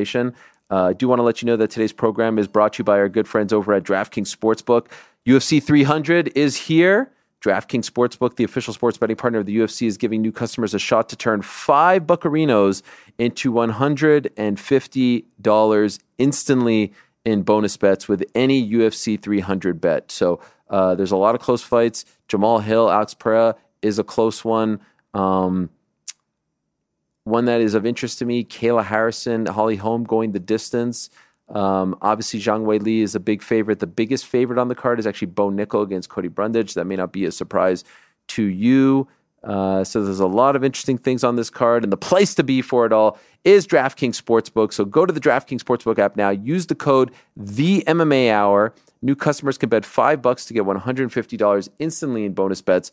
conversation. Uh, I do want to let you know that today's program is brought to you by our good friends over at DraftKings Sportsbook. UFC 300 is here. DraftKings Sportsbook, the official sports betting partner of the UFC, is giving new customers a shot to turn five buccarinos into $150 instantly in bonus bets with any UFC 300 bet. So uh, there's a lot of close fights. Jamahal Hill, Alex Pereira is a close one. Um, one that is of interest to me, Kayla Harrison, Holly Holm going the distance. Um, obviously, Zhang Weili is a big favorite. The biggest favorite on the card is actually Bo Nickal against Cody Brundage. That may not be a surprise to you. Uh, so there's a lot of interesting things on this card, and the place to be for it all is DraftKings Sportsbook. So go to the DraftKings Sportsbook app now. Use the code the MMA Hour. New customers can bet five bucks to get $150 instantly in bonus bets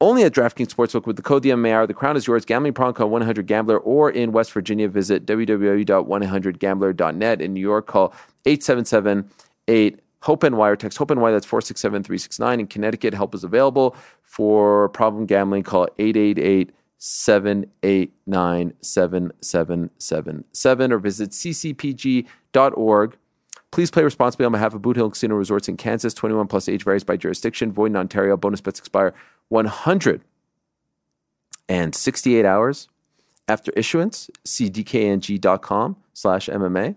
only at DraftKings Sportsbook with the code DMAR. The crown is yours. Gambling problem call 100 Gambler or in West Virginia, visit www.100gambler.net. In New York, call 877 8 Hope and Wire text Hope and Wire. That's 467 369. In Connecticut, help is available for problem gambling. Call 888 789 7777 or visit ccpg.org. Please play responsibly on behalf of Boot Hill Casino Resorts in Kansas. 21 plus age varies by jurisdiction. Void in Ontario. Bonus bets expire 168 hours after issuance. See dkng.com slash MMA.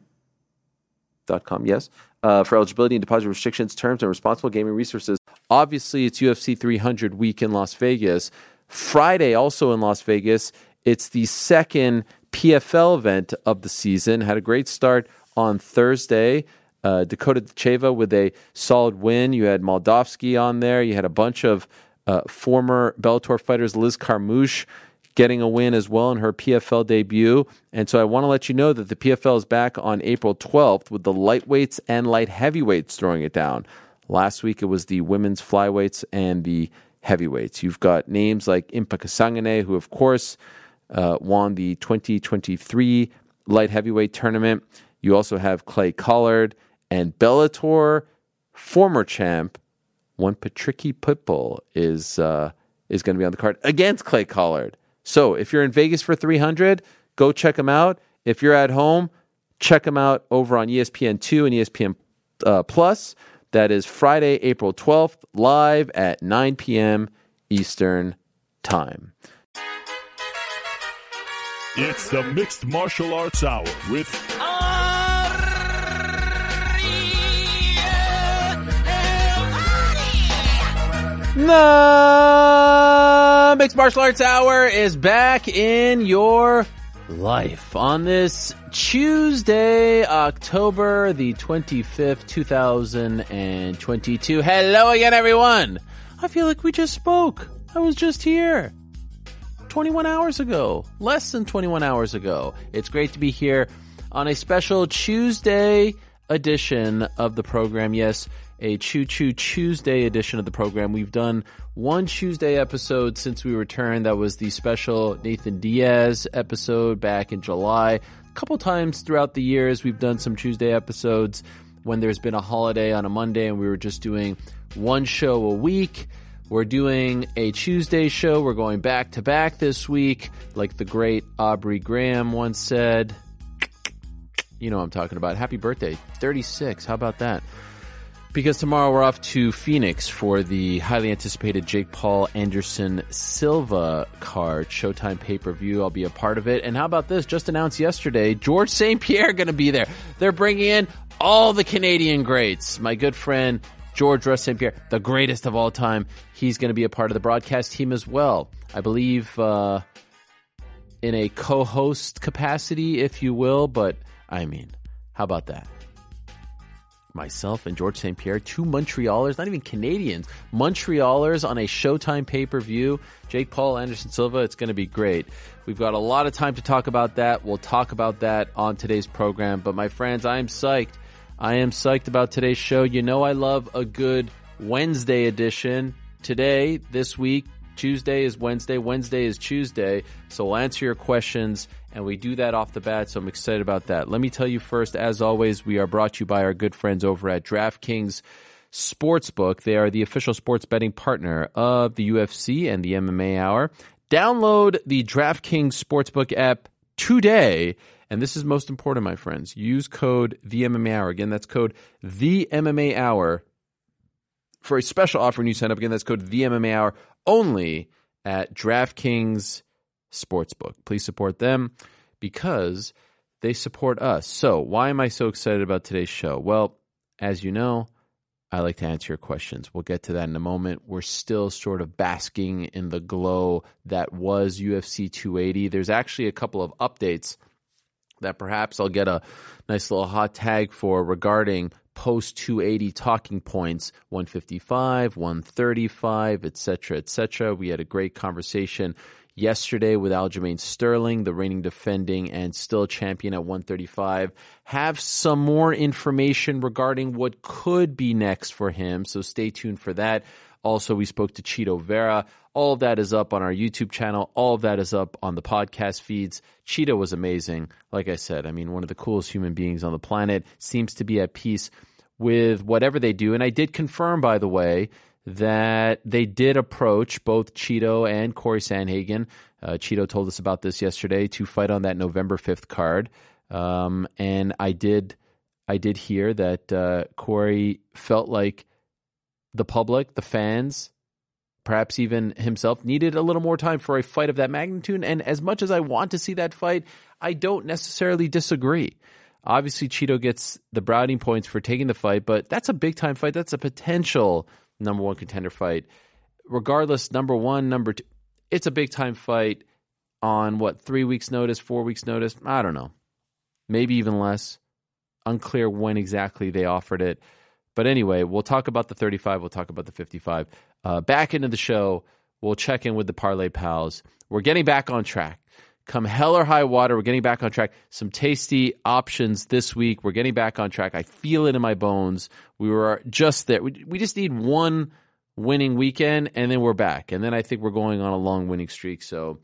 Dot com, yes. Uh, for eligibility and deposit restrictions, terms, and responsible gaming resources. Obviously, it's UFC 300 week in Las Vegas. Friday, also in Las Vegas, it's the second PFL event of the season. Had a great start on Thursday. Uh, Dakota Cheva with a solid win. You had Moldavsky on there. You had a bunch of uh, former Bellator fighters, Liz Carmouche, getting a win as well in her PFL debut. And so I want to let you know that the PFL is back on April 12th with the lightweights and light heavyweights throwing it down. Last week it was the women's flyweights and the heavyweights. You've got names like Impa Kasanganay, who of course uh, won the 2023 light heavyweight tournament. You also have Clay Collard and Bellator former champ one Patricky Pitbull is uh, is going to be on the card against Clay Collard. So if you're in Vegas for 300, go check him out. If you're at home, check him out over on ESPN2 and ESPN uh, Plus. That is Friday, April 12th, live at 9 p.m. Eastern Time. It's the Mixed Martial Arts Hour with The Mixed Martial Arts Hour is back in your life on this Tuesday, October the 25th, 2022. Hello again, everyone. I feel like we just spoke. I was just here 21 hours ago, less than 21 hours ago. It's great to be here on a special Tuesday edition of the program. Yes, a Choo Choo Tuesday edition of the program. We've done one Tuesday episode since we returned. That was the special Nathan Diaz episode back in July. A couple times throughout the years, we've done some Tuesday episodes when there's been a holiday on a Monday and we were just doing one show a week. We're doing a Tuesday show. We're going back to back this week, like the great Aubrey Graham once said. You know I'm talking about. Happy birthday, 36. How about that? Because tomorrow we're off to Phoenix for the highly anticipated Jake Paul Anderson Silva card Showtime pay per view. I'll be a part of it. And how about this? Just announced yesterday, George St. Pierre going to be there. They're bringing in all the Canadian greats. My good friend George Rush St. Pierre, the greatest of all time. He's going to be a part of the broadcast team as well. I believe uh, in a co host capacity, if you will. But I mean, how about that? Myself and George St. Pierre, two Montrealers, not even Canadians, Montrealers on a Showtime pay per view. Jake Paul, Anderson Silva, it's going to be great. We've got a lot of time to talk about that. We'll talk about that on today's program. But my friends, I am psyched. I am psyched about today's show. You know, I love a good Wednesday edition. Today, this week, Tuesday is Wednesday, Wednesday is Tuesday. So we'll answer your questions and we do that off the bat, so I'm excited about that. Let me tell you first, as always, we are brought to you by our good friends over at DraftKings Sportsbook. They are the official sports betting partner of the UFC and the MMA Hour. Download the DraftKings Sportsbook app today And this is most important, my friends. Use code the MMA Hour. Again, that's code the MMA Hour for a special offer when you sign up. Again, that's code the MMA Hour only at DraftKings Sportsbook. Please support them because they support us. So, why am I so excited about today's show? Well, as you know, I like to answer your questions. We'll get to that in a moment. We're still sort of basking in the glow that was UFC 280. There's actually a couple of updates that perhaps I'll get a nice little hot tag for regarding post 280 talking points 155 135 etc etc we had a great conversation yesterday with Aljamain Sterling, the reigning defending and still champion at 135. Have some more information regarding what could be next for him, so stay tuned for that. Also, we spoke to Chito Vera. All of that is up on our YouTube channel. All of that is up on the podcast feeds. Chito was amazing. Like I said, I mean, one of the coolest human beings on the planet. Seems to be at peace with whatever they do. And I did confirm, by the way, that they did approach both Chito and Corey Sandhagen. Uh, Chito told us about this yesterday to fight on that November 5th card. Um, and I did, I did hear that uh, Corey felt like the public, the fans, perhaps even himself, needed a little more time for a fight of that magnitude. And as much as I want to see that fight, I don't necessarily disagree. Obviously, Chito gets the browning points for taking the fight, but that's a big time fight. That's a potential number one contender fight. Regardless, number one, number two, it's a big time fight on what, three weeks' notice, four weeks' notice? I don't know. Maybe even less. Unclear when exactly they offered it. But anyway, we'll talk about the 35. We'll talk about the 55. Uh, back into the show, we'll check in with the Parlay Pals. We're getting back on track. Come hell or high water, we're getting back on track. Some tasty options this week. We're getting back on track. I feel it in my bones. We were just there. We, we just need one winning weekend, and then we're back. And then I think we're going on a long winning streak. So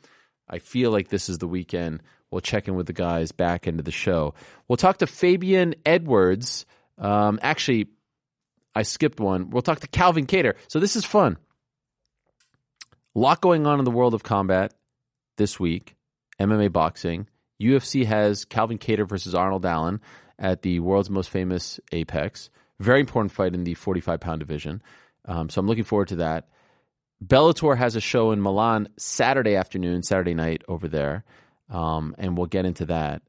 I feel like this is the weekend. We'll check in with the guys back into the show. We'll talk to Fabian Edwards. Um, actually, I skipped one. We'll talk to Calvin Kattar. So this is fun. A lot going on in the world of combat this week. MMA boxing. UFC has Calvin Kattar versus Arnold Allen at the world's most famous Apex. Very important fight in the 45 pound division. Um, so I'm looking forward to that. Bellator has a show in Milan Saturday afternoon, Saturday night over there, um, and we'll get into that.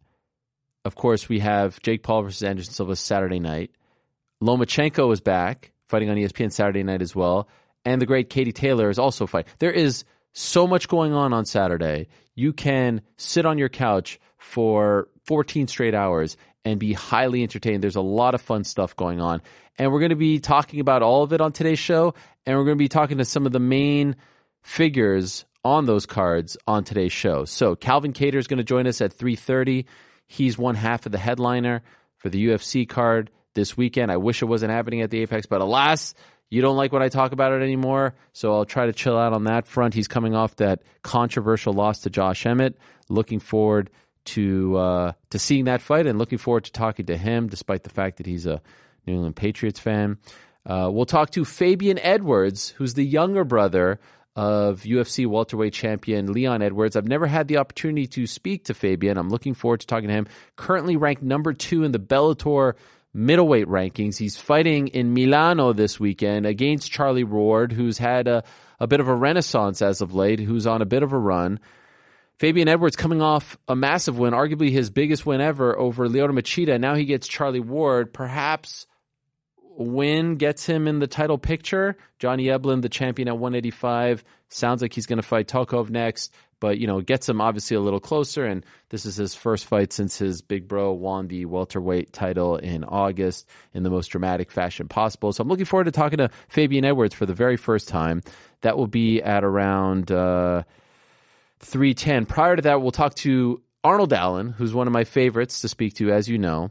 Of course, we have Jake Paul versus Anderson Silva Saturday night. Lomachenko is back fighting on ESPN Saturday night as well, and the great Katie Taylor is also fighting. There is so much going on on Saturday. You can sit on your couch for 14 straight hours and be highly entertained. There's a lot of fun stuff going on. And we're going to be talking about all of it on today's show. And we're going to be talking to some of the main figures on those cards on today's show. So Calvin Kattar is going to join us at 3.30. He's one half of the headliner for the UFC card this weekend. I wish it wasn't happening at the Apex, but alas, you don't like when I talk about it anymore, so I'll try to chill out on that front. He's coming off that controversial loss to Josh Emmett. Looking forward to uh, to seeing that fight and looking forward to talking to him, despite the fact that he's a New England Patriots fan. Uh, we'll talk to Fabian Edwards, who's the younger brother of UFC welterweight champion Leon Edwards. I've never had the opportunity to speak to Fabian. I'm looking forward to talking to him. Currently ranked number two in the Bellator middleweight rankings. He's fighting in Milano this weekend against Charlie Ward, who's had a, a bit of a renaissance as of late, who's on a bit of a run. Fabian Edwards coming off a massive win, arguably his biggest win ever over Lyoto Machida. Now he gets Charlie Ward. Perhaps win gets him in the title picture. Johnny Eblen, the champion at 185, sounds like he's going to fight Tokov next but you know gets him obviously a little closer. And this is his first fight since his big bro won the welterweight title in August in the most dramatic fashion possible. So I'm looking forward to talking to Fabian Edwards for the very first time. That will be at around uh, 310. Prior to that, we'll talk to Arnold Allen, who's one of my favorites to speak to, as you know.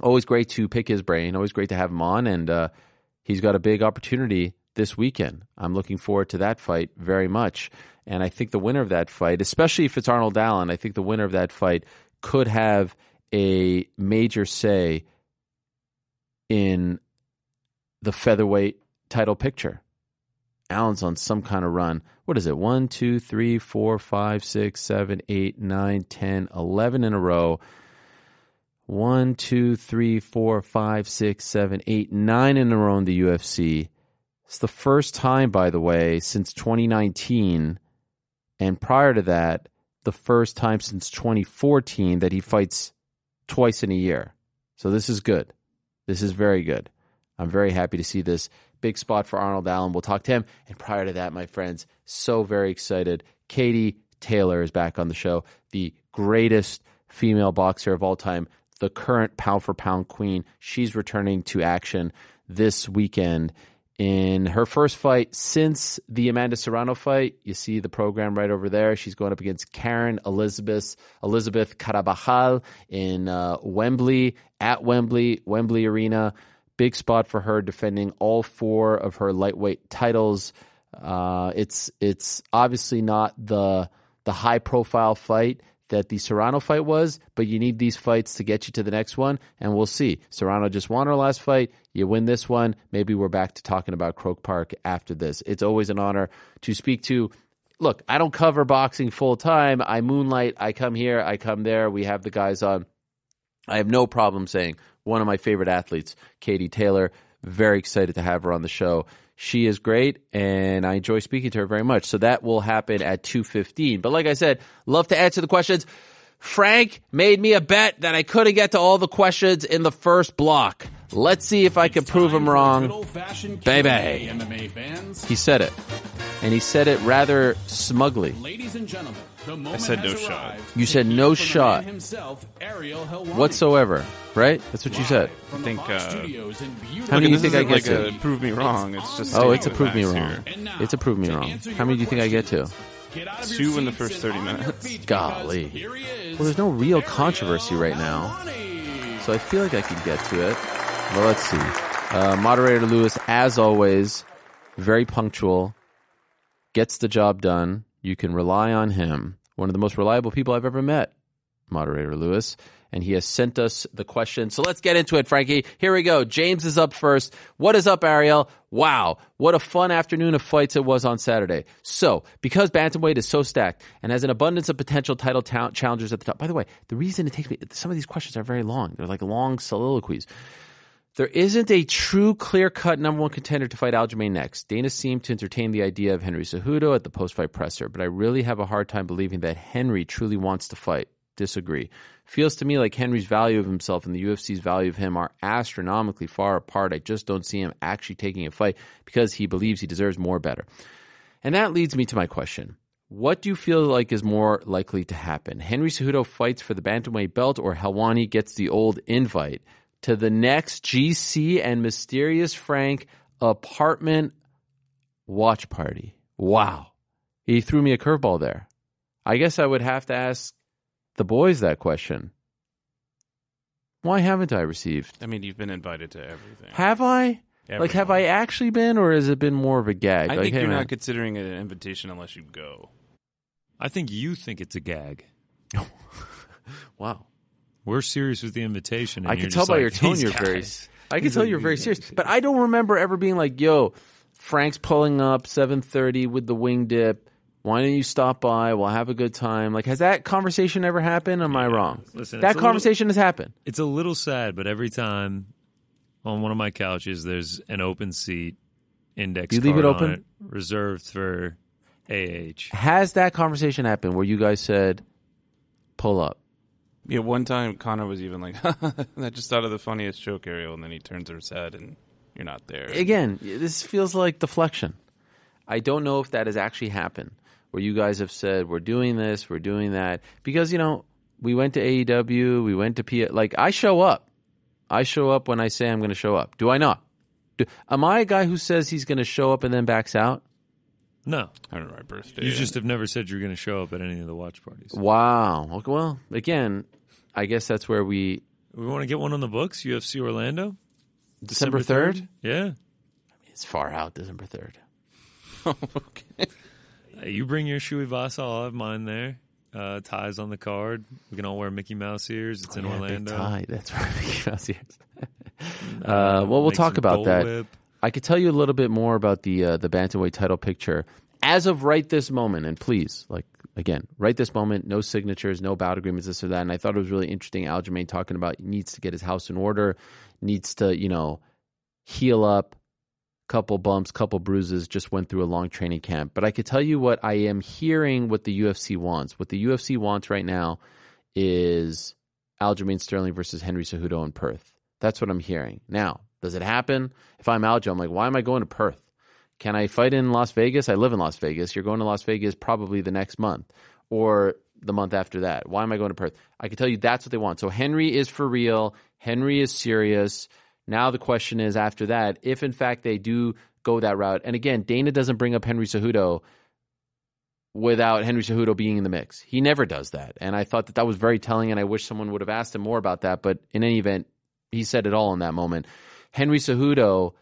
Always great to pick his brain. Always great to have him on, and uh, he's got a big opportunity this weekend. I'm looking forward to that fight very much. And I think the winner of that fight, especially if it's Arnold Allen, I think the winner of that fight could have a major say in the featherweight title picture. Allen's on some kind of run. What is it? One, two, three, four, five, six, seven, eight, nine, ten, eleven in a row. One, two, three, four, five, six, seven, eight, nine in a row in the UFC. It's the first time, by the way, since 2019, and prior to that, the first time since 2014 that he fights twice in a year. So this is good. This is very good. I'm very happy to see this big spot for Arnold Allen. We'll talk to him. And prior to that, my friends, so very excited. Katie Taylor is back on the show, the greatest female boxer of all time, the current pound for pound queen. She's returning to action this weekend in her first fight since the Amanda Serrano fight. You see the program right over there. She's going up against Karen Elizabeth Elizabeth Carabajal in uh, Wembley at Wembley Wembley Arena. Big spot for her, defending all four of her lightweight titles. Uh, it's it's obviously not the the high profile fight that the Serrano fight was, but you need these fights to get you to the next one, and we'll see. Serrano just won her last fight. You win this one. Maybe we're back to talking about Croke Park after this. It's always an honor to speak to. Look, I don't cover boxing full time. I moonlight. I come here. I come there. We have the guys on. I have no problem saying one of my favorite athletes, Katie Taylor. Very excited to have her on the show. She is great, and I enjoy speaking to her very much. So that will happen at two fifteen. But like I said, love to answer the questions. Frank made me a bet that I couldn't get to all the questions in the first block. Let's see if I can prove him wrong. Baby. He said it, and he said it rather smugly. Ladies and gentlemen, the moment said no has shot. You said no for the man shot. Himself, Ariel Whatsoever, right? That's what you said. I think, uh, Studios in beautiful How many do you think I isn't get like to? a prove me wrong. It's just Oh, it's a prove me wrong. now, It's a prove me wrong. How many do you think I get to? Get out of Two in the first 30 minutes. Golly. he Well, there's no real Ariel controversy right now. So I feel like I can get to it. Well, let's see. Uh, Moderator Lewis, as always, very punctual, gets the job done. You can rely on him. One of the most reliable people I've ever met, Moderator Lewis. And he has sent us the question. So let's get into it, Frankie. Here we go. James is up first. What is up, Ariel? Wow. What a fun afternoon of fights it was on Saturday. So, because Bantamweight is so stacked and has an abundance of potential title ta- challengers at the top. By the way, the reason it takes me, some of these questions are very long. They're like long soliloquies. There isn't a true clear cut number one contender to fight Aljamain next. Dana seemed to entertain the idea of Henry Cejudo at the post fight presser, but I really have a hard time believing that Henry truly wants to fight. Disagree. Feels to me like Henry's value of himself and the UFC's value of him are astronomically far apart. I just don't see him actually taking a fight because he believes he deserves more better. And that leads me to my question. What do you feel like is more likely to happen? Henry Cejudo fights for the bantamweight belt or Helwani gets the old invite to the next GC and Mysterious Frank apartment watch party? Wow. He threw me a curveball there. I guess I would have to ask the boys that question. Why haven't I received? I mean, you've been invited to everything. Have I? Like, have I actually been, or has it been more of a gag? I like, think hey, you're man. not considering it an invitation unless you go. I think you think it's a gag. wow. We're serious with the invitation. And I can tell by like, your tone you're very. I can tell you're very serious, but I don't remember ever being like, "Yo, Frank's pulling up 7:30 with the wing dip. Why don't you stop by? We'll have a good time." Like, has that conversation ever happened? Am I wrong? Listen, that conversation has happened. It's a little sad, but every time on one of my couches, there's an open seat, index You leave card it open? it, reserved for AH. Has that conversation happened where you guys said, "Pull up"? Yeah, one time Connor was even like, "I just thought of the funniest joke, Ariel," and then he turns his head and you're not there. Again, this feels like deflection. I don't know if that has actually happened where you guys have said, we're doing this, we're doing that. Because, you know, we went to AEW, we went to P. Like, I show up. I show up when I say I'm going to show up. Do I not? Do, am I a guy who says he's going to show up and then backs out? No, I remember my birthday. you just have never said you're going to show up at any of the watch parties. Wow. Okay, Well, again, I guess that's where we. We want to get one on the books, UFC Orlando, December 3rd? Yeah, It's far out, December 3rd. Hey, you bring your Shui Vasa, I'll have mine there. Uh, ties on the card. We can all wear Mickey Mouse ears. It's in Yeah, big Orlando. tie. That's right. Mickey Mouse ears. uh, well, we'll Make talk some about Dole that. Whip. I could tell you a little bit more about the uh, the bantamweight title picture as of right this moment. And please, like again, right this moment, no signatures, no bout agreements, this or that. And I thought it was really interesting. Aljamain talking about needs to get his house in order, needs to you know heal up, couple bumps, couple bruises. Just went through a long training camp. But I could tell you what I am hearing. What the UFC wants. What the UFC wants right now is Aljamain Sterling versus Henry Cejudo in Perth. That's what I'm hearing. Now, does it happen? If I'm Aljo, I'm like, why am I going to Perth? Can I fight in Las Vegas? I live in Las Vegas. You're going to Las Vegas probably the next month or the month after that. Why am I going to Perth? I can tell you that's what they want. So Henry is for real. Henry is serious. Now the question is after that, if in fact they do go that route, and again, Dana doesn't bring up Henry Cejudo without Henry Cejudo being in the mix. He never does that. And I thought that that was very telling, and I wish someone would have asked him more about that. But in any event, he said it all in that moment. Henry Cejudo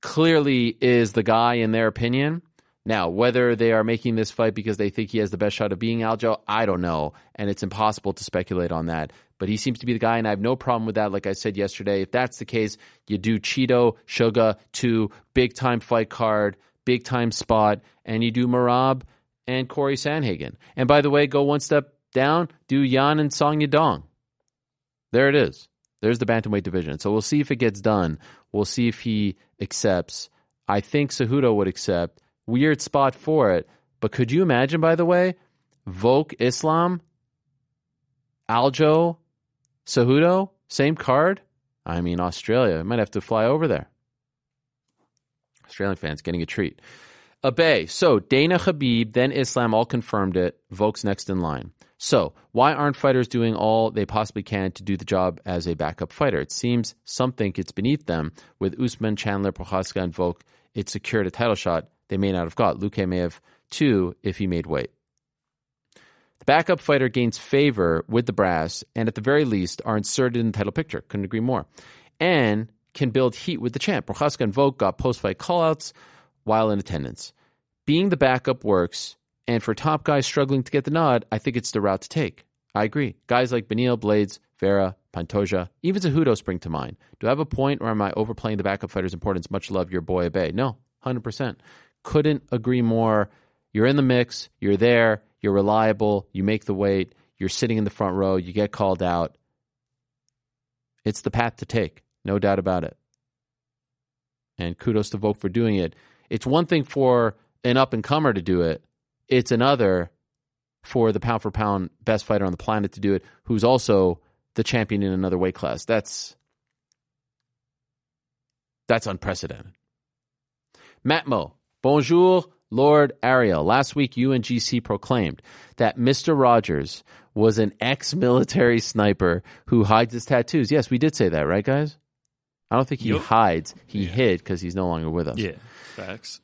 clearly is the guy in their opinion. Now, whether they are making this fight because they think he has the best shot of being Aljo, I don't know. And it's impossible to speculate on that. But he seems to be the guy, and I have no problem with that. Like I said yesterday, if that's the case, you do Chito, Suga, two big time fight card, big time spot, and you do Merab and Corey Sandhagen. And by the way, go one step down, do Yan and Song Yadong. There it is. There's the bantamweight division. So we'll see if it gets done. We'll see if he accepts. I think Cejudo would accept. Weird spot for it. But could you imagine, by the way, Volk Islam, Aljo, Cejudo, same card? I mean, Australia. I might have to fly over there. Australian fans getting a treat. Abe. So Dana Habib, then Islam all confirmed it. Volk's next in line. So why aren't fighters doing all they possibly can to do the job as a backup fighter? It seems some think it's beneath them. With Usman, Chandler, Prochazka, and Volk, it secured a title shot they may not have got. Luque may have too if he made weight. The backup fighter gains favor with the brass and at the very least are inserted in the title picture. Couldn't agree more. And can build heat with the champ. Prochazka and Volk got post-fight callouts while in attendance. Being the backup works, and for top guys struggling to get the nod, I think it's the route to take. I agree. Guys like Beneil, Blades, Vera, Pantoja, even Cejudo spring to mind. Do I have a point, or am I overplaying the backup fighter's importance? Much love, your boy Abe. No, 100%. Couldn't agree more. You're in the mix, you're there, you're reliable, you make the weight, you're sitting in the front row, you get called out. It's the path to take, no doubt about it. And kudos to Volk for doing it. It's one thing for an up and comer to do it, it's another for the pound for pound best fighter on the planet to do it, who's also the champion in another weight class. That's that's unprecedented. Matmo, bonjour, Lord Ariel. Last week, UNGC proclaimed that Mr. Rogers was an ex-military sniper who hides his tattoos. Yes, we did say that, right, guys? I don't think he Yup. hides. He hid because he's no longer with us. Yeah, facts.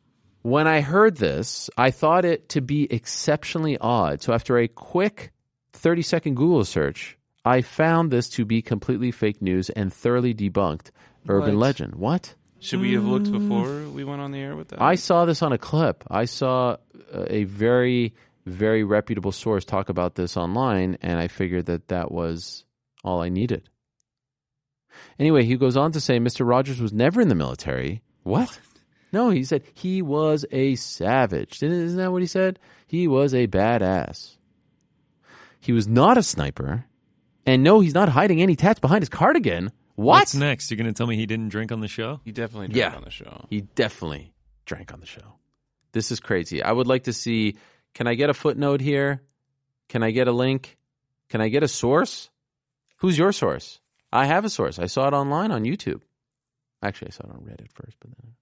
When I heard this, I thought it to be exceptionally odd. So after a quick 30 second Google search, I found this to be completely fake news and thoroughly debunked urban What? legend. What? Should we have looked before we went on the air with that? I saw this on a clip. I saw uh, a very, very reputable source talk about this online, and I figured that that was all I needed. Anyway, he goes on to say Mr. Rogers was never in the military. What? No, he said he was a savage. Isn't that what he said? He was a badass. He was not a sniper. And no, he's not hiding any tats behind his cardigan. What? What's next? You're going to tell me he didn't drink on the show? He definitely drank Yeah. on the show. He definitely drank on the show. This is crazy. I would like to see. Can I get a footnote here? Can I get a link? Can I get a source? Who's your source? I have a source. I saw it online on YouTube. Actually, I saw it on Reddit first, but then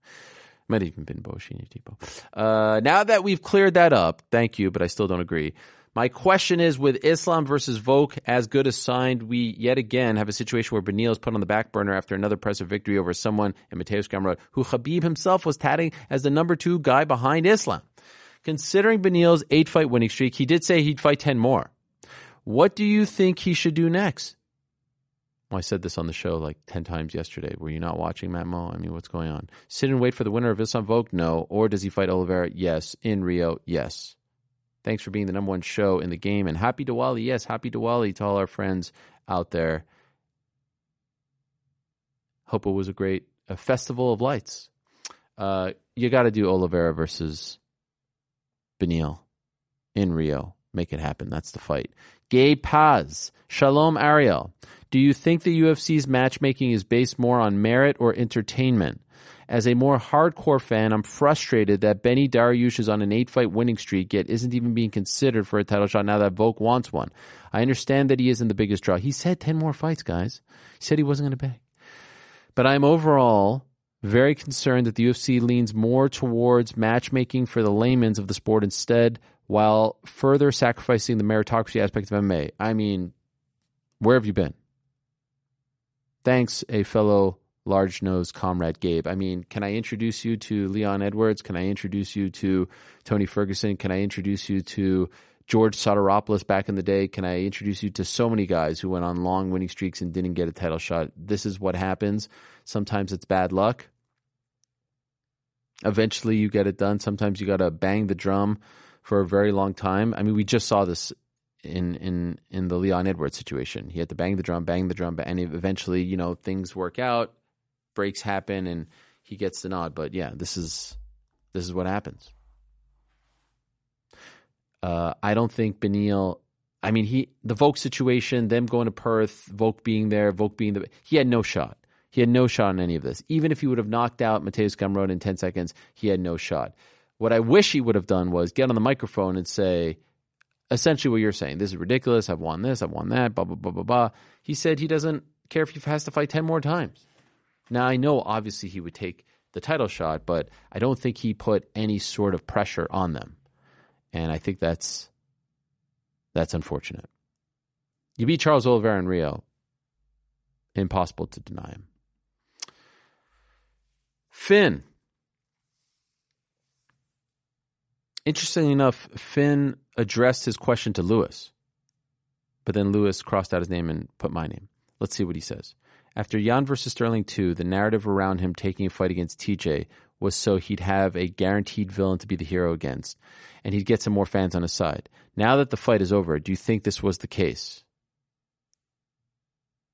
might have even been Boshini Tipo. Uh, now that we've cleared that up, thank you, but I still don't agree. My question is with Islam versus Volk as good as signed, we yet again have a situation where Beneil is put on the back burner after another impressive victory over someone in Mateusz Gamrot, who Habib himself was tatting as the number two guy behind Islam. Considering Beneil's eight fight winning streak, he did say he'd fight 10 more. What do you think he should do next? Well, I said this on the show like 10 times yesterday. Were you not watching Matt Mo? I mean, what's going on? Sit and wait for the winner of Islam Volk? No. Or does he fight Oliveira? Yes. In Rio? Yes. Thanks for being the number one show in the game. And happy Diwali. Yes, happy Diwali to all our friends out there. Hope it was a great a festival of lights. Uh, you got to do Oliveira versus Beneil in Rio. Make it happen. That's the fight. Gabe Paz. Shalom Ariel. Do you think the UFC's matchmaking is based more on merit or entertainment? As a more hardcore fan, I'm frustrated that Beneil Dariush is on an eight fight winning streak, yet isn't even being considered for a title shot now that Volk wants one. I understand that he isn't the biggest draw. He said 10 more fights, guys. He said he wasn't going to beg. But I'm overall very concerned that the UFC leans more towards matchmaking for the layman's of the sport instead, while further sacrificing the meritocracy aspect of MMA. I mean, where have you been? Thanks, a fellow large nosed comrade Gabe. I mean, can I introduce you to Leon Edwards? Can I introduce you to Tony Ferguson? Can I introduce you to George Sotiropoulos back in the day? Can I introduce you to so many guys who went on long winning streaks and didn't get a title shot? This is what happens. Sometimes it's bad luck. Eventually, you get it done. Sometimes you got to bang the drum for a very long time. I mean, we just saw this in in in the Leon Edwards situation. He had to bang the drum, bang the drum, and eventually, you know, things work out, breaks happen, and he gets the nod. But yeah, this is this is what happens. Uh, I don't think Beneil. I mean, he the Volk situation, them going to Perth, Volk being there, Volk being the he had no shot. He had no shot in any of this. Even if he would have knocked out Mateusz Gamrot in ten seconds, he had no shot. What I wish he would have done was get on the microphone and say, essentially what you're saying. This is ridiculous. I've won this. I've won that. Blah blah blah blah blah. He said he doesn't care if he has to fight ten more times. Now I know obviously he would take the title shot, but I don't think he put any sort of pressure on them, and I think that's that's unfortunate. You beat Charles Oliveira in Rio. Impossible to deny him. Finn. Interestingly enough, Finn addressed his question to Lewis, but then Lewis crossed out his name and put my name. Let's see what he says. After Yan versus Sterling 2, the narrative around him taking a fight against TJ was so he'd have a guaranteed villain to be the hero against, and he'd get some more fans on his side. Now that the fight is over, do you think this was the case?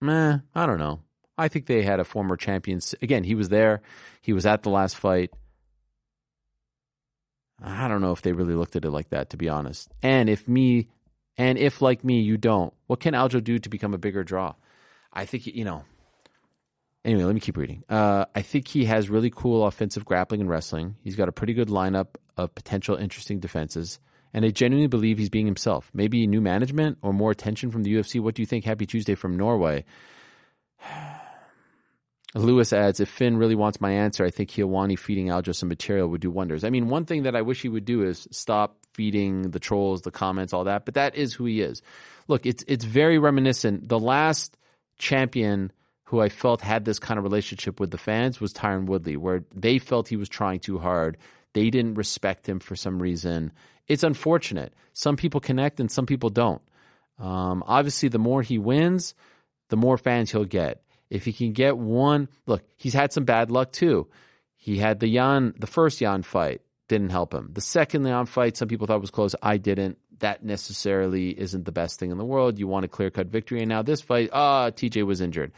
Meh, I don't know. I think they had a former champion. Again, he was there. He was at the last fight. I don't know if they really looked at it like that, to be honest. And if me, and if like me, you don't, what can Aljo do to become a bigger draw? I think, you know, anyway, let me keep reading. Uh, I think he has really cool offensive grappling and wrestling. He's got a pretty good lineup of potential interesting defenses. And I genuinely believe he's being himself. Maybe new management or more attention from the UFC. What do you think? Happy Tuesday from Norway. Lewis adds, if Finn really wants my answer, I think Helwani feeding Aljo some material would do wonders. I mean, one thing that I wish he would do is stop feeding the trolls, the comments, all that, but that is who he is. Look, it's it's very reminiscent. The last champion who I felt had this kind of relationship with the fans was Tyron Woodley, where they felt he was trying too hard. They didn't respect him for some reason. It's unfortunate. Some people connect and some people don't. Um, obviously, the more he wins, the more fans he'll get. If he can get one, look, he's had some bad luck too. He had the Yan, the first Yan fight didn't help him. The second Yan fight, some people thought was close. I didn't. That necessarily isn't the best thing in the world. You want a clear cut victory. And now this fight, ah, TJ was injured.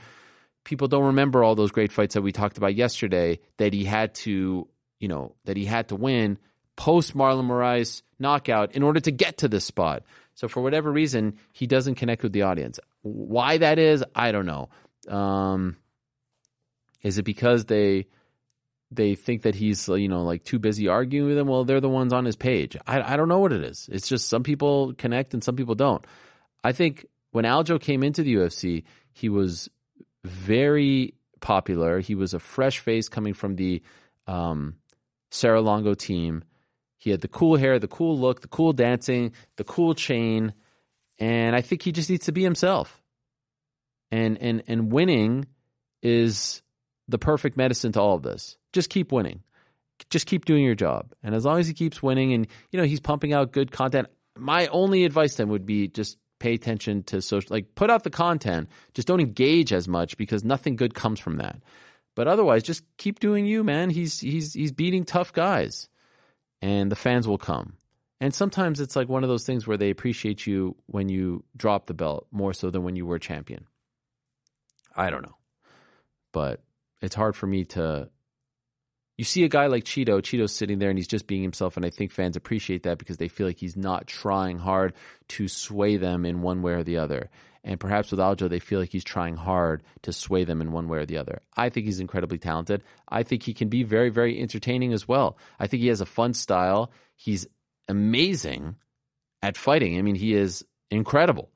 People don't remember all those great fights that we talked about yesterday that he had to, you know, that he had to win post Marlon Moraes knockout in order to get to this spot. So for whatever reason, he doesn't connect with the audience. Why that is, I don't know. Um, is it because they they think that he's you know like too busy arguing with them? Well, they're the ones on his page. I I don't know what it is. It's just some people connect and some people don't. I think when Aljo came into the UFC, he was very popular. He was a fresh face coming from the um, Serra-Longo team. He had the cool hair, the cool look, the cool dancing, the cool chain, and I think he just needs to be himself and and and winning is the perfect medicine to all of this. Just keep winning. Just keep doing your job. And as long as he keeps winning and you know he's pumping out good content, my only advice then would be just pay attention to social like put out the content. Just don't engage as much because nothing good comes from that. But otherwise just keep doing you, man. He's he's he's beating tough guys. And the fans will come. And sometimes it's like one of those things where they appreciate you when you drop the belt more so than when you were champion. I don't know. But it's hard for me to you see a guy like Chito, Chito's sitting there and he's just being himself, and I think fans appreciate that because they feel like he's not trying hard to sway them in one way or the other. And perhaps with Aljo, they feel like he's trying hard to sway them in one way or the other. I think he's incredibly talented. I think he can be very, very entertaining as well. I think he has a fun style. He's amazing at fighting. I mean, he is incredible.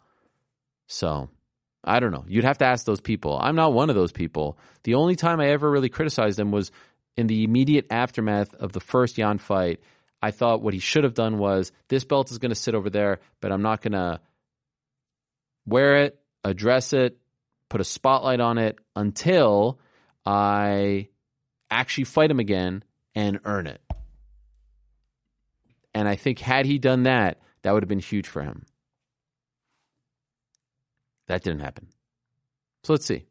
So I don't know. You'd have to ask those people. I'm not one of those people. The only time I ever really criticized him was in the immediate aftermath of the first Yan fight. I thought what he should have done was this belt is going to sit over there, but I'm not going to wear it, address it, put a spotlight on it until I actually fight him again and earn it. And I think had he done that, that would have been huge for him. That didn't happen. So let's see.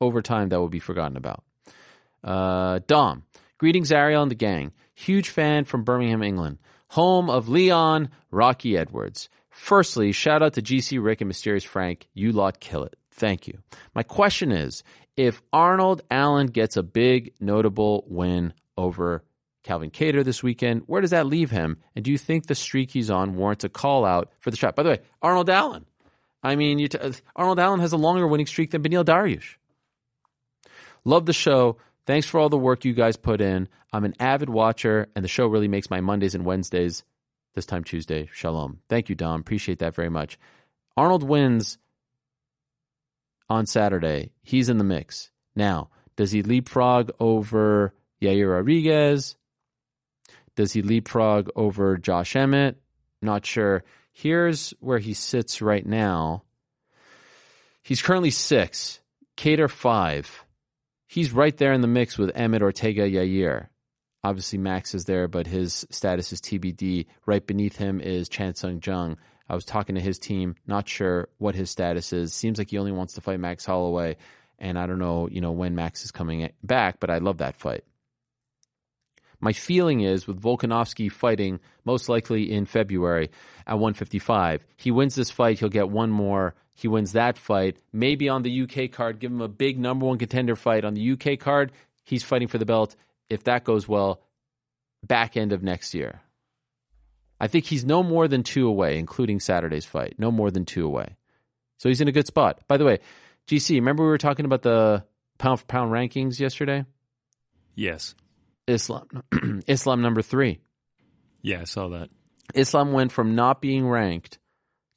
Over time, that will be forgotten about. Uh, Dom, greetings, Ariel and the gang. Huge fan from Birmingham, England, home of Leon Rocky Edwards. Firstly, shout out to GC Rick and Mysterious Frank. You lot kill it. Thank you. My question is if Arnold Allen gets a big, notable win over Calvin Kattar this weekend, where does that leave him? And do you think the streak he's on warrants a call out for the shot? By the way, Arnold Allen. I mean, t- Arnold Allen has a longer winning streak than Beneil Dariush. Love the show. Thanks for all the work you guys put in. I'm an avid watcher, and the show really makes my Mondays and Wednesdays, this time Tuesday, shalom. Thank you, Dom. Appreciate that very much. Arnold wins on Saturday. He's in the mix. Now, does he leapfrog over Yair Rodriguez? Does he leapfrog over Josh Emmett? Not sure. Here's where he sits right now. He's currently six, Kattar five. He's right there in the mix with Emmett Ortega Yair. Obviously, Max is there, but his status is TBD. Right beneath him is Chan Sung Jung. I was talking to his team, not sure what his status is. Seems like he only wants to fight Max Holloway, and I don't know, you know, when Max is coming back, but I love that fight. My feeling is with Volkanovski fighting most likely in February at 155, he wins this fight, he'll get one more. He wins that fight, maybe on the UK card, give him a big number one contender fight on the UK card. He's fighting for the belt. If that goes well, back end of next year. I think he's no more than two away, including Saturday's fight. No more than two away. So he's in a good spot. By the way, GC, remember we were talking about the pound for pound rankings yesterday? Yes. Islam, Islam number three. Yeah, I saw that. Islam went from not being ranked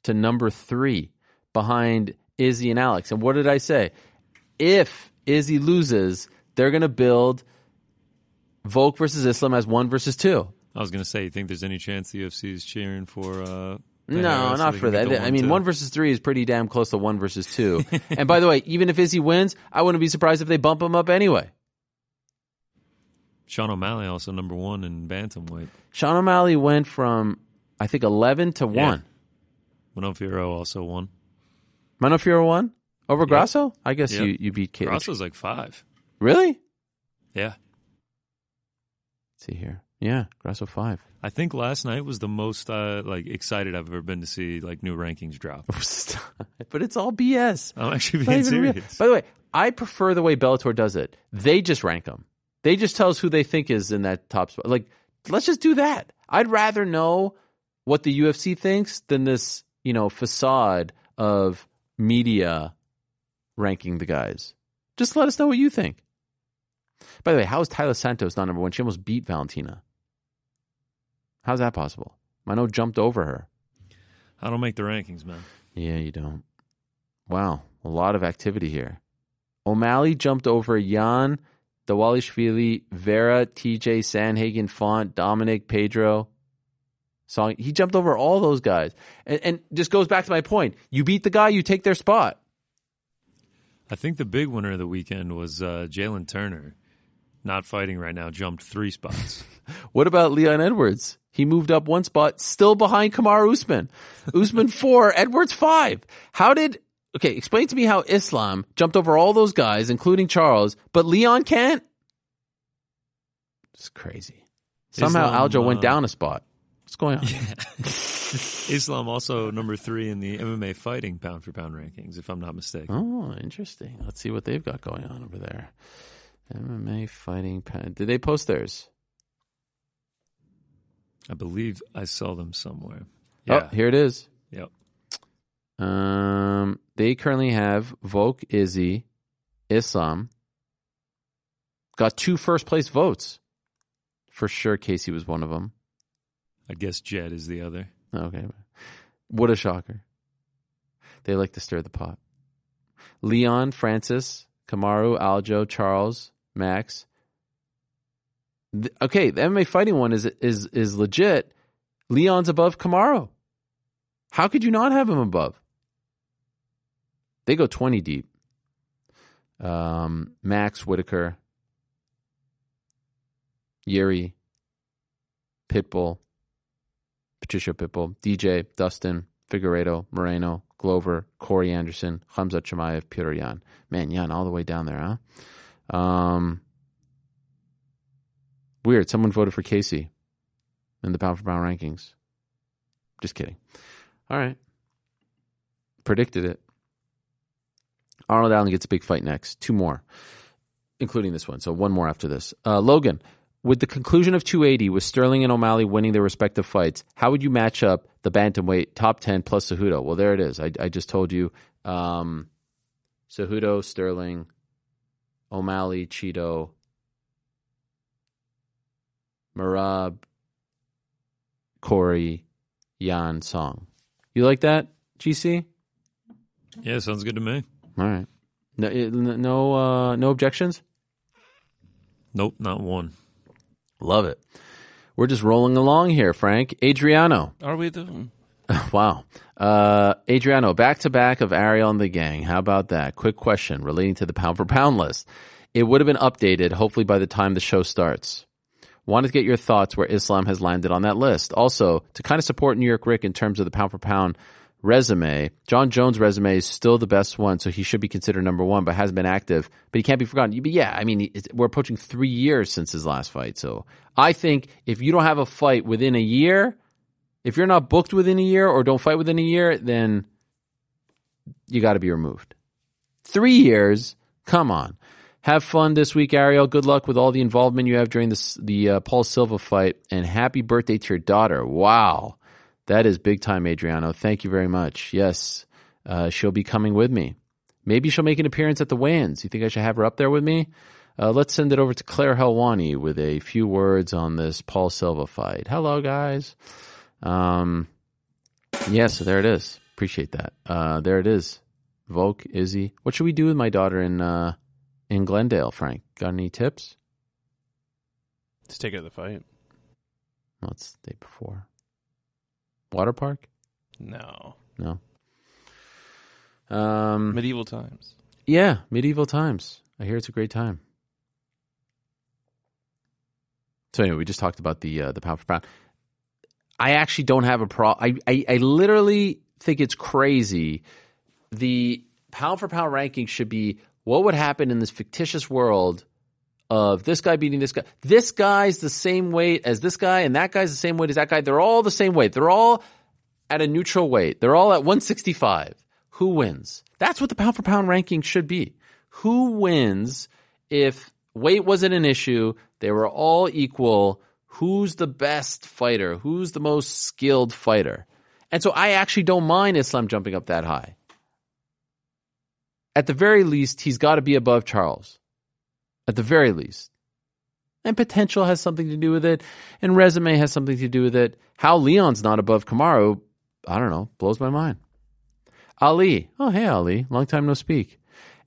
to number three behind Izzy and Alex. And what did I say? If Izzy loses, they're going to build Volk versus Islam as one versus two. I was going to say, you think there's any chance the UFC is cheering for? Uh, No, so not for that. I mean, two? one versus three is pretty damn close to one versus two. and by the way, even if Izzy wins, I wouldn't be surprised if they bump him up anyway. Sean O'Malley also number one in bantamweight. Sean O'Malley went from, I think, 11 to Yeah. 1. Manon Fiorot also won. Manon Fiorot won over Grasso? I guess you, you beat Kate. Grasso's like five. Really? Yeah. Let's see here. Yeah, Grasso 5. I think last night was the most uh, like excited I've ever been to see like new rankings drop. but it's all BS. I'm actually being even real. serious. By the way, I prefer the way Bellator does it. They just rank them. They just tell us who they think is in that top spot. Like, let's just do that. I'd rather know what the UFC thinks than this, you know, facade of media ranking the guys. Just let us know what you think. By the way, how is Taila Santos not number one? She almost beat Valentina. How's that possible? Manon jumped over her. I don't make the rankings, man. Yeah, you don't. Wow, a lot of activity here. O'Malley jumped over Yan, Dvalishvili, Vera, TJ, Sandhagen, Font, Dominic, Pedro. Song. He jumped over all those guys. And, and just goes back to my point. You beat the guy, you take their spot. I think the big winner of the weekend was uh, Jalen Turner. Not fighting right now, jumped three spots. What about Leon Edwards? He moved up one spot, still behind Kamaru Usman. Usman four, Edwards five. How did, okay, explain to me how Islam jumped over all those guys, including Charles, but Leon can't? It's crazy. Somehow Islam, Aljo went uh, down a spot. What's going on? Islam also number three in the MMA fighting pound for pound rankings, if I'm not mistaken. Oh, interesting. Let's see what they've got going on over there. MMA fighting. pa- Did they post theirs? I believe I saw them somewhere. Oh, Yeah. here it is. Yep. Um, they currently have Volk, Izzy, Islam. Got two first place votes. For sure, Casey was one of them. I guess Jed is the other. Okay. What a shocker. They like to stir the pot. Leon, Francis, Kamaru, Aljo, Charles, Max. Okay, the MMA fighting one is is is legit. Leon's above Kamaru. How could you not have him above? They go 20 deep. Um, Max Whittaker, Yuri, Pitbull, Patricio Pitbull, DJ, Dustin, Figueiredo, Moreno, Glover, Corey Anderson, Hamza Chimaev, Petr Yan. Man, Yan all the way down there, huh? Um, weird. Someone voted for Casey in the pound for pound rankings. Just kidding. All right. Predicted it. Arnold Allen gets a big fight next. Two more, including this one. So one more after this. Uh, Logan, with the conclusion of 280, with Sterling and O'Malley winning their respective fights, how would you match up the bantamweight top 10 plus Cejudo? Well, there it is. I, I just told you. Um, Cejudo, Sterling, O'Malley, Chito, Merab, Corey, Yan, Song. You like that, GC? Yeah, sounds good to me. All right. No, no, uh, no objections. Nope, not one. Love it. We're just rolling along here, Frank. Adriano. Are we the? Wow. Uh, Adriano, back to back of Ariel and the gang. How about that? Quick question relating to the pound for pound list. It would have been updated, hopefully, by the time the show starts. Wanted to get your thoughts where Islam has landed on that list. Also, to kind of support New York Rick in terms of the pound for pound resume, Jon Jones' resume is still the best one, so he should be considered number one, but hasn't been active. But he can't be forgotten. But yeah, I mean, we're approaching three years since his last fight. So I think if you don't have a fight within a year, if you're not booked within a year or don't fight within a year, then you got to be removed. Three years? Come on. Have fun this week, Ariel. Good luck with all the involvement you have during this, the uh, Paul Silva fight, and happy birthday to your daughter. Wow, that is big time, Adriano. Thank you very much. Yes, uh, she'll be coming with me. Maybe she'll make an appearance at the weigh-ins. You think I should have her up there with me? Uh, let's send it over to Claire Helwani with a few words on this Paul Silva fight. Hello, guys. Um, yeah, so there it is. Appreciate that. Uh, there it is. Volk, Izzy. What should we do with my daughter in uh, in Glendale, Frank? Got any tips? Let's take her to the fight. Well, it's the day before. Water park? No. No. Um, Medieval times. yeah, medieval times. I hear it's a great time. So anyway, we just talked about the uh, the pound for pound. I actually don't have a pro. I, I I literally think it's crazy. The pound for pound ranking should be what would happen in this fictitious world of this guy beating this guy. This guy's the same weight as this guy, and that guy's the same weight as that guy. They're all the same weight. They're all at a neutral weight. They're all at 165. Who wins? That's what the pound for pound ranking should be. Who wins if weight wasn't an issue? They were all equal. Who's the best fighter? Who's the most skilled fighter? And so I actually don't mind Islam jumping up that high. At the very least, he's got to be above Charles. At the very least. And potential has something to do with it, and resume has something to do with it. How Leon's not above Kamaru, I don't know, blows my mind. Ali. Oh, hey, Ali. Long time no speak.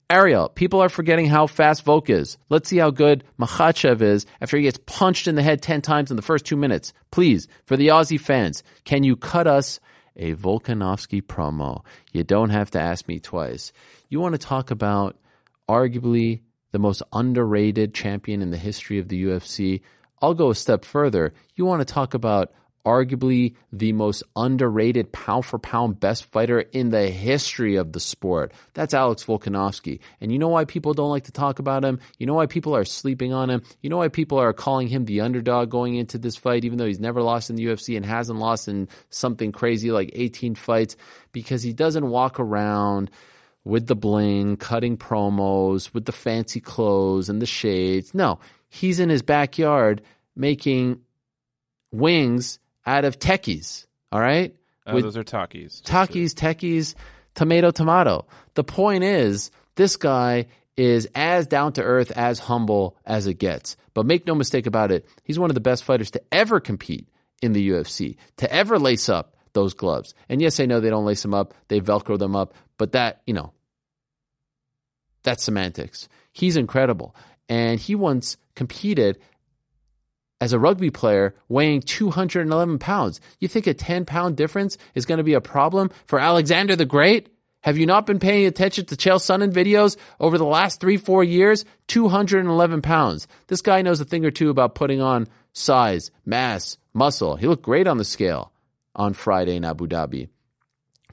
Ariel, people are forgetting how fast Volk is. Let's see how good Makhachev is after he gets punched in the head 10 times in the first two minutes. Please, for the Aussie fans, can you cut us a Volkanovski promo? You don't have to ask me twice. You want to talk about arguably the most underrated champion in the history of the UFC? I'll go a step further. You want to talk about arguably the most underrated pound for pound best fighter in the history of the sport. That's Alex Volkanovski. And you know why people don't like to talk about him? You know why people are sleeping on him? You know why people are calling him the underdog going into this fight, even though he's never lost in the UFC and hasn't lost in something crazy like 18 fights? Because he doesn't walk around with the bling, cutting promos, with the fancy clothes and the shades. No, he's in his backyard making wings out of techies. All right? Oh, With- those are Takis. Takis, techies, tomato, tomato. The point is, this guy is as down to earth, as humble as it gets. But make no mistake about it, he's one of the best fighters to ever compete in the UFC, to ever lace up those gloves. And yes, I know they don't lace them up, they Velcro them up, but that, you know, that's semantics. He's incredible. And he once competed as a rugby player weighing 211 pounds. You think a 10 pound difference is going to be a problem for Alexander the Great? Have you not been paying attention to Chael Sonnen videos over the last three, four years? 211 pounds. This guy knows a thing or two about putting on size, mass, muscle. He looked great on the scale on Friday in Abu Dhabi.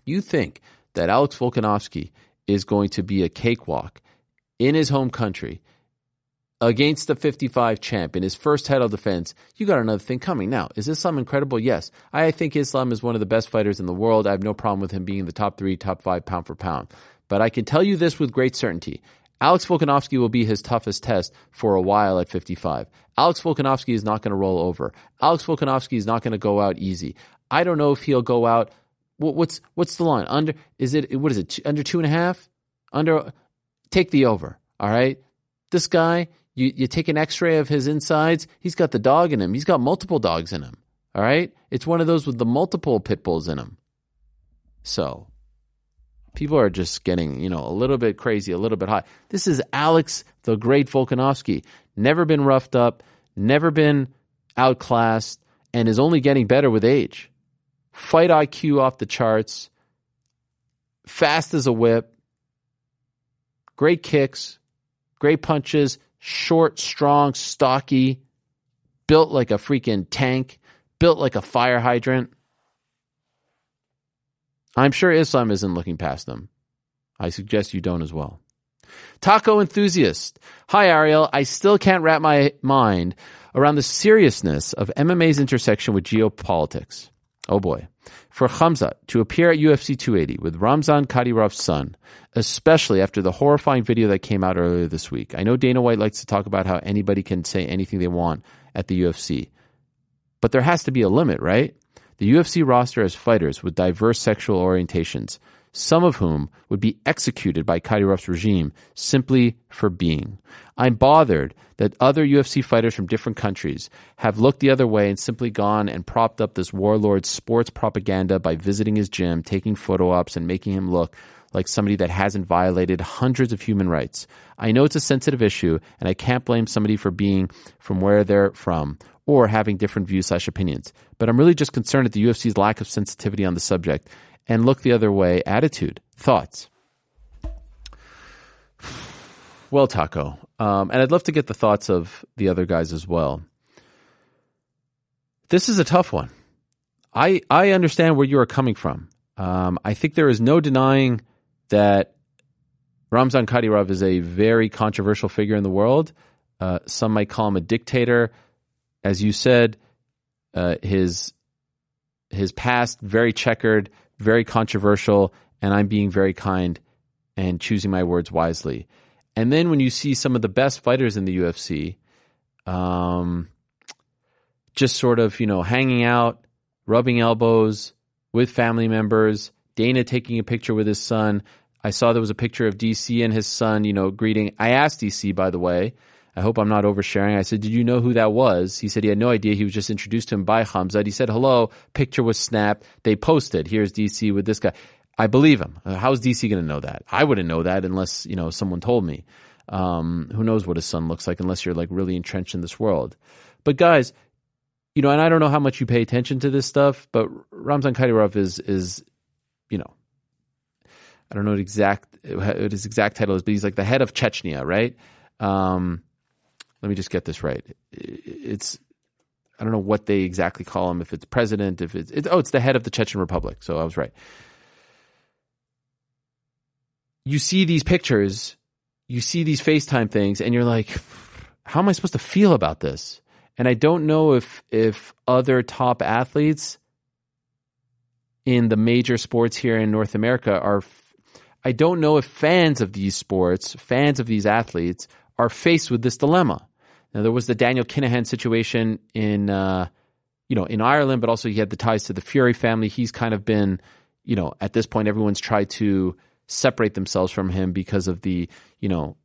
You think that Alex Volkanovski is going to be a cakewalk in his home country against the 55 champ in his first title defense, you got another thing coming. Now, is Islam incredible? Yes. I think Islam is one of the best fighters in the world. I have no problem with him being in the top three, top five pound for pound. But I can tell you this with great certainty. Alex Volkanovski will be his toughest test for a while at 55. Alex Volkanovski is not going to roll over. Alex Volkanovski is not going to go out easy. I don't know if he'll go out. What's what's the line? Under is it what is it? Under two and a half? Under take the over. All right. This guy, you, you take an x ray of his insides, he's got the dog in him. He's got multiple dogs in him. All right. It's one of those with the multiple pit bulls in him. So people are just getting, you know, a little bit crazy, a little bit high. This is Alex, the great Volkanovski. Never been roughed up, never been outclassed, and is only getting better with age. Fight IQ off the charts, fast as a whip, great kicks, great punches, short, strong, stocky, built like a freaking tank, built like a fire hydrant. I'm sure Islam isn't looking past them. I suggest you don't as well. Taco enthusiast. Hi, Ariel. I still can't wrap my mind around the seriousness of MMA's intersection with geopolitics. Oh boy. For Hamza to appear at UFC 280 with Ramzan Kadyrov's son, especially after the horrifying video that came out earlier this week. I know Dana White likes to talk about how anybody can say anything they want at the UFC, but there has to be a limit, right? The UFC roster has fighters with diverse sexual orientations, some of whom would be executed by Kadyrov's regime simply for being. I'm bothered that other UFC fighters from different countries have looked the other way and simply gone and propped up this warlord's sports propaganda by visiting his gym, taking photo ops, and making him look like somebody that hasn't violated hundreds of human rights. I know it's a sensitive issue, and I can't blame somebody for being from where they're from or having different views slash opinions. But I'm really just concerned at the UFC's lack of sensitivity on the subject and look the other way attitude. Thoughts? Well, Taco, um, and I'd love to get the thoughts of the other guys as well. This is a tough one. I I understand where you are coming from. Um, I think there is no denying that Ramzan Kadyrov is a very controversial figure in the world. Uh, some might call him a dictator. As you said, uh, his his past very checkered, very controversial, and I'm being very kind and choosing my words wisely. And then when you see some of the best fighters in the UFC, um, just sort of you know hanging out, rubbing elbows with family members. Dana taking a picture with his son. I saw there was a picture of DC and his son, you know, greeting. I asked DC, by the way. I hope I'm not oversharing. I said, Did you know who that was? He said he had no idea. He was just introduced to him by Hamzat. He said, Hello. Picture was snapped. They posted, Here's DC with this guy. I believe him. Uh, How's DC going to know that? I wouldn't know that unless, you know, someone told me. Um, who knows what his son looks like unless you're like really entrenched in this world. But guys, you know, and I don't know how much you pay attention to this stuff, but Ramzan Kadyrov is is, you know, I don't know what exact what his exact title is, but he's like the head of Chechnya, right? Um, let me just get this right. It's I don't know what they exactly call him. If it's president, if it's, it's oh, it's the head of the Chechen Republic. So I was right. You see these pictures, you see these FaceTime things, and you're like, how am I supposed to feel about this? And I don't know if if other top athletes in the major sports here in North America are I don't know if fans of these sports, fans of these athletes, are faced with this dilemma. Now, there was the Daniel Kinahan situation in, uh, you know, in Ireland, but also he had the ties to the Fury family. He's kind of been, you know, at this point, everyone's tried to separate themselves from him because of the, you know,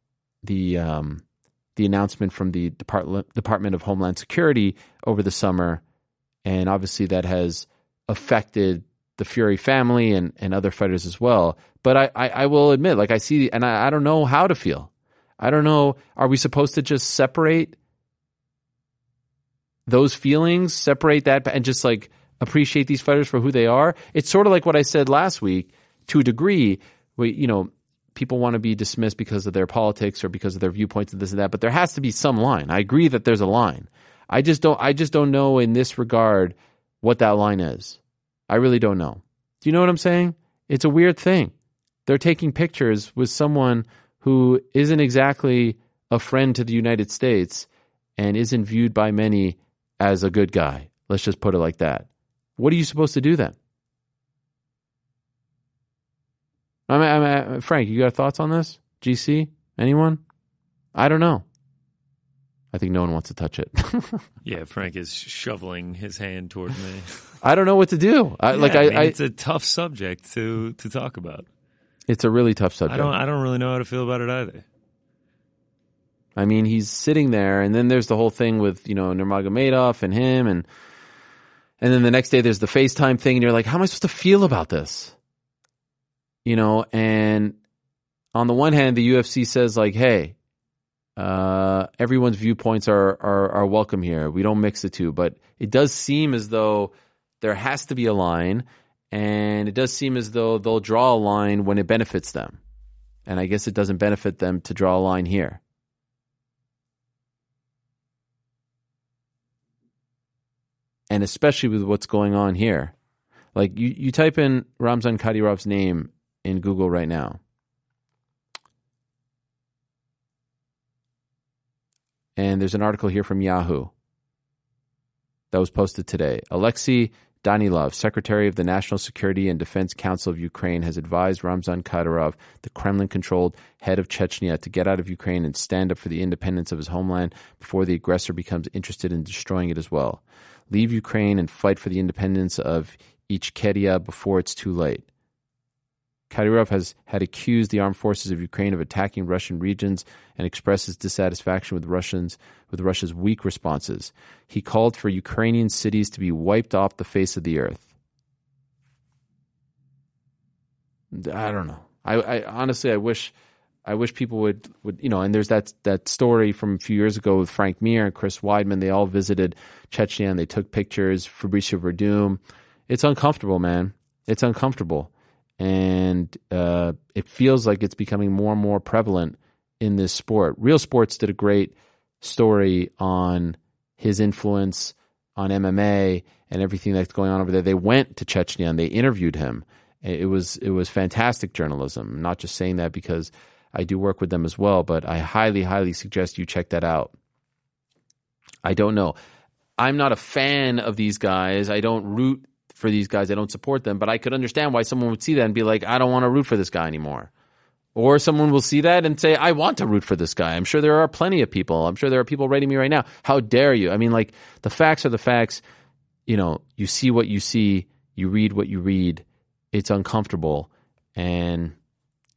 the um, the announcement from the Department Department of Homeland Security over the summer, and obviously that has affected the Fury family and, and other fighters as well. But I, I, I will admit, like I see, and I, I don't know how to feel. I don't know. Are we supposed to just separate those feelings, separate that, and just like appreciate these fighters for who they are? It's sort of like what I said last week to a degree. We, you know, people want to be dismissed because of their politics or because of their viewpoints and this and that, but there has to be some line. I agree that there's a line. I just don't. I just don't know in this regard what that line is. I really don't know. Do you know what I'm saying? It's a weird thing. They're taking pictures with someone who isn't exactly a friend to the United States and isn't viewed by many as a good guy. Let's just put it like that. What are you supposed to do then? I mean, I mean, Frank, you got thoughts on this? GC? Anyone? I don't know. I think no one wants to touch it. Yeah, Frank is shoveling his hand toward me. I don't know what to do. I, like Yeah, I, mean, I, it's a tough subject to to talk about. It's a really tough subject. I don't I don't really know how to feel about it either. I mean, he's sitting there, and then there's the whole thing with you know Nurmagomedov and him, and and then the next day there's the FaceTime thing, and you're like, how am I supposed to feel about this? You know, and on the one hand, the UFC says like, hey, uh, everyone's viewpoints are, are are welcome here. We don't mix the two, but it does seem as though there has to be a line, and it does seem as though they'll draw a line when it benefits them, and I guess it doesn't benefit them to draw a line here. and especially with what's going on here. Like you, you type in Ramzan Kadyrov's name in Google right now. And there's an article here from Yahoo that was posted today. Alexei Danilov, Secretary of the National Security and Defense Council of Ukraine, has advised Ramzan Kadyrov, the Kremlin controlled head of Chechnya, to get out of Ukraine and stand up for the independence of his homeland before the aggressor becomes interested in destroying it as well. Leave Ukraine and fight for the independence of Ichkeria before it's too late. Kadyrov has had accused the armed forces of Ukraine of attacking Russian regions and expressed his dissatisfaction with Russians with Russia's weak responses. He called for Ukrainian cities to be wiped off the face of the earth. I don't know. I, I honestly, I wish, I wish people would, would, you know. And there's that that story from a few years ago with Frank Mir and Chris Weidman. They all visited Chechnya and they took pictures. Fabricio Werdum. It's uncomfortable, man. It's uncomfortable and uh, it feels like it's becoming more and more prevalent in this sport. Real Sports did a great story on his influence on MMA and everything that's going on over there. They went to Chechnya and they interviewed him. It was it was fantastic journalism. I'm not just saying that because I do work with them as well, but I highly highly suggest you check that out. I don't know. I'm not a fan of these guys. I don't root for these guys. I don't support them, but I could understand why someone would see that and be like, I don't want to root for this guy anymore. Or someone will see that and say, I want to root for this guy. I'm sure there are plenty of people. I'm sure there are people writing me right now. How dare you? I mean, like, the facts are the facts. You know, you see what you see, you read what you read. It's uncomfortable. And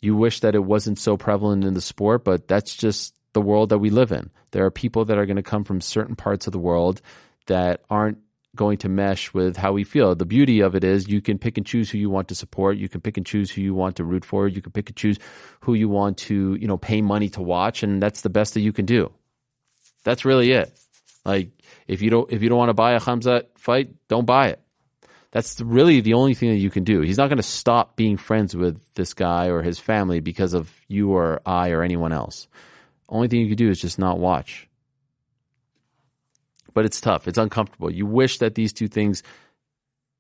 you wish that it wasn't so prevalent in the sport, but that's just the world that we live in. There are people that are going to come from certain parts of the world that aren't going to mesh with how we feel. The beauty of it is you can pick and choose who you want to support. You can pick and choose who you want to root for. You can pick and choose who you want to, you know, pay money to watch, and that's the best that you can do. That's really it. Like if you don't if you don't want to buy a Hamza fight, don't buy it. That's really the only thing that you can do. He's not going to stop being friends with this guy or his family because of you or I or anyone else. Only thing you can do is just not watch but it's tough. It's uncomfortable. You wish that these two things,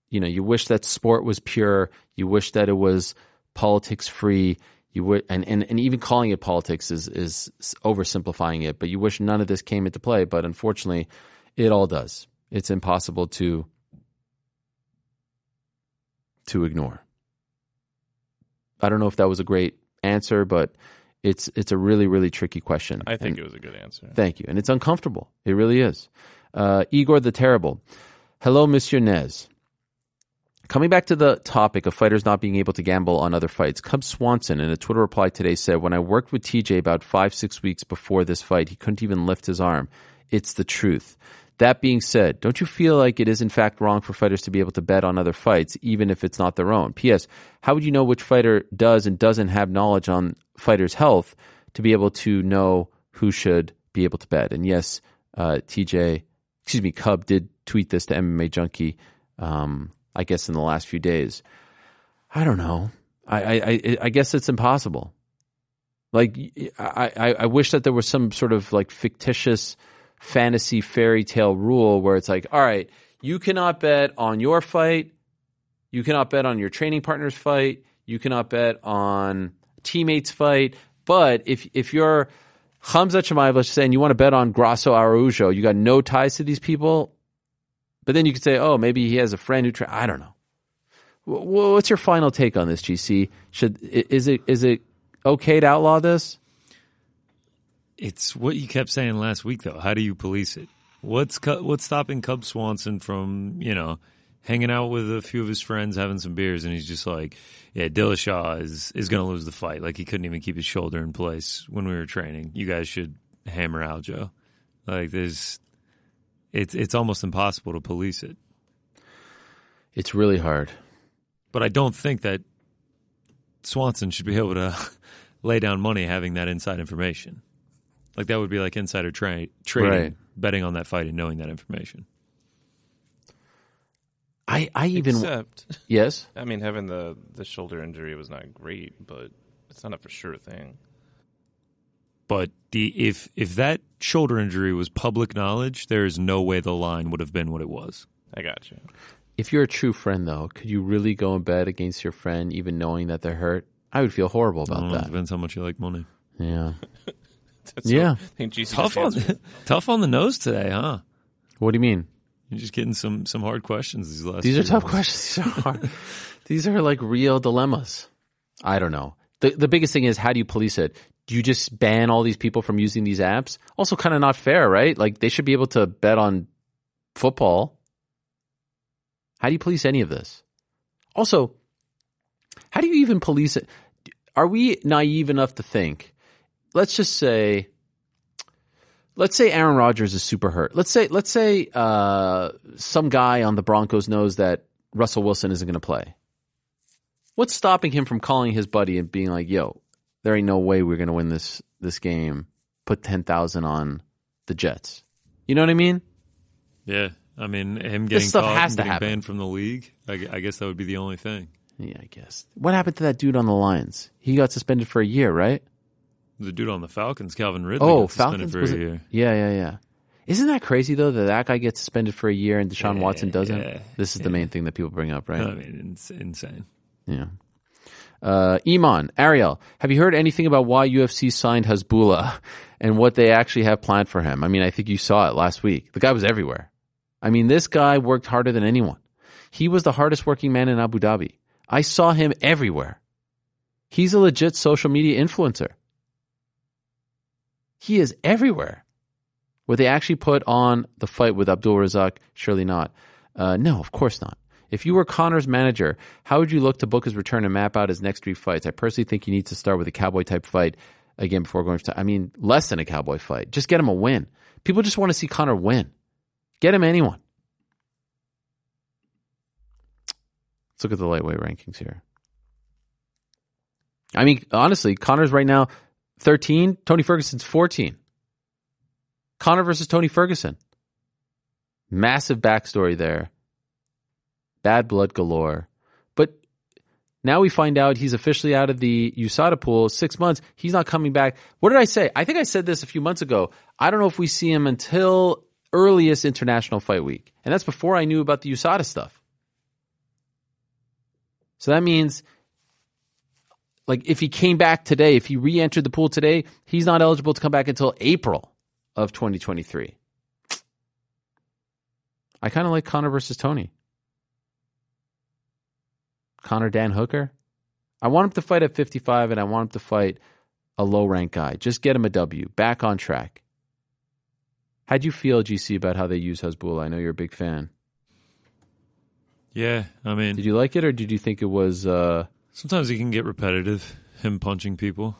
you know, you wish that sport was pure. You wish that it was politics free. You would, and, and, and even calling it politics is, is oversimplifying it, but you wish none of this came into play. But unfortunately, it all does. It's impossible to, to ignore. I don't know if that was a great answer, but it's it's a really really tricky question. I think And- it was a good answer. Thank you. And it's uncomfortable. It really is. Uh, Igor the Terrible. Hello, Monsieur Nez. Coming back to the topic of fighters not being able to gamble on other fights, Cub Swanson in a Twitter reply today said, When I worked with TJ about five, six weeks before this fight, he couldn't even lift his arm. It's the truth. That being said, don't you feel like it is in fact wrong for fighters to be able to bet on other fights, even if it's not their own? P.S. How would you know which fighter does and doesn't have knowledge on fighters' health to be able to know who should be able to bet? And yes, uh, TJ, excuse me, Cub did tweet this to MMA Junkie, um, I guess in the last few days. I don't know. I, I, I, I guess it's impossible. Like, I, I, I wish that there was some sort of like fictitious fantasy fairy tale rule where it's like, all right, you cannot bet on your fight, you cannot bet on your training partner's fight, you cannot bet on teammates' fight. But if if you're Hamza Chimaev, let's just say, and you want to bet on Grasso Araujo, you got no ties to these people. But then you could say, oh, maybe he has a friend who. Tra- I don't know. Wh- wh- What's your final take on this, GC? Should is it is it okay to outlaw this? It's what you kept saying last week, though. How do you police it? What's what's stopping Cub Swanson from you know hanging out with a few of his friends, having some beers, and he's just like, "Yeah, Dillashaw is is going to lose the fight. Like he couldn't even keep his shoulder in place when we were training. You guys should hammer Aljo. Like there's, it's it's almost impossible to police it. It's really hard. But I don't think that Swanson should be able to lay down money having that inside information. Like that would be like insider tra- trading, Right. betting on that fight and knowing that information. I I even Except, yes. I mean, having the the shoulder injury was not great, but it's not a for sure thing. But the if if that shoulder injury was public knowledge, there is no way the line would have been what it was. I got you. If you're a true friend, though, could you really go in bed against your friend, even knowing that they're hurt? I would feel horrible I don't about know, it that. depends how much you like money. Yeah. That's Yeah. what I think GC Tough on stands tough on the nose today, huh? What do you mean? You're just getting some some hard questions these last. These are tough months. questions. These are hard. These are like real dilemmas. I don't know. The the biggest thing is how do you police it? Do you just ban all these people from using these apps? Also kind of not fair, right? Like they should be able to bet on football. How do you police any of this? Also, how do you even police it? Are we naive enough to think? Let's just say let's say Aaron Rodgers is super hurt. Let's say let's say uh, some guy on the Broncos knows that Russell Wilson isn't going to play. What's stopping him from calling his buddy and being like, "Yo, there ain't no way we're going to win this this game. Put ten thousand on the Jets." You know what I mean? Yeah, I mean him getting stuff caught has and to getting banned from the league. I, I guess that would be the only thing. Yeah, I guess. What happened to that dude on the Lions? He got suspended for a year, right? The dude on the Falcons, Calvin Ridley, Oh, Falcons for a year. Yeah, yeah, yeah. Isn't that crazy though that that guy gets suspended for a year and Deshaun Watson doesn't? yeah, this is the main thing that people bring up, right? I mean, it's insane. Yeah. Uh, Iman, Ariel, have you heard anything about why UFC signed Hasbulla and what they actually have planned for him? I mean, I think you saw it last week. The guy was everywhere. I mean, this guy worked harder than anyone. He was the hardest working man in Abu Dhabi. I saw him everywhere. He's a legit social media influencer. He is everywhere. Would they actually put on the fight with Abdu Rozik? Surely not. Uh, no, of course not. If you were Conor's manager, how would you look to book his return and map out his next three fights? I personally think you need to start with a cowboy type fight again before going to, I mean, less than a cowboy fight. Just get him a win. People just want to see Conor win. Get him anyone. Let's look at the lightweight rankings here. I mean, honestly, Conor's right now 13, Tony Ferguson's 14. Conor versus Tony Ferguson. Massive backstory there. Bad blood galore. But now we find out he's officially out of the USADA pool. Six months. He's not coming back. What did I say? I think I said this a few months ago. I don't know if we see him until earliest international fight week. And that's before I knew about the USADA stuff. So that means like if he came back today, if he re-entered the pool today, he's not eligible to come back until April of 2023. I kind of like Conor versus Tony. Conor Dan Hooker. I want him to fight at 55, and I want him to fight a low rank guy. Just get him a W. Back on track. How'd you feel, GC, about how they use Hasbulla? I know you're a big fan. Yeah, I mean, Did you like it, or did you think it was? Uh, sometimes he can get repetitive, him punching people.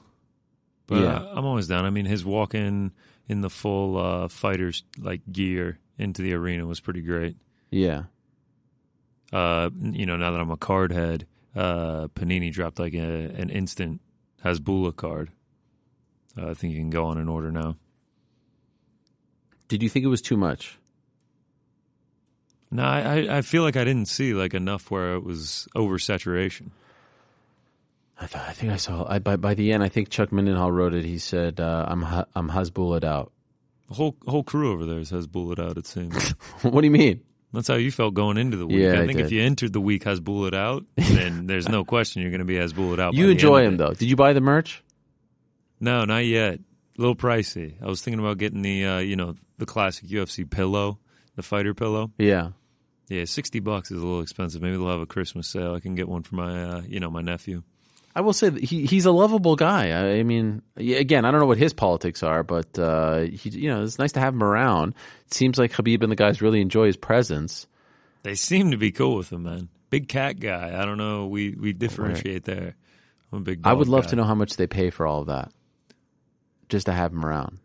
But Yeah. uh, I'm always down. I mean, his walk in in the full uh, fighters like gear into the arena was pretty great. yeah, Uh, you know, now that I'm a card head, uh, Panini dropped like a, an instant Hasbulla card. Uh, I think you can go on an order now. did you think it was too much? No, I, I- I feel like I didn't see like enough where it was oversaturation. I, thought, I think I saw. I, by by the end, I think Chuck Mindenhall wrote it. He said, uh, "I'm I'm Hasbulla'd out." The whole whole crew over there is Hasbulla'd out. It seems what do you mean? that's how you felt going into the week. Yeah, I I think if you entered the week Hasbulla'd out, then there's no question you're going to be Hasbulla'd out. by You the enjoy end him though. Did you buy the merch? No, not yet. A little pricey. I was thinking about getting the uh, you know the classic UFC pillow, the fighter pillow. Yeah. Yeah, sixty bucks is a little expensive. Maybe they'll have a Christmas sale. I can get one for my uh, you know my nephew. I will say that he he's a lovable guy. I, I mean, again, I don't know what his politics are, but uh, he, you know, it's nice to have him around. It seems like Habib and the guys really enjoy his presence. They seem to be cool with him, man. Big cat guy. I don't know. We we differentiate there. I'm a big. I would love guy. to know how much they pay for all of that, just to have him around.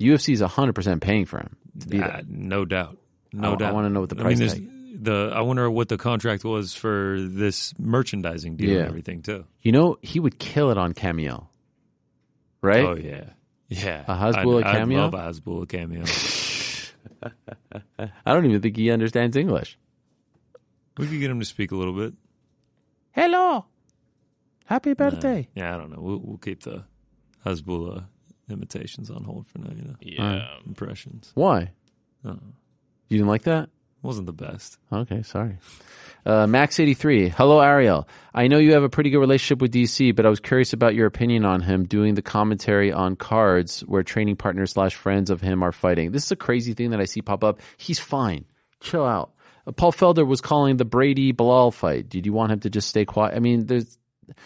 UFC is hundred percent paying for him to Uh, no doubt. No I- I doubt. wanna know what the I price mean, tag- the. I wonder what the contract was for this merchandising deal Yeah. and everything too. You know, he would kill it on Cameo, right? Oh yeah, yeah. A Hasbulla I'd, cameo? I'd love a Hasbulla cameo. I don't even think he understands English. we could get him to speak a little bit. Hello, happy birthday. Yeah, I don't know. We'll, we'll keep the Hasbulla imitations on hold for now. You know, Yeah. impressions. Why? Uh, You didn't like that? Wasn't the best. Okay, sorry. Uh, Max83. Hello, Ariel. I know you have a pretty good relationship with DC, but I was curious about your opinion on him doing the commentary on cards where training partners slash friends of him are fighting. This is a crazy thing that I see pop up. He's fine. Chill out. Uh, Paul Felder was calling the Brady Belal fight. Did you want him to just stay quiet? I mean, there's,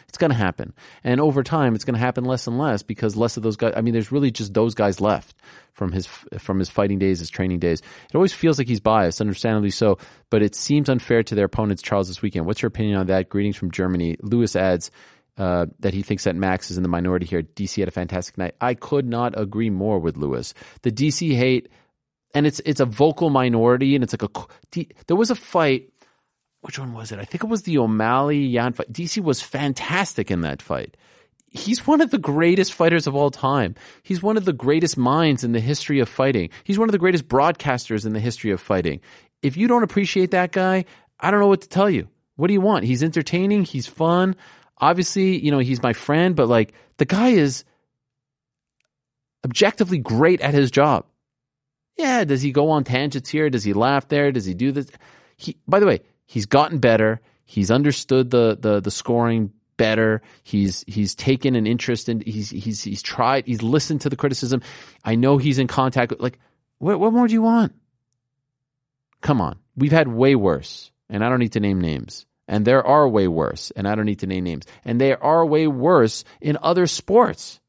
it's going to happen. And over time, it's going to happen less and less because less of those guys, I mean, there's really just those guys left from his, from his fighting days, his training days. It always feels like he's biased, understandably so, but it seems unfair to their opponents, Charles, this weekend. What's your opinion on that? Greetings from Germany. Lewis adds, uh, that he thinks that Max is in the minority here. DC had a fantastic night. I could not agree more with Lewis. The DC hate, and it's it's a vocal minority, and it's like a. There was a fight which one was it? I think it was the O'Malley Yan fight. DC was fantastic in that fight. He's one of the greatest fighters of all time. He's one of the greatest minds in the history of fighting. He's one of the greatest broadcasters in the history of fighting. If you don't appreciate that guy, I don't know what to tell you. What do you want? He's entertaining, he's fun. Obviously, you know, he's my friend, but like the guy is objectively great at his job. Yeah, does he go on tangents here? Does he laugh there? Does he do this? He by the way, he's gotten better. He's understood the the the scoring better. He's he's taken an interest in he's he's he's tried he's listened to the criticism. I know he's in contact with like what what more do you want? Come on. We've had way worse. And I don't need to name names. And there are way worse. And I don't need to name names. And there are way worse in other sports.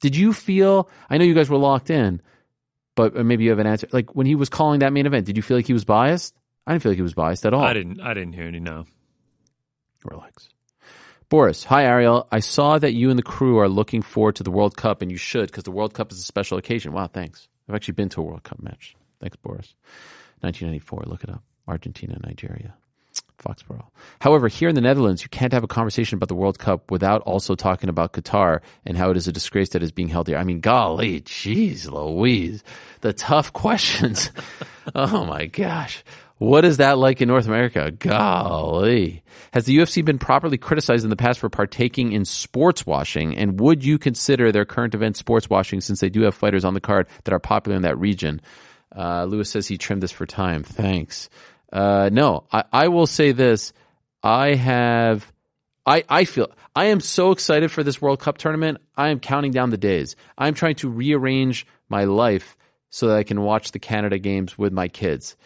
Did you feel I know you guys were locked in, but uh, maybe you have an answer. Like when he was calling that main event, did you feel like he was biased? I didn't feel like he was biased at all. I didn't. I didn't hear any. No. Relax. Boris, hi Ariel. I saw that you and the crew are looking forward to the World Cup, and you should because the World Cup is a special occasion. Wow, thanks. I've actually been to a World Cup match. Thanks, Boris. 1994. Look it up. Argentina, Nigeria. Foxborough. However, here in the Netherlands, you can't have a conversation about the World Cup without also talking about Qatar and how it is a disgrace that is being held here. I mean, golly, jeez, Louise, the tough questions. oh my gosh. What is that like in North America? Golly. Has the UFC been properly criticized in the past for partaking in sports washing? And would you consider their current event sports washing since they do have fighters on the card that are popular in that region? Uh, Lewis says he trimmed this for time. Thanks. Uh, no, I, I will say this. I have, I, I feel, I am so excited for this World Cup tournament. I am counting down the days. I'm trying to rearrange my life so that I can watch the Canada games with my kids.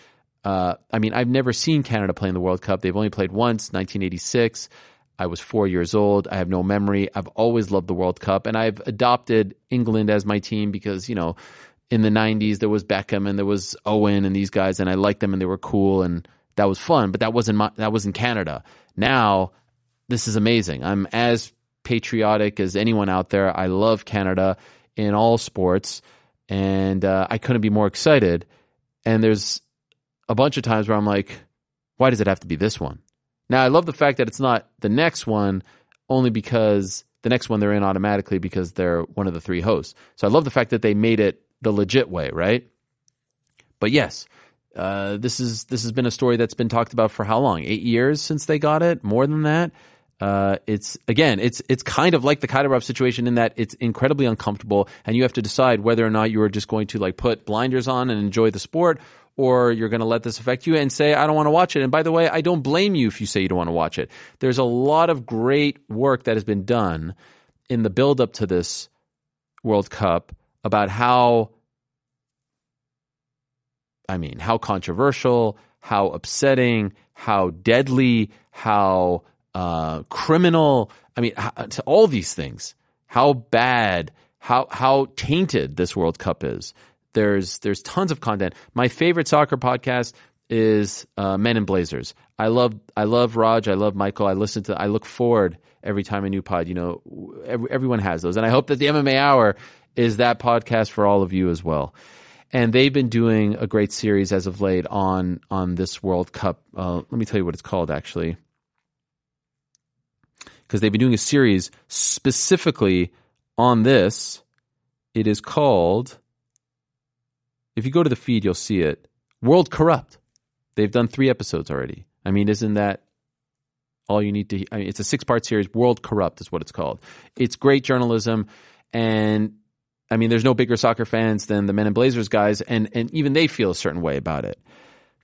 Uh, I mean, I've never seen Canada play in the World Cup. They've only played once, 1986. I was four years old. I have no memory. I've always loved the World Cup, and I've adopted England as my team because you know, in the '90s there was Beckham and there was Owen and these guys, and I liked them and they were cool and that was fun. But that wasn't my, that was in Canada. Now, this is amazing. I'm as patriotic as anyone out there. I love Canada in all sports, and uh, I couldn't be more excited. And there's a bunch of times where I'm like, why does it have to be this one? Now, I love the fact that it's not the next one only because the next one they're in automatically because they're one of the three hosts. So I love the fact that they made it the legit way, right? But yes, uh, this is this has been a story that's been talked about for how long? Eight years since they got it? More than that? Uh, it's again, it's it's kind of like the Kadyrov situation in that it's incredibly uncomfortable, and you have to decide whether or not you are just going to like put blinders on and enjoy the sport, or you're going to let this affect you and say, I don't want to watch it. And by the way, I don't blame you if you say you don't want to watch it. There's a lot of great work that has been done in the build up to this World Cup about how, I mean, how controversial, how upsetting, how deadly, how uh, criminal. I mean, to all these things, how bad, how how tainted this World Cup is. There's there's tons of content. My favorite soccer podcast is uh, Men in Blazers. I love I love Raj. I love Michael. I listen to. I look forward every time a new pod. You know, every, everyone has those, and I hope that the MMA Hour is that podcast for all of you as well. And they've been doing a great series as of late on on this World Cup. Uh, let me tell you what it's called actually, because they've been doing a series specifically on this. It is called if you go to the feed, you'll see it. World Corrupt. They've done three episodes already. I mean, isn't that all you need to? I mean, it's a six part series. World Corrupt is what it's called. It's great journalism, and I mean, there's no bigger soccer fans than the Men in Blazers guys, and and even they feel a certain way about it.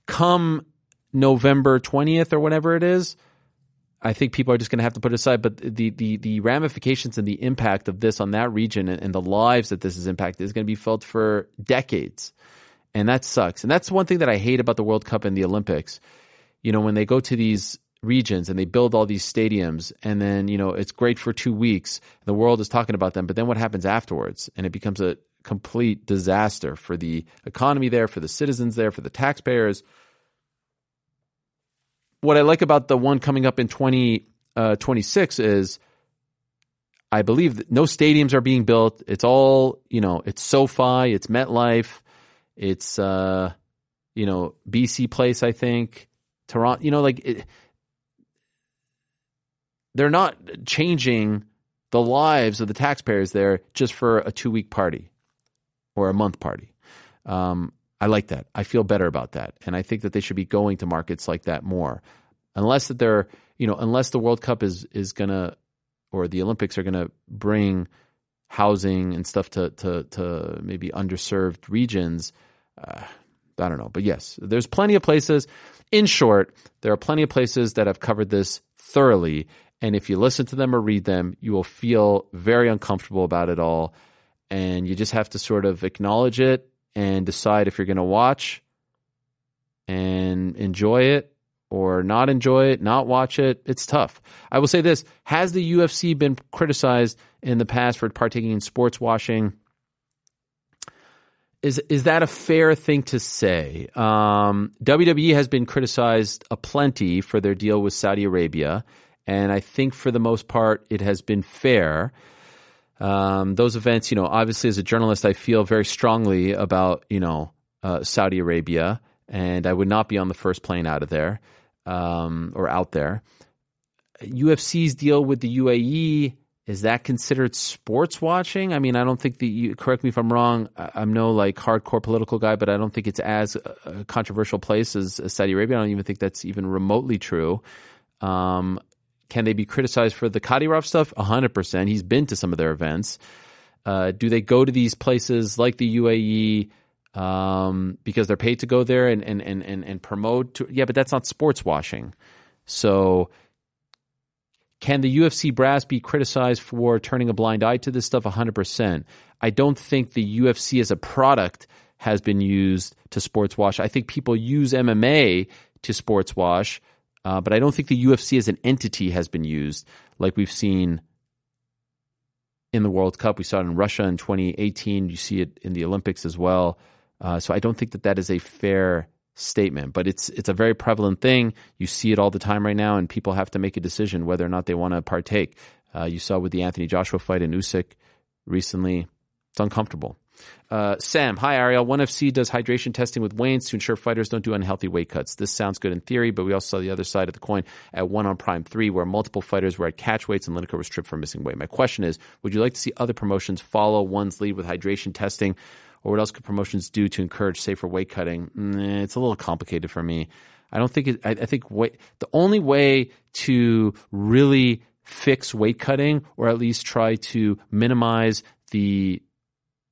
Come November twentieth or whatever it is, I think people are just going to have to put it aside. But the, the, the ramifications and the impact of this on that region and, and the lives that this has impacted is going to be felt for decades. And that sucks. And that's one thing that I hate about the World Cup and the Olympics. You know, when they go to these regions and they build all these stadiums and then, you know, it's great for two weeks. The world is talking about them. But then what happens afterwards? And it becomes a complete disaster for the economy there, for the citizens there, for the taxpayers what I like about the one coming up in 2026 uh, is I believe that no stadiums are being built. It's all, you know, it's SoFi, it's MetLife, it's, uh, you know, BC Place, I think, Toronto, you know, like it, they're not changing the lives of the taxpayers there just for a two week party or a month party. Um, I like that. I feel better about that, and I think that they should be going to markets like that more. Unless that they're, you know, unless the World Cup is is gonna or the Olympics are gonna bring housing and stuff to to to maybe underserved regions. Uh, I don't know, but yes, there's plenty of places. In short, there are plenty of places that have covered this thoroughly, and if you listen to them or read them, you will feel very uncomfortable about it all, and you just have to sort of acknowledge it and decide if you're going to watch and enjoy it or not enjoy it, not watch it. It's tough. I will say this Has the UFC been criticized in the past for partaking in sports washing? Is, is that a fair thing to say? Um, WWE has been criticized aplenty for their deal with Saudi Arabia, and I think for the most part it has been fair. Um, those events, you know, obviously as a journalist, I feel very strongly about, you know, uh, Saudi Arabia, and I would not be on the first plane out of there um, or out there. UFC's deal with the UAE is that considered sports washing? I mean, I don't think the correct me if I'm wrong. I'm no like hardcore political guy, but I don't think it's as a controversial place as, as Saudi Arabia. I don't even think that's even remotely true. Um, can they be criticized for the Kadyrov stuff? 100%. He's been to some of their events. Uh, do they go to these places like the UAE um, because they're paid to go there and, and, and, and, and promote? To, yeah, but that's not sports washing. So can the UFC brass be criticized for turning a blind eye to this stuff? 100%. I don't think the UFC as a product has been used to sports wash. I think people use MMA to sports wash Uh, but I don't think the UFC as an entity has been used like we've seen in the World Cup. We saw it in Russia in 2018. You see it in the Olympics as well. Uh, so I don't think that that is a fair statement, but it's it's a very prevalent thing. You see it all the time right now, and people have to make a decision whether or not they want to partake. Uh, you saw with the Anthony Joshua fight in Usyk recently. It's uncomfortable. Uh, Sam, hi Ariel. ONE FC does hydration testing with Wayne's to ensure fighters don't do unhealthy weight cuts. This sounds good in theory, but we also saw the other side of the coin at one on Prime 3 where multiple fighters were at catch weights and Lineker was stripped for missing weight. My question is, would you like to see other promotions follow one's lead with hydration testing? Or what else could promotions do to encourage safer weight cutting? Mm, it's a little complicated for me. I don't think it, I, I think weight, the only way to really fix weight cutting or at least try to minimize the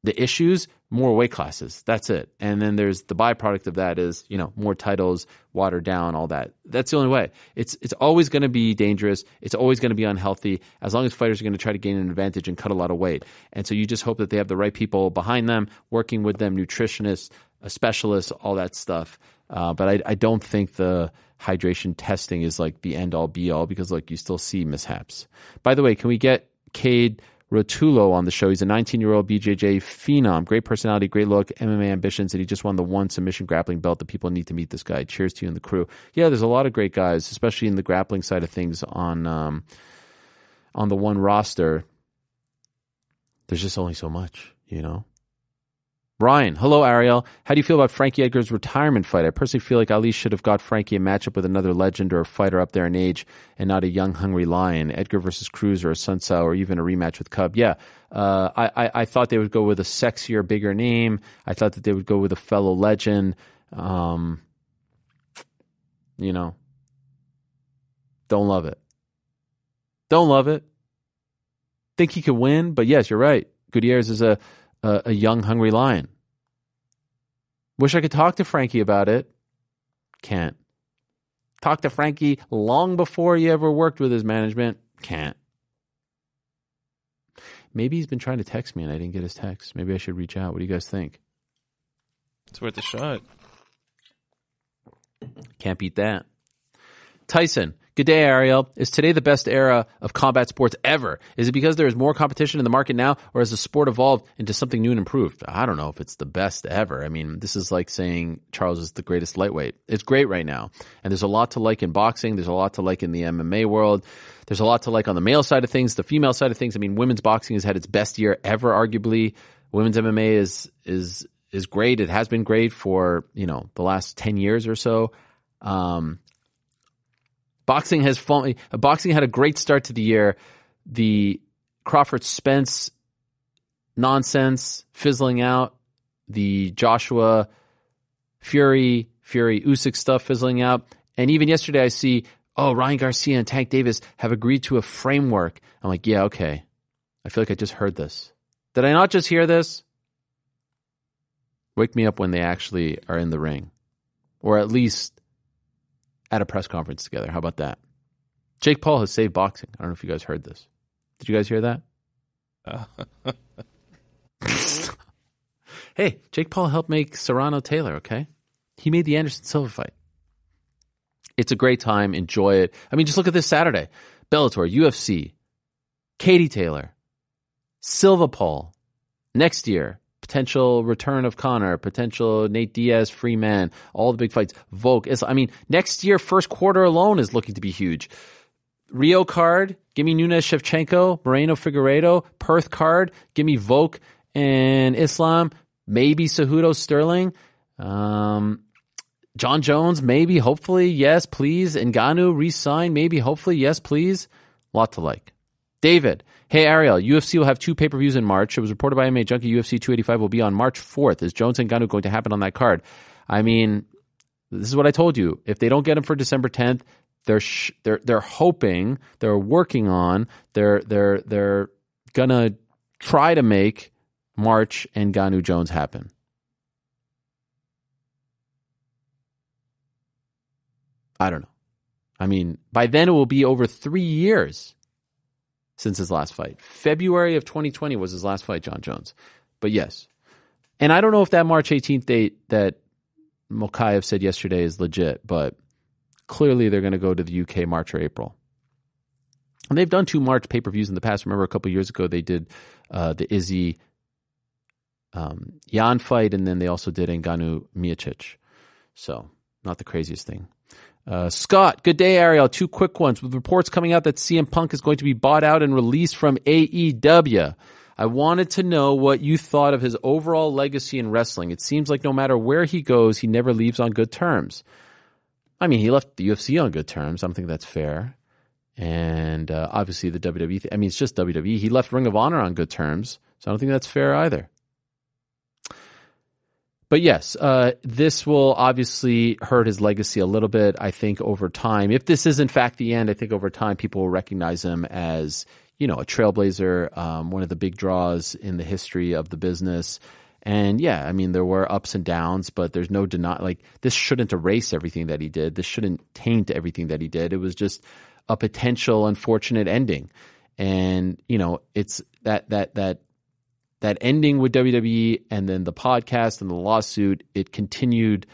the issues more weight classes. That's it. And then there's the byproduct of that is you know more titles watered down all that. That's the only way. It's it's always going to be dangerous. It's always going to be unhealthy. As long as fighters are going to try to gain an advantage and cut a lot of weight. And so you just hope that they have the right people behind them working with them nutritionists specialists all that stuff. Uh, but I, I don't think the hydration testing is like the end all be all because like you still see mishaps. By the way can we get Kade Ruotolo on the show. He's a 19 year old BJJ phenom, great personality, great look, MMA ambitions, and he just won the one submission grappling belt. The people need to meet this guy. Cheers to you and the crew. Yeah, there's a lot of great guys, especially in the grappling side of things on um, on the one roster. There's just only so much, you know. Ryan, hello Ariel. How do you feel about Frankie Edgar's retirement fight? I personally feel like Ali should have got Frankie a matchup with another legend or a fighter up there in age and not a young, hungry lion. Edgar versus Cruz or a Sun Tzu or even a rematch with Cub. Yeah, uh, I, I, I, thought they would go with a sexier, bigger name. I thought that they would go with a fellow legend. Um, you know, don't love it. Don't love it. Think he could win, but yes, you're right. Gutierrez is a a, a young, hungry lion. Wish I could talk to Frankie about it. Can't. Talk to Frankie long before he ever worked with his management. Can't. Maybe he's been trying to text me and I didn't get his text. Maybe I should reach out. What do you guys think? It's worth a shot. Can't beat that. Tyson, Good day, Ariel. Is today the best era of combat sports ever? Is it because there is more competition in the market now, or has the sport evolved into something new and improved? I don't know if it's the best ever. I mean, this is like saying Charles is the greatest lightweight. It's great right now. And there's a lot to like in boxing. There's a lot to like in the MMA world. There's a lot to like on the male side of things, the female side of things. I mean, women's boxing has had its best year ever, arguably. Women's MMA is, is, is great. It has been great for, you know, the last 10 years or so. Um, Boxing has fallen, boxing had a great start to the year. The Crawford Spence nonsense fizzling out. The Joshua Fury Fury Usyk stuff fizzling out. And even yesterday, I see oh Ryan Garcia and Tank Davis have agreed to a framework. I'm like, yeah, okay. I feel like I just heard this. Did I not just hear this? Wake me up when they actually are in the ring, or at least at a press conference together. How about that? Jake Paul has saved boxing. I don't know if you guys heard this. Did you guys hear that? Uh. hey, Jake Paul helped make Serrano Taylor, okay? He made the Anderson Silva fight. It's a great time. Enjoy it. I mean, just look at this Saturday Bellator, UFC, Katie Taylor, Silva Paul. Next year, potential return of Conor, potential Nate Diaz, Freeman, all the big fights. Volk. Is, I mean, next year, first quarter alone is looking to be huge. Rio card, give me Nunes Shevchenko, Moreno Figueiredo, Perth card, give me Volk and Islam, maybe Cejudo Sterling. Um, Jon Jones, maybe, hopefully, yes, please. Ngannou, resign, maybe, hopefully, yes, please. lot to like. David, hey Ariel, UFC will have two pay per views in March. It was reported by MMA Junkie UFC 285 will be on March 4th. Is Jones and Ngannou going to happen on that card? I mean, this is what I told you. If they don't get him for December 10th, they're sh- they're they're hoping, they're working on, they're they're they're gonna try to make March and Ngannou Jones happen. I don't know. I mean, by then it will be over three years since his last fight. February of 2020 was his last fight, Jon Jones. But yes. And I don't know if that March 18th date that Mokaev said yesterday is legit, but clearly they're going to go to the UK March or April. And they've done two March pay per views in the past. Remember, a couple years ago they did uh, the Izzy um, Jan fight, and then they also did Ngannou Miocic. So, not the craziest thing. Uh, Scott, good day, Ariel. Two quick ones. With reports coming out that CM Punk is going to be bought out and released from AEW, I wanted to know what you thought of his overall legacy in wrestling. It seems like no matter where he goes, he never leaves on good terms. I mean, he left the UFC on good terms. I don't think that's fair. And uh, obviously, the WWE, I mean, it's just WWE. He left Ring of Honor on good terms. So I don't think that's fair either. But yes, uh, this will obviously hurt his legacy a little bit. I think over time, if this is in fact the end, I think over time people will recognize him as you know a trailblazer, um, one of the big draws in the history of the business. And yeah, I mean there were ups and downs, but there's no deny. Like this shouldn't erase everything that he did. This shouldn't taint everything that he did. It was just a potential unfortunate ending. And you know, it's that that that that ending with WWE and then the podcast and the lawsuit, it continued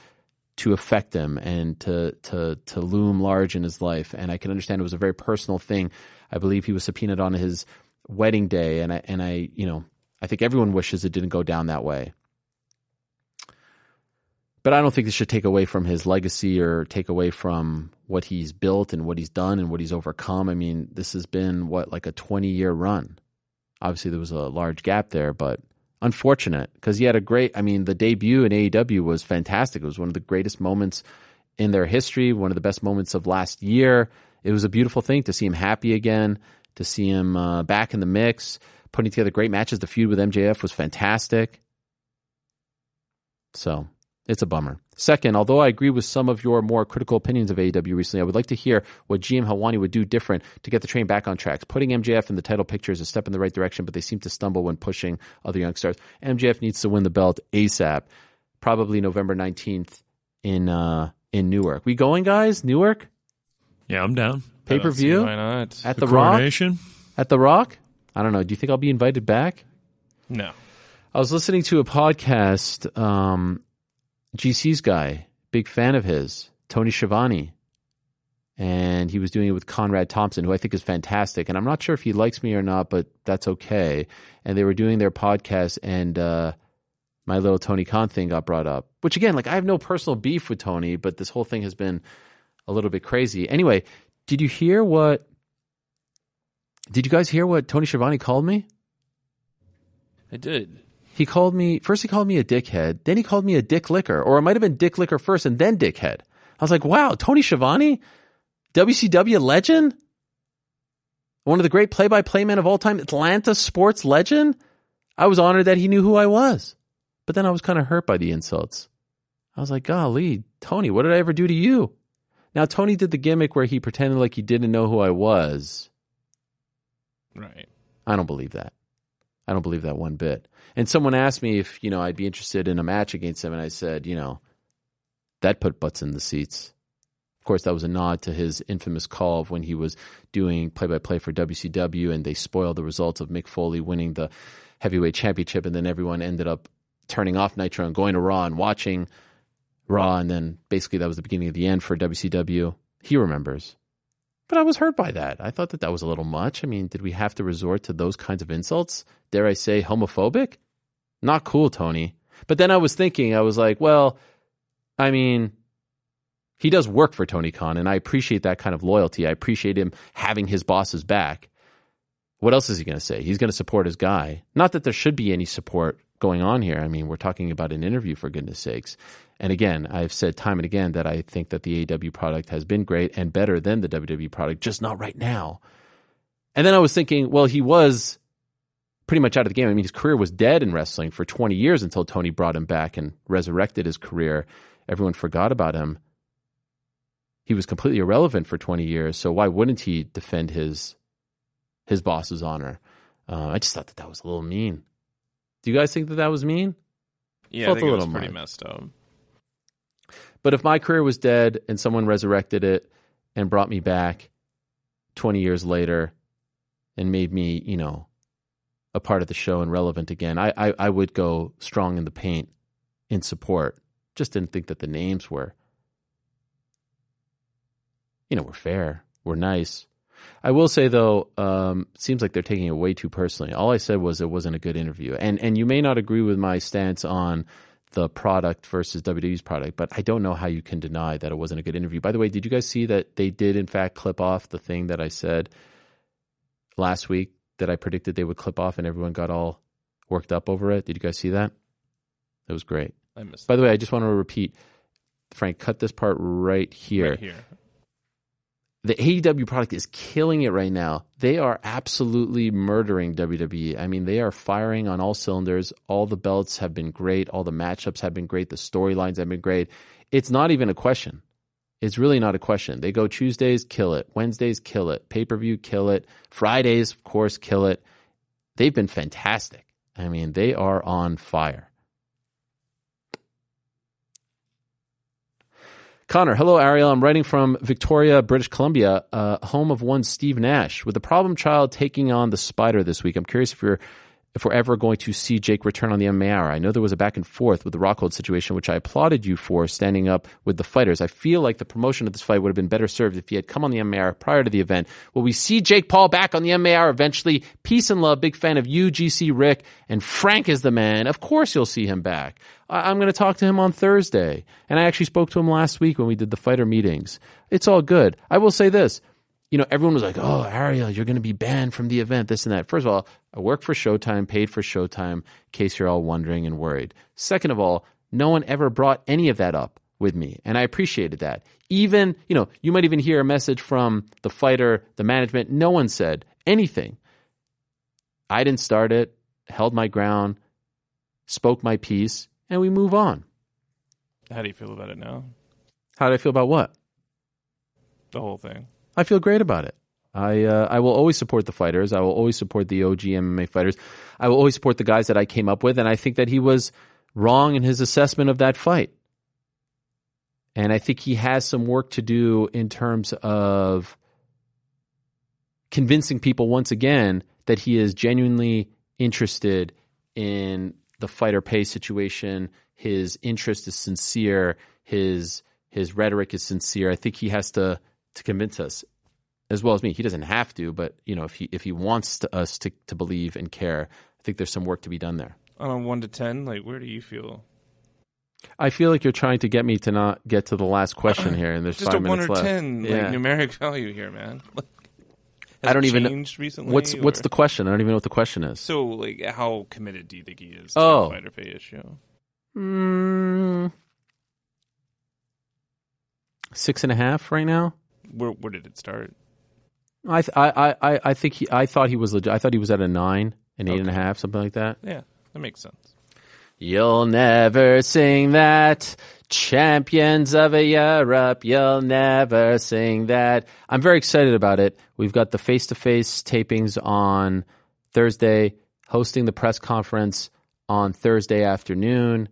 to affect him and to to to loom large in his life. And I can understand it was a very personal thing. I believe he was subpoenaed on his wedding day, and I and I you know I think everyone wishes it didn't go down that way. But I don't think this should take away from his legacy or take away from what he's built and what he's done and what he's overcome. I mean, this has been what like a 20 year run obviously there was a large gap there, but unfortunate because he had a great. I mean, the debut in AEW was fantastic. It was one of the greatest moments in their history, one of the best moments of last year. It was a beautiful thing to see him happy again, to see him uh, back in the mix, putting together great matches. The feud with MJF was fantastic. So it's a bummer. Second, although I agree with some of your more critical opinions of AEW recently, I would like to hear what GM Helwani would do different to get the train back on tracks. Putting MJF in the title picture is a step in the right direction, but they seem to stumble when pushing other young stars. MJF needs to win the belt ASAP, probably November 19th in uh, in Newark. We going, guys? Newark? Yeah, I'm down. Pay per view? Why not? At the, Rock? Coronation? At the Rock? I don't know. Do you think I'll be invited back? No. I was listening to a podcast, um, GC's guy, big fan of his, Tony Schiavone. And he was doing it with Conrad Thompson, who I think is fantastic. And I'm not sure if he likes me or not, but that's okay. And they were doing their podcast, and uh, my little Tony Khan thing got brought up. Which, again, like I have no personal beef with Tony, but this whole thing has been a little bit crazy. Anyway, did you hear what? Did you guys hear what Tony Schiavone called me? I did. He called me first. He called me a dickhead. Then he called me a dick licker, or it might have been dick licker first and then dickhead. I was like, wow, Tony Schiavone, WCW legend, one of the great play-by-play men of all time, Atlanta sports legend. I was honored that he knew who I was, but then I was kind of hurt by the insults. I was like, golly, Tony, what did I ever do to you? Now Tony did the gimmick where he pretended like he didn't know who I was. Right. I don't believe that. I don't believe that one bit. And someone asked me if, you know, I'd be interested in a match against him. And I said, you know, that put butts in the seats. Of course, that was a nod to his infamous call of when he was doing play by play for WCW and they spoiled the results of Mick Foley winning the heavyweight championship. And then everyone ended up turning off Nitro and going to Raw and watching Raw. And then basically that was the beginning of the end for WCW. He remembers. But I was hurt by that. I thought that that was a little much. I mean, did we have to resort to those kinds of insults? Dare I say homophobic? Not cool, Tony. But then I was thinking, I was like, well, I mean, he does work for Tony Khan, and I appreciate that kind of loyalty. I appreciate him having his boss's back. What else is he going to say? He's going to support his guy. Not that there should be any support going on here. I mean, we're talking about an interview, for goodness sakes. And again, I've said time and again that I think that the AEW product has been great and better than the WWE product, just not right now. And then I was thinking, well, he was pretty much out of the game. I mean, his career was dead in wrestling for 20 years until Tony brought him back and resurrected his career. Everyone forgot about him. He was completely irrelevant for 20 years. So why wouldn't he defend his his boss's honor? Uh, I just thought that that was a little mean. Do you guys think that that was mean? Yeah, Felt I think a it was pretty much. messed up. But if my career was dead and someone resurrected it and brought me back 20 years later and made me, you know, a part of the show and relevant again, I, I, I would go strong in the paint in support. Just didn't think that the names were you know, we're fair, we're nice. I will say though, um, seems like they're taking it way too personally. All I said was it wasn't a good interview, and and you may not agree with my stance on the product versus WWE's product, but I don't know how you can deny that it wasn't a good interview. By the way, did you guys see that they did in fact clip off the thing that I said last week that I predicted they would clip off, and everyone got all worked up over it? Did you guys see that? It was great. I missed By the way, I just want to repeat, Frank, cut this part right here. right here. The AEW product is killing it right now. They are absolutely murdering WWE. I mean, they are firing on all cylinders. All the belts have been great. All the matchups have been great. The storylines have been great. It's not even a question. It's really not a question. They go Tuesdays, kill it. Wednesdays, kill it. Pay per view, kill it. Fridays, of course, kill it. They've been fantastic. I mean, they are on fire. Connor, hello, Ariel. I'm writing from Victoria, British Columbia, uh, home of one Steve Nash. With the problem child taking on the spider this week, I'm curious if you're if we're ever going to see Jake return on the hour. I know there was a back and forth with the Rockhold situation, which I applauded you for standing up with the fighters. I feel like the promotion of this fight would have been better served if he had come on the hour prior to the event. Will we see Jake Paul back on the hour eventually? Peace and love. Big fan of you, GC Rick, and Frank is the man. Of course you'll see him back. I- I'm going to talk to him on Thursday. And I actually spoke to him last week when we did the fighter meetings. It's all good. I will say this. You know, everyone was like, oh, Ariel, you're going to be banned from the event, this and that. First of all, I work for Showtime, paid for Showtime, in case you're all wondering and worried. Second of all, no one ever brought any of that up with me. And I appreciated that. Even, you know, you might even hear a message from the fighter, the management. No one said anything. I didn't start it, held my ground, spoke my piece, and we move on. How do you feel about it now? How do I feel about what? The whole thing. I feel great about it. I uh, I will always support the fighters. I will always support the OG MMA fighters. I will always support the guys that I came up with, and I think that he was wrong in his assessment of that fight. And I think he has some work to do in terms of convincing people once again that he is genuinely interested in the fighter pay situation. His interest is sincere. His his rhetoric is sincere. I think he has to to convince us, as well as me. He doesn't have to, but you know, if he if he wants to, us to to believe and care, I think there's some work to be done there. On a one to ten, like where do you feel? I feel like you're trying to get me to not get to the last question here, and there's Just five a one or left. ten, like Yeah. numeric value here, man. Like, I don't even know- recently. What's what's the question? I don't even know what the question is. so like how committed do you think he is to Oh. the fighter pay issue? Mm, six and a half right now. Where where did it start? I th- I I I- I think he. I thought he was legit. I thought he was at a nine, an eight and a Okay. half, something like that. Yeah, that makes sense. You'll never sing that. Champions of Europe, you'll never sing that. I'm very excited about it. We've got the face to face tapings on Thursday, hosting the press conference on Thursday afternoon,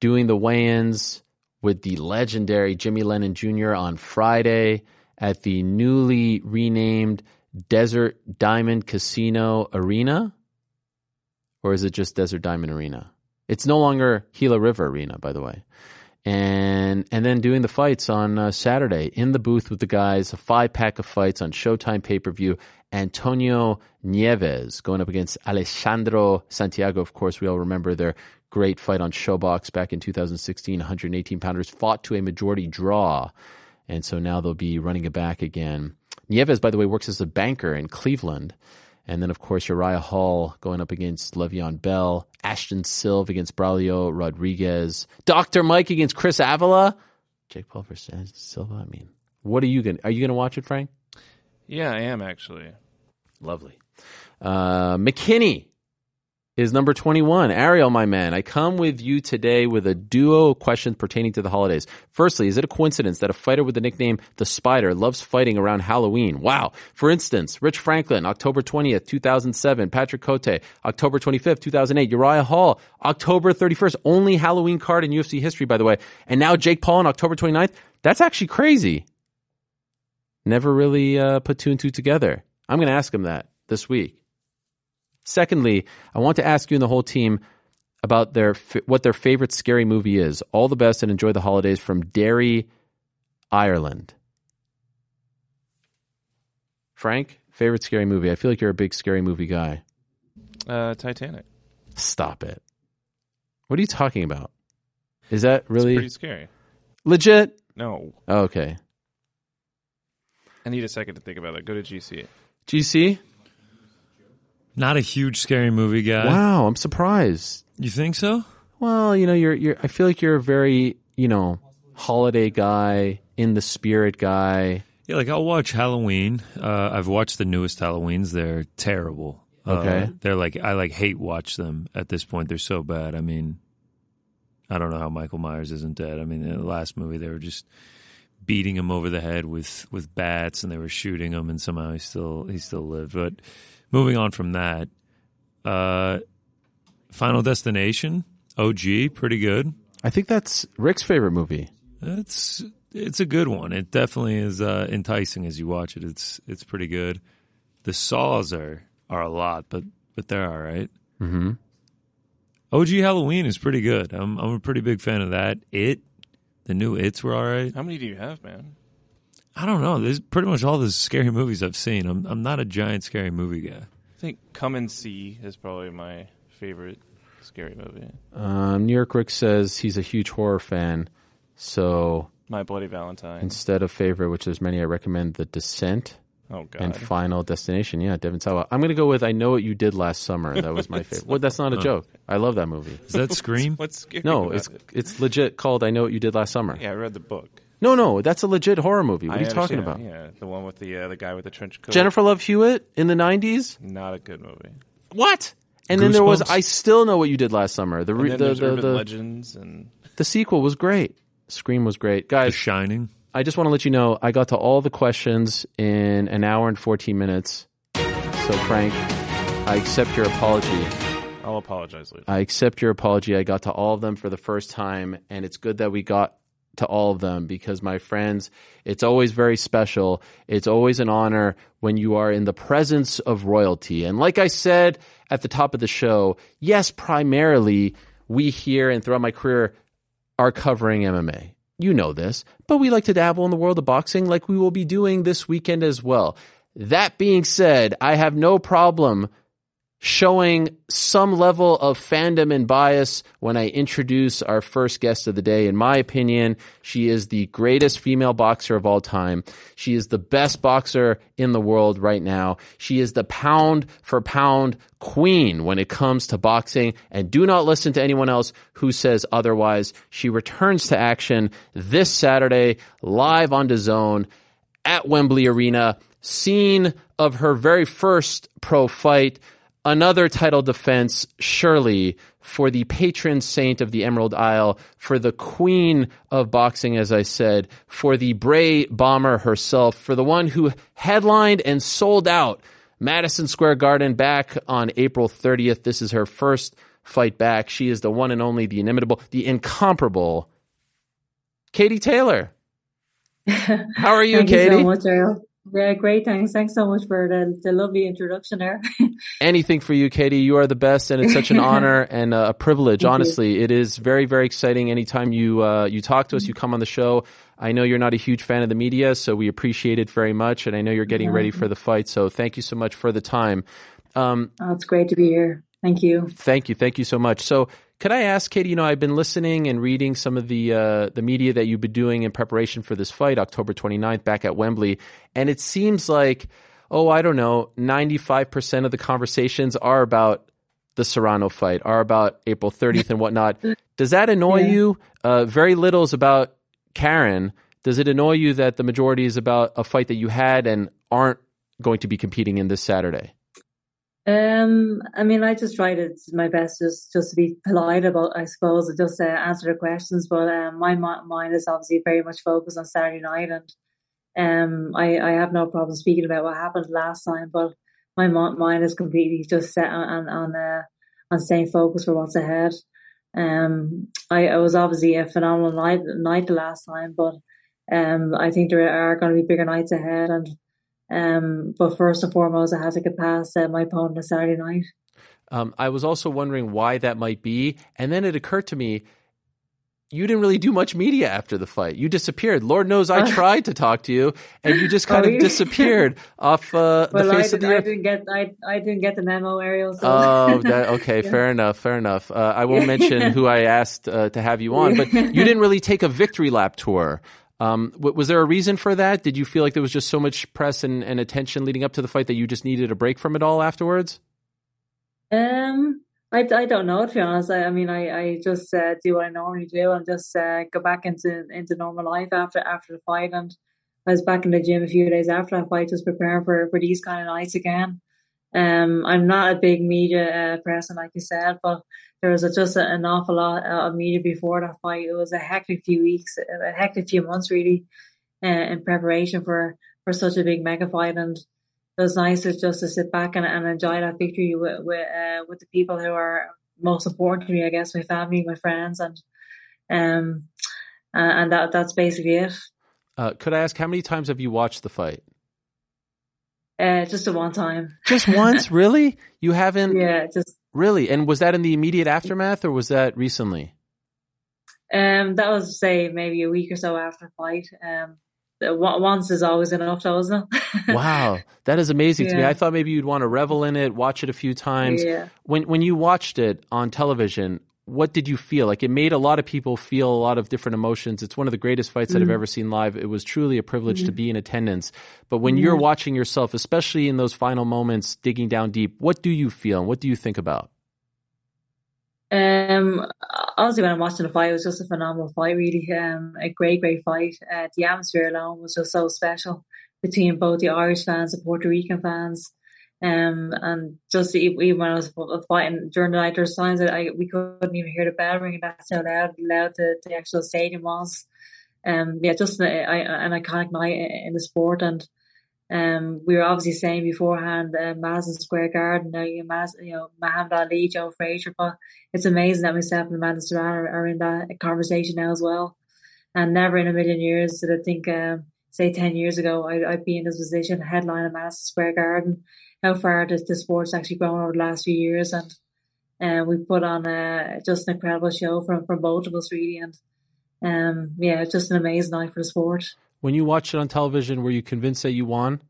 doing the weigh ins with the legendary Jimmy Lennon Jr. on Friday at the newly renamed Desert Diamond Casino Arena. Or is it just Desert Diamond Arena? It's no longer Gila River Arena, by the way. And and then doing the fights on uh, Saturday in the booth with the guys, a five pack of fights on Showtime pay per view. Antonio Nieves going up against Alejandro Santiago. Of course, we all remember their great fight on ShoBox back in 2016. 118 pounders fought to a majority draw, and so now they'll be running it back again. Nieves, by the way, works as a banker in Cleveland. And then, of course, Uriah Hall going up against Le'Veon Bell, Ashton Silva against Braulio Rodriguez, Dr. Mike against Chris Avila, Jake Paul versus Ashton Silva. I mean, what are you going to, are you going to watch it, Frank? Yeah, I am actually. Lovely. Uh, McKinney is number 21. Ariel, my man, I come with you today with a duo of questions pertaining to the holidays. Firstly, is it a coincidence that a fighter with the nickname The Spider loves fighting around Halloween? Wow. For instance, Rich Franklin, October 20th, 2007. Patrick Cote, October 25th, 2008. Uriah Hall, October 31st. Only Halloween card in UFC history, by the way. And now Jake Paul on October 29th. That's actually crazy. Never really uh, put two and two together. I'm going to ask him that this week. Secondly, I want to ask you and the whole team about their what their favorite scary movie is. All the best and enjoy the holidays from Derry, Ireland. Frank, favorite scary movie. I feel like you're a big scary movie guy. Uh, Titanic. Stop it. What are you talking about? Is that It's really pretty scary. legit? No, Oh, okay. I need a second to think about it. Go to GC. GC? Not a huge scary movie guy. Wow, I'm surprised. You think so? Well, you know, you're you're I feel like you're a very, you know, holiday guy, in the spirit guy. Yeah, like I'll watch Halloween. Uh, I've watched the newest Halloweens. They're terrible. Uh, Okay. they're like I like hate watch them at this point. They're so bad. I mean, I don't know how Michael Myers isn't dead. I mean, in the last movie they were just beating him over the head with with bats, and they were shooting him, and somehow he still he still lived. But moving on from that, uh, Final Destination, OG, pretty good. I think that's Rick's favorite movie. It's it's a good one. It definitely is uh, enticing as you watch it. It's it's pretty good. The saws are are a lot, but but they're all right. Mm-hmm. OG Halloween is pretty good. I'm I'm a pretty big fan of that. It the new It's were all right. How many do you have, man? I don't know. There's pretty much all the scary movies I've seen. I'm I'm not a giant scary movie guy. I think Come and See is probably my favorite scary movie. Um, New York Rick says he's a huge horror fan, so My Bloody Valentine. instead of favorite, which there's many, I recommend The Descent oh God. and Final Destination. Yeah, Devon Sawa. I'm gonna go with I Know What You Did Last Summer. That was my favorite. Well, that's not a joke. I love that movie. Is that Scream? What's scary? No, about it's it? it's legit called I Know What You Did Last Summer. Yeah, I read the book. No, no, that's a legit horror movie. What I are you talking about? Yeah, the one with the uh, the guy with the trench coat. Jennifer Love Hewitt in the 90s? Not a good movie. What? And then there was Goosebumps? I still know what you did last summer. The And then the there's the, Urban the, Legends and the sequel was great. Scream was great. Guys. The Guys, Shining. I just want to let you know I got to all the questions in an hour and 14 minutes. So Frank, I accept your apology. I'll apologize later. I accept your apology. I got to all of them for the first time, and it's good that we got to all of them because, my friends, it's always very special. It's always an honor when you are in the presence of royalty. And like I said at the top of the show, yes, primarily we here and throughout my career are covering MMA. You know this, but we like to dabble in the world of boxing like we will be doing this weekend as well. That being said, I have no problem showing some level of fandom and bias when I introduce our first guest of the day. In my opinion, she is the greatest female boxer of all time. She is the best boxer in the world right now. She is the pound for pound queen when it comes to boxing. And do not listen to anyone else who says otherwise. She returns to action this Saturday live on DAZN at Wembley Arena, scene of her very first pro fight, another title defense, surely, for the patron saint of the Emerald Isle, for the queen of boxing, as I said, for the Bray Bomber herself, for the one who headlined and sold out Madison Square Garden back on April 30th. This is her first fight back. She is the one and only, the inimitable, the incomparable Katie Taylor. How are you, Katie? you so much. Yeah, great. Thanks. Thanks so much for the, the lovely introduction there. anything for you, Katie. You are the best, and it's such an honor and a privilege. Thank you. honestly, it is very, very exciting. Anytime you uh, you talk to us, you come on the show. I know you're not a huge fan of the media, so we appreciate it very much. And I know you're getting ready for the fight, so thank you so much for the time. Um, oh, it's great to be here. Thank you. Thank you, thank you so much. So, could I ask, Katie? You know, I've been listening and reading some of the uh, the media that you've been doing in preparation for this fight, October 29th, back at Wembley, and it seems like, oh, I don't know, 95 percent of the conversations are about the Serrano fight, are about April 30th and whatnot. Does that annoy Yeah. you? Uh, very little is about Karen. Does it annoy you that the majority is about a fight that you had and aren't going to be competing in this Saturday? Um, I mean, I just tried my best just just to be polite about, I suppose, and just uh, answer the questions. But um, my mind is obviously very much focused on Saturday night, and um, I I have no problem speaking about what happened last time. But my mind is completely just set on on on, uh, on staying focused for what's ahead. Um, I, I was obviously a phenomenal night night the last time, but um, I think there are going to be bigger nights ahead, and um, but first and foremost, I had to get past uh, my opponent on Saturday night. Um, I was also wondering why that might be, and then it occurred to me: you didn't really do much media after the fight. You disappeared. Lord knows I tried to talk to you, and you just kind Oh, of disappeared off uh, the Well, I, face of did, the I earth. didn't get I, I didn't get the memo, Ariel. So. Oh, that, okay, Yeah. fair enough, fair enough. Uh, I won't mention who I asked uh, to have you on, but you didn't really take a victory lap tour. Um, was there a reason for that? Did you feel like there was just so much press and, and attention leading up to the fight that you just needed a break from it all afterwards? Um, I, I don't know to be honest. I, I mean, I, I just uh, do what I normally do and just uh, go back into into normal life after after the fight. And I was back in the gym a few days after that fight, just preparing for for these kind of nights again. Um, I'm not a big media uh, person, like you said, but there was a, just a, an awful lot of media before that fight. It was a hectic few weeks, a hectic few months, really, uh, in preparation for for such a big mega fight and it was nice to just to sit back and, and enjoy that victory with with, uh, with the people who are most important to me. I guess my family, my friends, and um, and, and that that's basically it. Uh, could I ask how many times have you watched the fight? Uh, just a one time. Just once, really? You haven't Yeah, just really? And was that in the immediate aftermath, or was that recently? um, that was say maybe a week or so after the fight. Um, once is always enough, though, isn't it? Wow, that is amazing to me. I thought maybe you'd want to revel in it, watch it a few times. Yeah. When when you watched it on television, what did you feel? Like it made a lot of people feel a lot of different emotions. It's one of the greatest fights that I've Mm. ever seen live. It was truly a privilege to Mm. be in attendance. But when you're watching yourself, especially in those final moments, digging down deep, what do you feel and what do you think about? Um, honestly, when I'm watching the fight, it was just a phenomenal fight. Really, um, a great, great fight. Uh, the atmosphere alone was just so special between both the Irish fans, and Puerto Rican fans, um, and just even when I was fighting during the night, there's times that I we couldn't even hear the bell ringing. That's how loud, loud the, the actual stadium was. Um, yeah, just a, a, an iconic night in the sport, and um, we were obviously saying beforehand, uh, Madison Square Garden, now you, Mas- you know, Muhammad Ali, Joe Frazier, but it's amazing that myself and Amanda Serrano are, are in that conversation now as well. And never in a million years did I think, um, say 10 years ago, I, I'd be in this position, headline at Madison Square Garden. How far the sport's actually grown over the last few years. And uh, we put on a, just an incredible show from, from both of us, really. And um, yeah, just an amazing night for the sport. When you watched it on television, were you convinced that you won?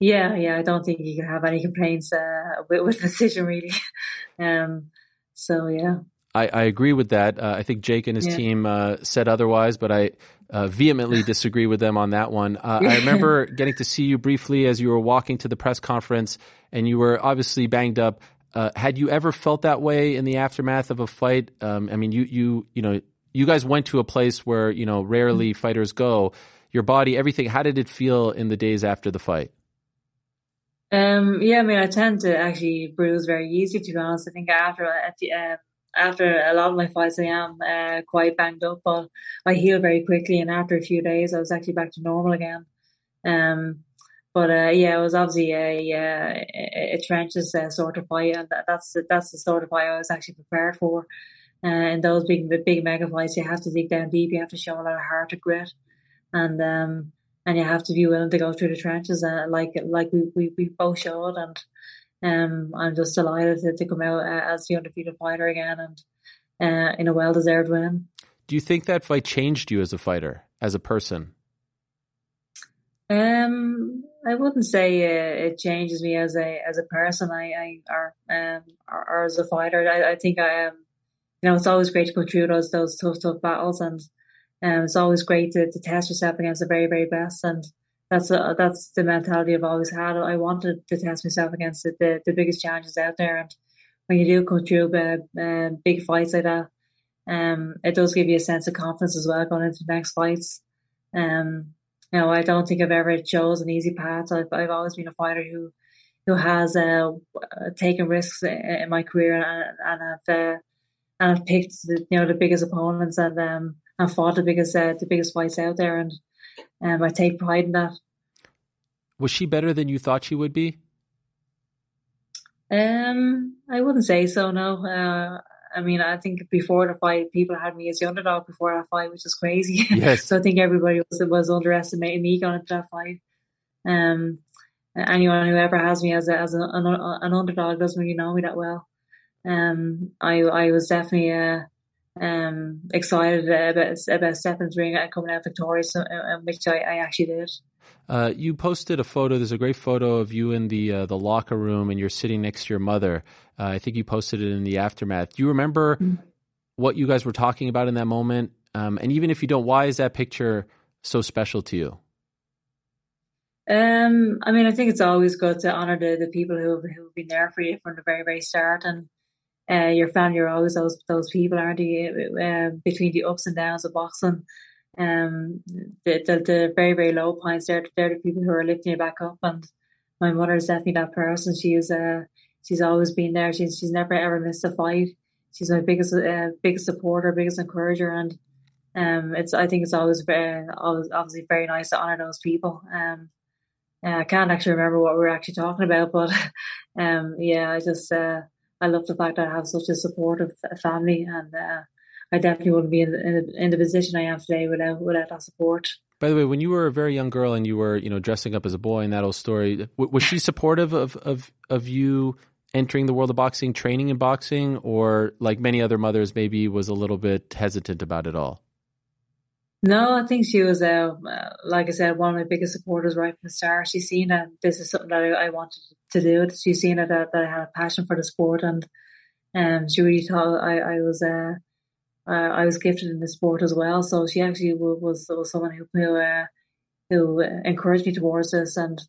Yeah, yeah, I don't think you can have any complaints uh, with, with the decision, really. um, so yeah. I, I agree with that. Uh, I think Jake and his Yeah. team uh, said otherwise, but I uh, vehemently disagree with them on that one. Uh, I remember getting to see you briefly as you were walking to the press conference, and you were obviously banged up. Uh, had you ever felt that way in the aftermath of a fight? Um, I mean, you you you know, you guys went to a place where you know rarely fighters go. Your body, everything. How did it feel in the days after the fight? Um, yeah, I mean, I tend to actually bruise very easy, to be honest. I think after at the, uh, after a lot of my fights, I am uh, quite banged up, but I heal very quickly. And after a few days, I was actually back to normal again. Um, but uh, yeah, it was obviously a a, a, trenches uh, sort of fight, and that, that's the, that's the sort of fight I was actually prepared for. Uh, in those big big mega fights, you have to dig down deep. You have to show a lot of heart and grit, and um, and you have to be willing to go through the trenches, uh, like like we, we, we both showed. And um, I'm just delighted to, to come out uh, as the undefeated fighter again, and uh, in a well deserved win. Do you think that fight changed you as a fighter, as a person? Um, I wouldn't say uh, it changes me as a as a person. I, I or um or, or as a fighter. I, I think I am. you know, it's always great to go through those those tough tough battles, and um, it's always great to, to test yourself against the very very best. And that's a, that's the mentality I've always had. I wanted to test myself against the the, the biggest challenges out there, and when you do come through uh, uh, big fights like that, um, it does give you a sense of confidence as well going into the next fights. Um, you know, I don't think I've ever chose an easy path. I've I've always been a fighter who who has uh, taken risks in my career and and have uh, and I've picked the, you know the biggest opponents and um and fought the biggest uh, the biggest fights out there and um I take pride in that. Was she better than you thought she would be? Um, I wouldn't say so. No. Uh, I mean, I think before the fight, people had me as the underdog before that fight, which is crazy. Yes. so I think everybody was was underestimating me going into that fight. Um, anyone who ever has me as a, as an, an underdog doesn't really know me that well. Um, I I was definitely uh, um, excited about about stepping the ring and coming out victorious, which I, I actually did. Uh, you posted a photo. There's a great photo of you in the uh, the locker room, and you're sitting next to your mother. Uh, I think you posted it in the aftermath. Do you remember mm-hmm. what you guys were talking about in that moment? Um, and even if you don't, why is that picture so special to you? Um, I mean, I think it's always good to honor the, the people who have, who have been there for you from the very very start, and uh, your family are always those those people, aren't you? Uh, between the ups and downs of boxing, um, the, the, the very very low points, they're they're the people who are lifting you back up. And my mother is definitely that person. She's uh she's always been there. She's she's never ever missed a fight. She's my biggest uh, biggest supporter, biggest encourager, and um, it's I think it's always very always obviously very nice to honor those people. Um, I can't actually remember what we were actually talking about, but um, yeah, I just uh, I love the fact that I have such a supportive family, and uh, I definitely wouldn't be in the, in the position I am today without without that support. By the way, when you were a very young girl and you were, you know, dressing up as a boy in that old story, was she supportive of of of you entering the world of boxing, training in boxing, or like many other mothers, maybe was a little bit hesitant about it all? No, I think she was, uh, uh, like I said, one of my biggest supporters right from the start. She's seen that this is something that I, I wanted to do. She's seen it that, that I had a passion for the sport, and um, she really thought I, I was uh, uh, I was gifted in the sport as well. So she actually was was someone who who, uh, who encouraged me towards this. And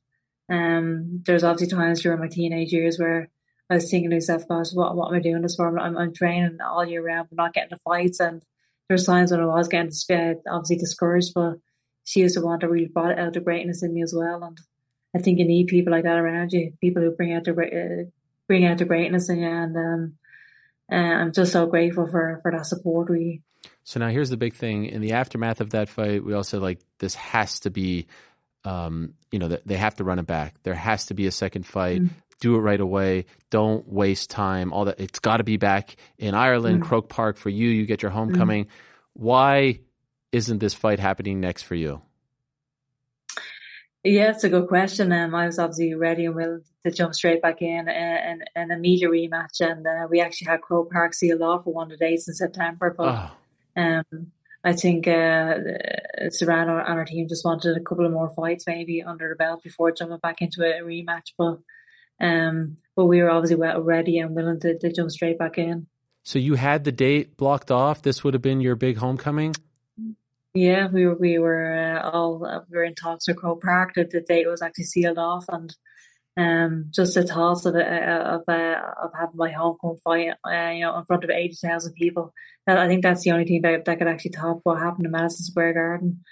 um, there's obviously times during my teenage years where I was thinking to myself, "Gosh, what what am I doing this for? I'm, I'm training all year round, but not getting the fights." And there's times when I was getting uh, obviously discouraged, but she was the one that really brought out the greatness in me as well. And I think you need people like that around you, people who bring out the uh, bring out the greatness in you. And um, uh, I'm just so grateful for for that support. Really. So now here's the big thing: in the aftermath of that fight, we also said like this has to be, um, you know, they have to run it back. There has to be a second fight. Mm do it right away. Don't waste time. All that it's got to be back in Ireland, mm. Croke Park for you. You get your homecoming. Mm. Why isn't this fight happening next for you? Yeah, it's a good question. Um, I was obviously ready and willing to jump straight back in and an immediate rematch. And uh, we actually had Croke Park sealed off for one of the dates in September. But oh. um, I think uh, Serrano and our team just wanted a couple of more fights maybe under the belt before jumping back into a rematch. But um, but we were obviously ready and willing to, to jump straight back in. So you had the date blocked off. This would have been your big homecoming. Yeah, we were we were uh, all uh, we were in talks with Croke Park that the date was actually sealed off, and um, just the thoughts of uh, of uh, of having my homecoming fight, uh, you know, in front of eighty thousand people. That I think that's the only thing that that could actually top what happened in Madison Square Garden.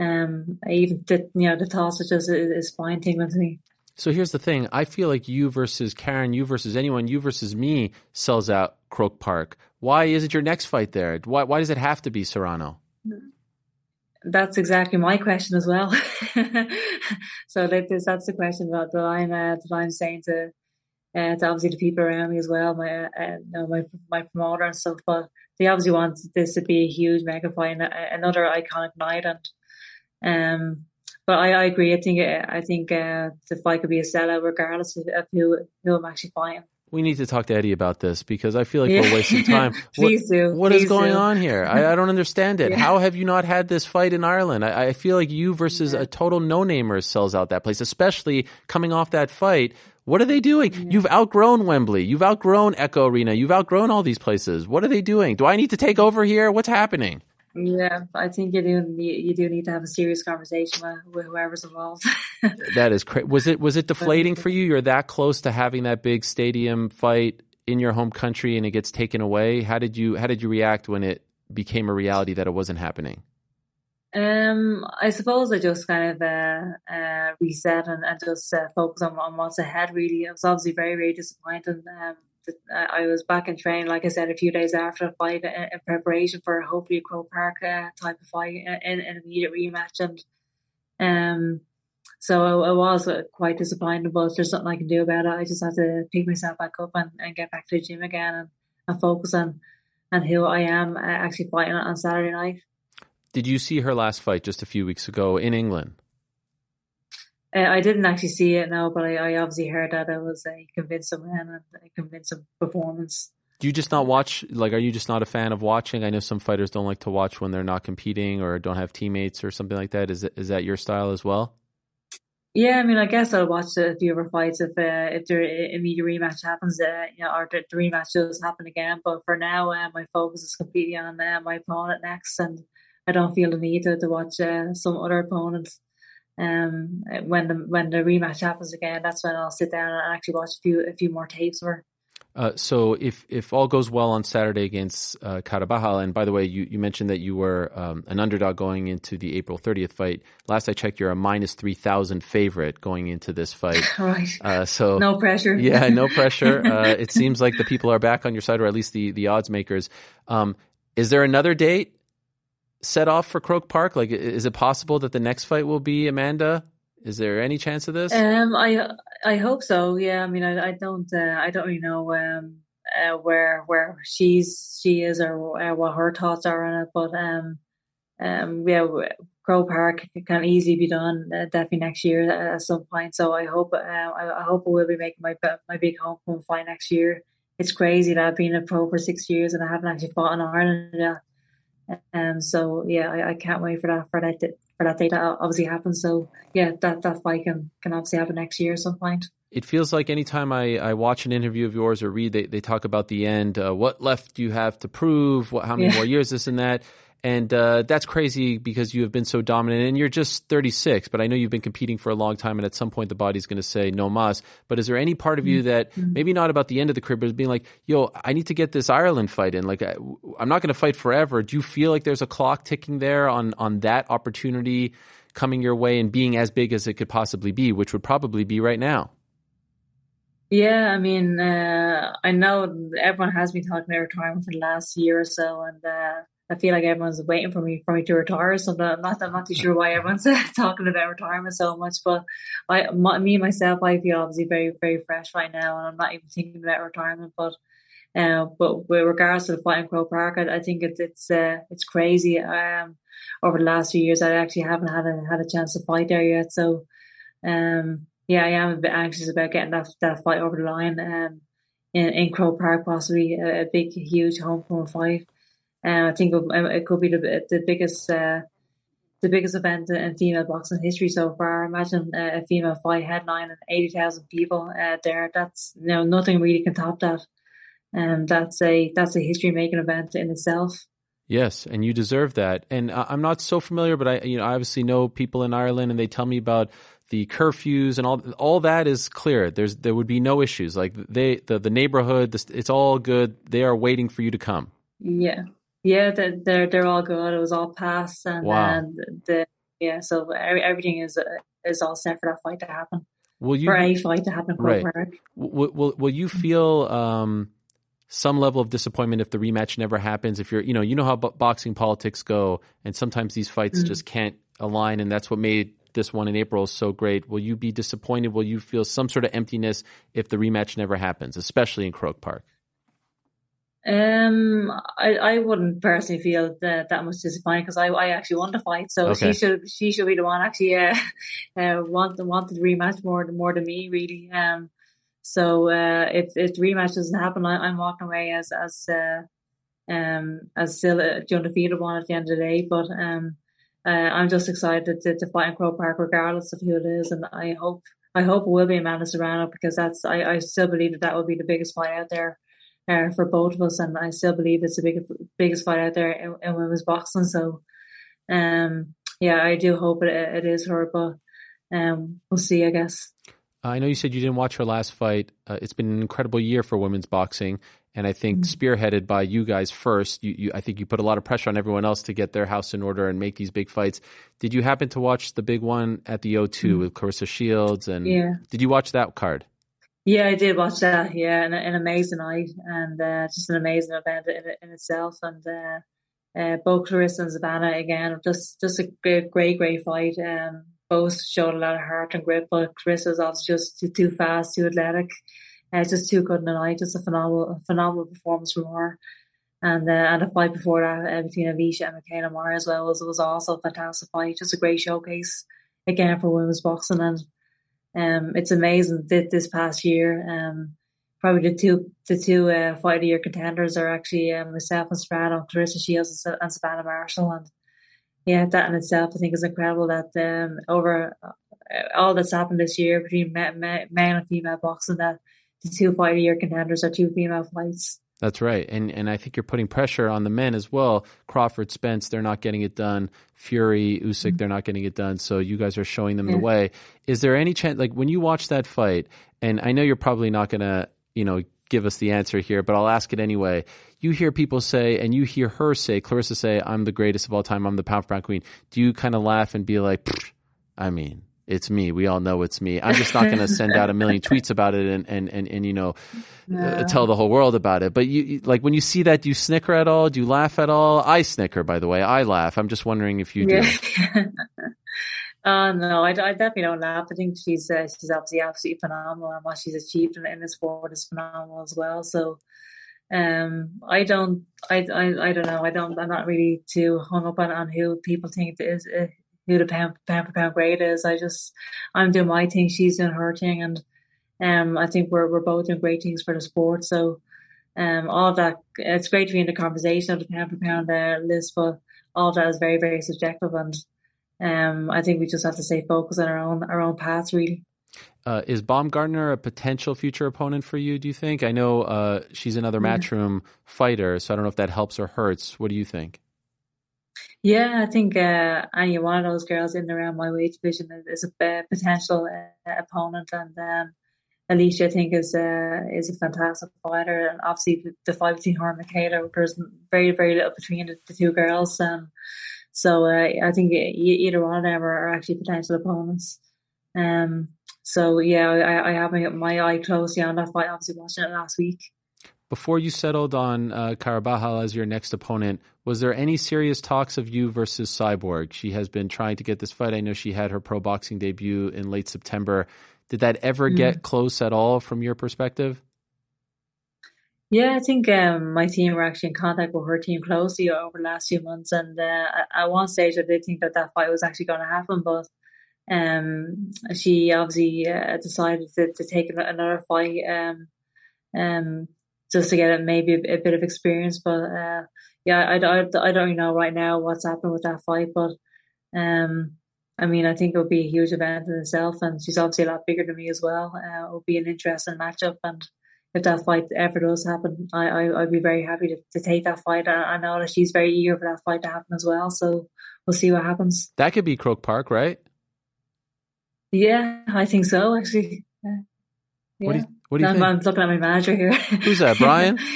Um, even the you know the thoughts of just is, is fine tingling to me. So here's the thing. I feel like you versus Karen, you versus anyone, you versus me sells out Croke Park. Why isn't your next fight there? Why, why does it have to be Serrano? That's exactly my question as well. so that, that's the question that, that I'm uh, that I'm saying to uh, to obviously the people around me as well, my uh, my my promoter and stuff. But they obviously want this to be a huge mega fight, another iconic night, and um, but I, I agree. I think I think uh, the fight could be a sellout regardless of, who who I'm actually fighting. We need to talk to Eddie about this because I feel like yeah. we're wasting time. Please what, do. What Please is going do. on here? I, I, don't understand it. Yeah. How have you not had this fight in Ireland? I, I feel like you versus yeah. a total no-namer sells out that place, especially coming off that fight. What are they doing? You've outgrown Wembley. You've outgrown Echo Arena. You've outgrown all these places. What are they doing? Do I need to take over here? What's happening? Yeah, I think you do. You do need to have a serious conversation with, with whoever's involved. that is crazy. Was it was it deflating for you? You're that close to having that big stadium fight in your home country, and it gets taken away. How did you How did you react when it became a reality that it wasn't happening? Um, I suppose I just kind of uh, uh, reset and, and just uh, focus on, on what's ahead. Really, I was obviously very very disappointed. Um, I was back in training, like I said, a few days after the fight in, in preparation for hopefully a Croke Park uh, type of fight in, in an immediate rematch. And um, so I, was quite disappointed, but there's nothing I can do about it. I just have to pick myself back up and, and get back to the gym again and, and focus on, on who I am uh, actually fighting on Saturday night. Did you see her last fight just a few weeks ago in England? Uh, I didn't actually see it now, but I, I, obviously heard that it was a convincing win and a convincing performance. Do you just not watch? Like, are you just not a fan of watching? I know some fighters don't like to watch when they're not competing or don't have teammates or something like that. Is is that your style as well? Yeah, I mean, I guess I'll watch a few other fights if uh, if there immediate rematch happens, uh, you know, or the, the rematch does happen again. But for now, uh, my focus is completely on uh, my opponent next, and I don't feel the need to, to watch uh, some other opponents. Um, when the when the rematch happens again, that's when I'll sit down and actually watch a few a few more tapes. Or uh, so if if all goes well on Saturday against uh, Carabajal, and by the way, you, you mentioned that you were um, an underdog going into the April 30th fight. Last I checked, you're a minus 3,000 favorite going into this fight. right. Uh, so no pressure. yeah, no pressure. Uh, it seems like the people are back on your side, or at least the the odds makers. Um, is there another date set off for Croke Park? Like, is it possible that the next fight will be Amanda? Is there any chance of this? Um, I I hope so. Yeah, I mean, I, I don't uh, I don't really know um uh, where where she's she is or uh, what her thoughts are on it, but um um yeah, Croke Park can easily be done uh, definitely next year at some point. So I hope uh, I, I hope I will be making my my big homecoming fight next year. It's crazy that I've been a pro for six years and I haven't actually fought in Ireland yet. Um, so yeah, I, I can't wait for that for that for that date to obviously happen. So yeah, that that fight can can obviously happen next year at some point. It feels like anytime I, I watch an interview of yours or read, they, they talk about the end. Uh, what left do you have to prove? What, how many yeah. more years? This and that. And uh, that's crazy because you have been so dominant and you're just 36, but I know you've been competing for a long time and at some point the body's going to say no mas. But is there any part of you mm-hmm. that mm-hmm. maybe not about the end of the career, but being like, yo, I need to get this Ireland fight in. Like, I, I'm not going to fight forever. Do you feel like there's a clock ticking there on, on that opportunity coming your way and being as big as it could possibly be, which would probably be right now? Yeah, I mean, uh, I know everyone has been talking about retirement for the last year or so, and uh, I feel like everyone's waiting for me for me to retire. So I'm not I'm not too sure why everyone's talking about retirement so much. But I, my, me myself, I feel obviously very very fresh right now, and I'm not even thinking about retirement. But uh, but with regards to the fight in Croke Park, I, I think it's it's uh, it's crazy. Um, over the last few years, I actually haven't had a had a chance to fight there yet. So, um, yeah, I am a bit anxious about getting that that fight over the line. Um, in in Croke Park, possibly a, a big, huge homecoming fight. Uh, I think it could be the the biggest uh, the biggest event in female boxing history so far. Imagine uh, a female fight headline and eighty thousand people uh, there. That's you know nothing really can top that. And um, that's a that's a history making event in itself. Yes, and you deserve that. And I'm not so familiar, but I you know I obviously know people in Ireland, and they tell me about the curfews and all all that is clear. There's there would be no issues. Like they the the neighborhood, it's all good. They are waiting for you to come. Yeah, yeah, they're they're all good. It was all passed, and, wow. and the yeah, so everything is is all set for that fight to happen. Will you for a fight to happen? Right. Will, will will you feel um, some level of disappointment if the rematch never happens? If you're you know you know how boxing politics go, and sometimes these fights mm-hmm. just can't align, and that's what made this one in April so great. Will you be disappointed? Will you feel some sort of emptiness if the rematch never happens, especially in Croke Park? Um, I, I wouldn't personally feel that, that much disappointed because I, I actually want to fight. So okay. she should she should be the one actually uh, uh want wanted the rematch more more than me really. Um, so uh, if if the rematch doesn't happen, I, am walking away as as uh, um as still a undefeated one at the end of the day. But um, uh, I'm just excited to, to fight in Croke Park regardless of who it is, and I hope I hope it will be Amanda Serrano because that's I, I still believe that that will be the biggest fight out there uh, for both of us, and I still believe it's the biggest biggest fight out there in, in women's boxing. So, um, yeah, I do hope it, it is her, but um, we'll see, I guess. I know you said you didn't watch her last fight. Uh, it's been an incredible year for women's boxing, and I think mm-hmm. spearheaded by you guys first. You, you, I think you put a lot of pressure on everyone else to get their house in order and make these big fights. Did you happen to watch the big one at the O2 mm-hmm. with Claressa Shields? And yeah. did you watch that card? Yeah, I did watch that. Yeah, an, an amazing night and uh, just an amazing event in, in itself. And uh, uh, both Claressa and Savannah again, just just a great, great, great fight. Um, both showed a lot of heart and grit, but Chris was obviously just too, too fast, too athletic, uh, just too good in the night. Just a phenomenal, phenomenal performance from her. And uh, and the fight before that uh, between Alycia and Mikaela Mayer as well was was also a fantastic fight. Just a great showcase again for women's boxing and um, it's amazing that this past year, um, probably the two the two uh, fight of year contenders are actually um, myself and Serrano, Claressa Shields and, Savannah Marshall, and yeah, that in itself I think is incredible. That um, over uh, all that's happened this year between men and female boxing, that the two fight of the year contenders are two female fights. That's right, and and I think you're putting pressure on the men as well. Crawford, Spence, they're not getting it done. Fury, Usyk, mm-hmm. they're not getting it done. So you guys are showing them yeah. the way. Is there any chance, like when you watch that fight, and I know you're probably not gonna you know, give us the answer here, but I'll ask it anyway. You hear people say, and you hear her say, Claressa say, I'm the greatest of all time. I'm the pound for pound queen. Do you kind of laugh and be like, I mean, it's me. We all know it's me. I'm just not going to send out a million tweets about it and, and, and, and you know, uh, tell the whole world about it. But you, like, when you see that, do you snicker at all? Do you laugh at all? I snicker, by the way. I laugh. I'm just wondering if you do. Uh, no, I, I definitely don't laugh. I think she's uh, she's obviously absolutely phenomenal, and what she's achieved in, in this sport is phenomenal as well. So, um, I don't, I, I, I don't know. I don't. I'm not really too hung up on, on who people think is uh, who the pound, pound for pound grade is. I just, I'm doing my thing, she's doing her thing, and um, I think we're we're both doing great things for the sport. So, um, all of that, it's great to be in the conversation of the pound for pound uh, list, but all of that is very very subjective and um, I think we just have to stay focused on our own our own paths, really. Uh, is Baumgardner a potential future opponent for you? Do you think? I know uh, she's another mm-hmm. matchroom fighter, so I don't know if that helps or hurts. What do you think? Yeah, I think uh, any one of those girls in around my weight division is a potential uh, opponent, and um, Alycia I think is uh, is a fantastic fighter, and obviously the, the fight between her and Mikaela, there's very very little between the, the two girls. Um, so uh, I think either one of them are, actually potential opponents. Um, so yeah, I, I have my, my eye closely on that fight. Obviously, watching it last week. Before you settled on uh, Carabajal as your next opponent, was there any serious talks of you versus Cyborg? She has been trying to get this fight. I know she had her pro boxing debut in late September. Did that ever mm. get close at all from your perspective? Yeah, I think um, my team were actually in contact with her team closely over the last few months, and uh, at one stage I did think that that fight was actually going to happen, but um, she obviously uh, decided to, to take another fight um, um, just to get maybe a, a, bit of experience. But uh, yeah, I, I, I don't know right now what's happened with that fight, but um, I mean, I think it would be a huge event in itself, and she's obviously a lot bigger than me as well. Uh, it would be an interesting matchup, and if that fight ever does happen, I, I would be very happy to, to take that fight. I, I, know that she's very eager for that fight to happen as well. So we'll see what happens. That could be Croke Park, right? Yeah, I think so. Actually, yeah. What do you, what do you I'm, think? I'm looking at my manager here. Who's that, Brian?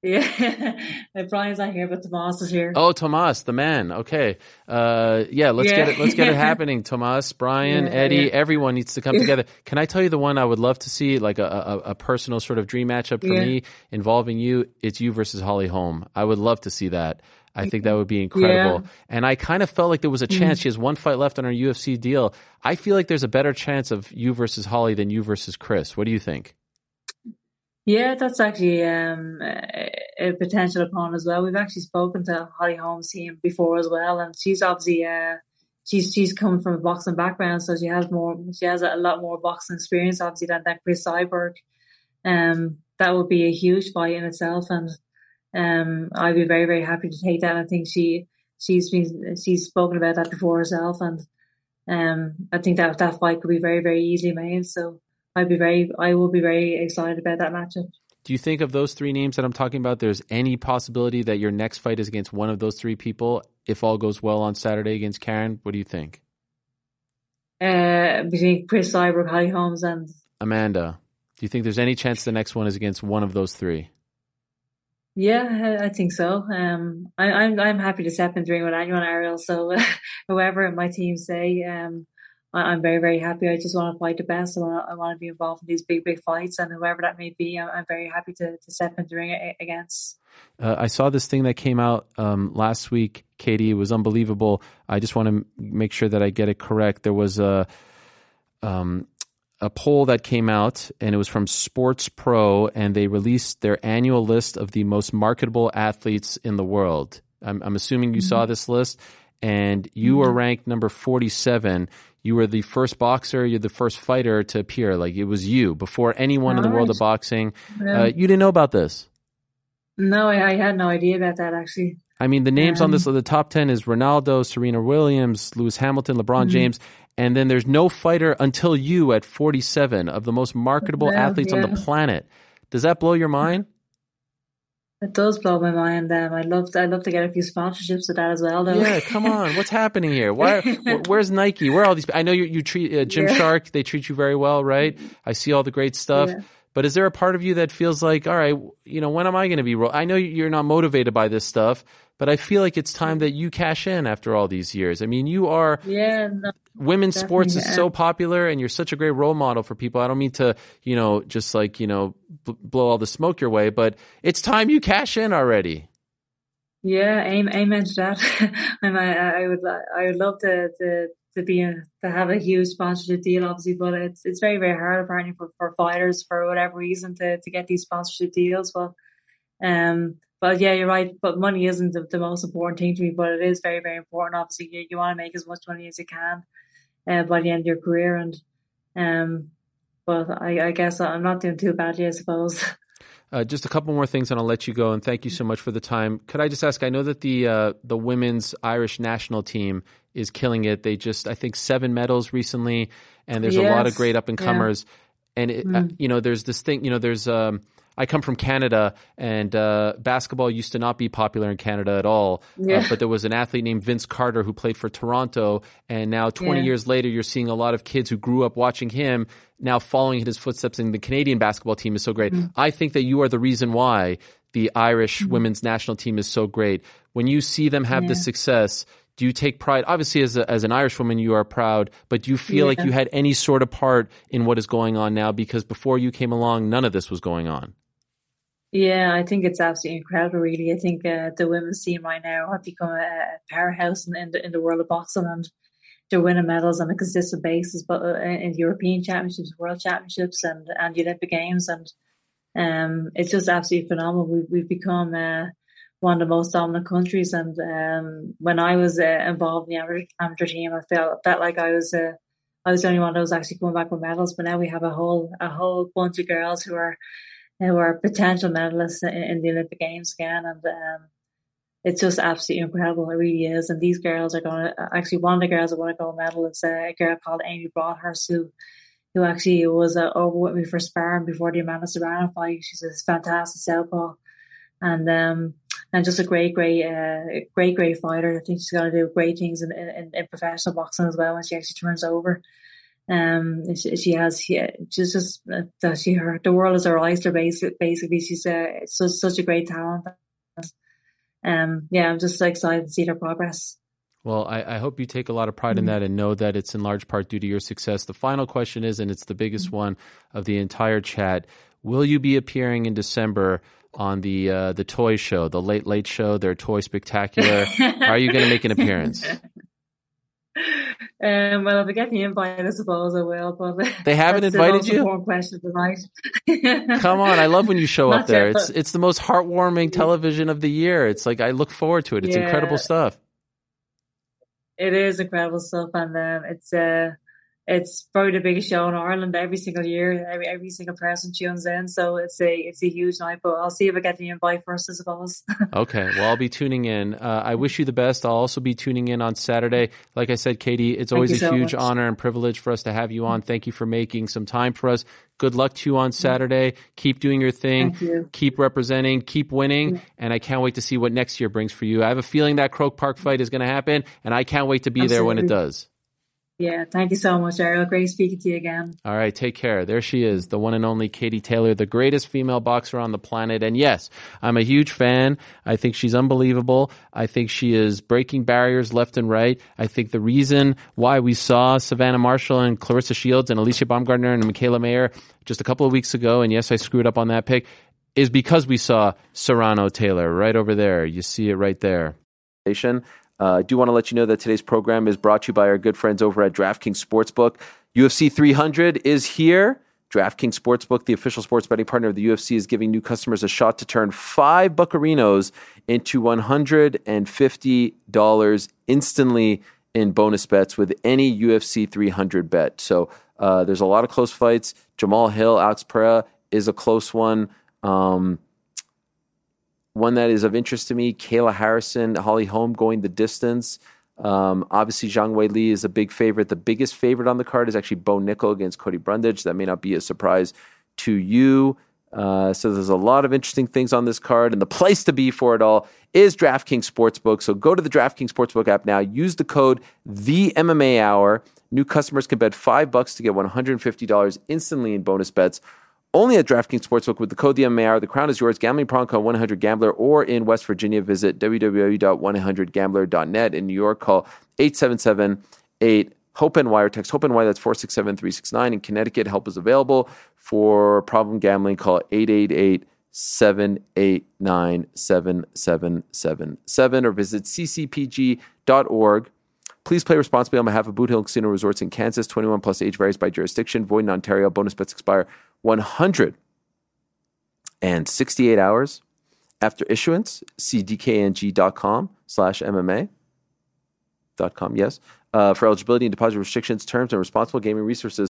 Yeah, Brian's not here, but Tomas is here. Oh, Tomas, the man. Okay, uh, yeah, let's yeah. get it. Let's get it happening. Tomas, Brian, yeah, Eddie, yeah. everyone needs to come together. Can I tell you the one I would love to see, like a, a, a personal sort of dream matchup for me involving you? It's you versus Holly Holm. I would love to see that. I think that would be incredible. And I kind of felt like there was a chance. Mm. She has one fight left on her UFC deal. I feel like there's a better chance of you versus Holly than you versus Chris. What do you think? Yeah, that's actually um, a potential opponent as well. We've actually spoken to Holly Holmes' team before as well, and she's obviously uh, she's she's come from a boxing background, so she has more she has a lot more boxing experience obviously than, than Chris Cyborg. Um, that would be a huge fight in itself, and um, I'd be very very happy to take that. I think she she's been she's spoken about that before herself, and um, I think that that fight could be very very easily made. So I'd be very, I will be very excited about that matchup. Do you think of those three names that I'm talking about? There's any possibility that your next fight is against one of those three people if all goes well on Saturday against Karen? What do you think? Uh, between Chris Cyborg, Holly Holmes, and Amanda. Do you think there's any chance the next one is against one of those three? Yeah, I think so. Um, I, am I'm, I'm happy to step in the ring with anyone, Ariel. So whoever my team say, um, I'm very, very happy. I just want to fight the best. I want I want to be involved in these big, big fights, and whoever that may be, I'm, very happy to, to step into the ring against. Uh, I saw this thing that came out um, last week, Katie. It was unbelievable. I just want to make sure that I get it correct. There was a um, a poll that came out, and it was from Sports Pro, and they released their annual list of the most marketable athletes in the world. I'm, I'm assuming you mm-hmm. saw this list, and you were mm-hmm. ranked number 47 you were the first boxer, you're the first fighter to appear. Like it was you before anyone in the world of boxing. Yeah. Uh, you didn't know about this. no, I, I had no idea about that actually. I mean, the names on Um, this the top ten is Ronaldo, Serena Williams, Lewis Hamilton, LeBron Mm-hmm. James, and then there's no fighter until you at 47 of the most marketable Yeah, athletes on the planet. Does that blow your mind? It does blow my mind. Um, I'd love to, I'd love to get a few sponsorships with that as well, though. Yeah, come on. What's happening here? Why? Where's Nike? Where are all these? I know you, you treat uh, Jim Yeah. They treat you very well, right? I see all the great stuff. Yeah. But is there a part of you that feels like, all right, you know, when am I going to be? Ro-? I know you're not motivated by this stuff, but I feel like it's time that you cash in after all these years. I mean, you are Yeah, no, women's sports is Definitely, so popular and you're such a great role model for people. I don't mean to, you know, just like, you know, b- blow all the smoke your way, but it's time you cash in already. yeah, aim, amen to that. I, I would, I would love to, to, to be a, to have a huge sponsorship deal, obviously, but it's, it's very, very hard apparently for, for fighters for whatever reason to, to get these sponsorship deals. But, um, but yeah, you're right. But money isn't the, the most important thing to me, but it is very, very important. Obviously, you, you want to make as much money as you can, uh, by the end of your career. And, um, but I, I guess I'm not doing too badly, I suppose. Uh, just a couple more things, and I'll let you go. And thank you so much for the time. Could I just ask? I know that the uh, the women's Irish national team is killing it. They just, I think, seven medals recently, and there's a lot of great up and comers. And it, uh, you know, there's this thing. You know, there's. Um, I come from Canada, and uh, basketball used to not be popular in Canada at all. Uh, but there was an athlete named Vince Carter who played for Toronto, and now 20 Yeah. years later, you're seeing a lot of kids who grew up watching him now following in his footsteps. And the Canadian basketball team is so great. I think that you are the reason why the Irish women's national team is so great. When you see them have this Yeah. success, do you take pride? Obviously, as, a, as an Irish woman, you are proud, but do you feel like you had any sort of part in what is going on now? Because before you came along, none of this was going on. Yeah, I think it's absolutely incredible. Really, I think uh, the women's team right now have become a, powerhouse in, in the in the world of boxing, and they're winning medals on a consistent basis. But uh, in European championships, World championships, and and the Olympic games, and um, it's just absolutely phenomenal. We've we've become uh, one of the most dominant countries. And um, when I was uh, involved in the amateur, amateur team, I felt felt like I was uh, I was the only one that was actually coming back with medals. But now we have a whole a whole bunch of girls who are who are potential medalists in, in the Olympic Games again, and um, it's just absolutely incredible. It really is. And these girls are going to actually one of the girls that want to gold medal is a girl called Amy Broadhurst who who actually was uh, over with me for sparring before the Amanda Serrano fight. She's a fantastic southpaw, and um and just a great, great, uh, great, great fighter. I think she's going to do great things in, in, in professional boxing as well when she actually turns over. Um, she, she has, she, she's just uh, that she her the world is her oyster. Basically, basically, she's uh, such such a great talent. Um, yeah, I'm just excited to see their progress. Well, I, I hope you take a lot of pride in that and know that it's in large part due to your success. The final question is, and it's the biggest one of the entire chat: Will you be appearing in December on the uh, the toy show, the Late Late Show, their toy spectacular? Are you going to make an appearance? Um, well, if I get the invite, I suppose I will. But They haven't the invited you? Important question tonight. Come on, I love when you show up there. yet, It's it's the most heartwarming television of the year. It's like I look forward to it. It's Yeah. incredible stuff. It is incredible stuff, and um, it's uh, it's probably the biggest show in Ireland every single year. Every every single person tunes in, so it's a it's a huge night. But I'll see if I get the invite first, I suppose. Okay, well, I'll be tuning in. Uh, I wish you the best. I'll also be tuning in on Saturday. Like I said, Katie, it's always a so huge much. honor and privilege for us to have you on. Thank you for making some time for us. Good luck to you on Saturday. Keep doing your thing. Thank you. Keep representing. Keep winning. And I can't wait to see what next year brings for you. I have a feeling that Croke Park fight is going to happen, and I can't wait to be there when it does. Yeah, thank you so much, Ariel. Great speaking to you again. All right, take care. There she is, the one and only Katie Taylor, the greatest female boxer on the planet. And yes, I'm a huge fan. I think she's unbelievable. I think she is breaking barriers left and right. I think the reason why we saw Savannah Marshall and Claressa Shields and Alycia Baumgardner and Mikaela Mayer just a couple of weeks ago, and yes, I screwed up on that pick, is because we saw Serrano Taylor right over there. You see it right there. Uh, I do want to let you know that today's program is brought to you by our good friends over at DraftKings Sportsbook. UFC 300 is here. DraftKings Sportsbook, the official sports betting partner of the UFC, is giving new customers a shot to turn five buccarinos into $150 instantly in bonus bets with any UFC 300 bet. So uh, there's a lot of close fights. Jamahal Hill, Alex Pereira is a close one. Um, one that is of interest to me, Kayla Harrison, Holly Holm going the distance. Um, obviously, Zhang Weili is a big favorite. The biggest favorite on the card is actually Bo Nickal against Cody Brundage. That may not be a surprise to you. Uh, so there's a lot of interesting things on this card, and the place to be for it all is DraftKings Sportsbook. So go to the DraftKings Sportsbook app now. Use the code the MMA Hour. New customers can bet five bucks to get $150 instantly in bonus bets. Only at DraftKings Sportsbook with the code MMA The crown is yours. Gambling problem call 100 Gambler or in West Virginia visit www.100gambler.net. In New York, call 877 8 Hope and Wire text Hope and Wire. That's 467 369. In Connecticut, help is available for problem gambling. Call 888 789 7777 or visit ccpg.org. Please play responsibly on behalf of Boot Hill Casino Resorts in Kansas. 21 plus age varies by jurisdiction. Void in Ontario. Bonus bets expire 168 hours after issuance. See dkng.com slash MMA. Dot com, yes. Uh, for eligibility and deposit restrictions, terms, and responsible gaming resources.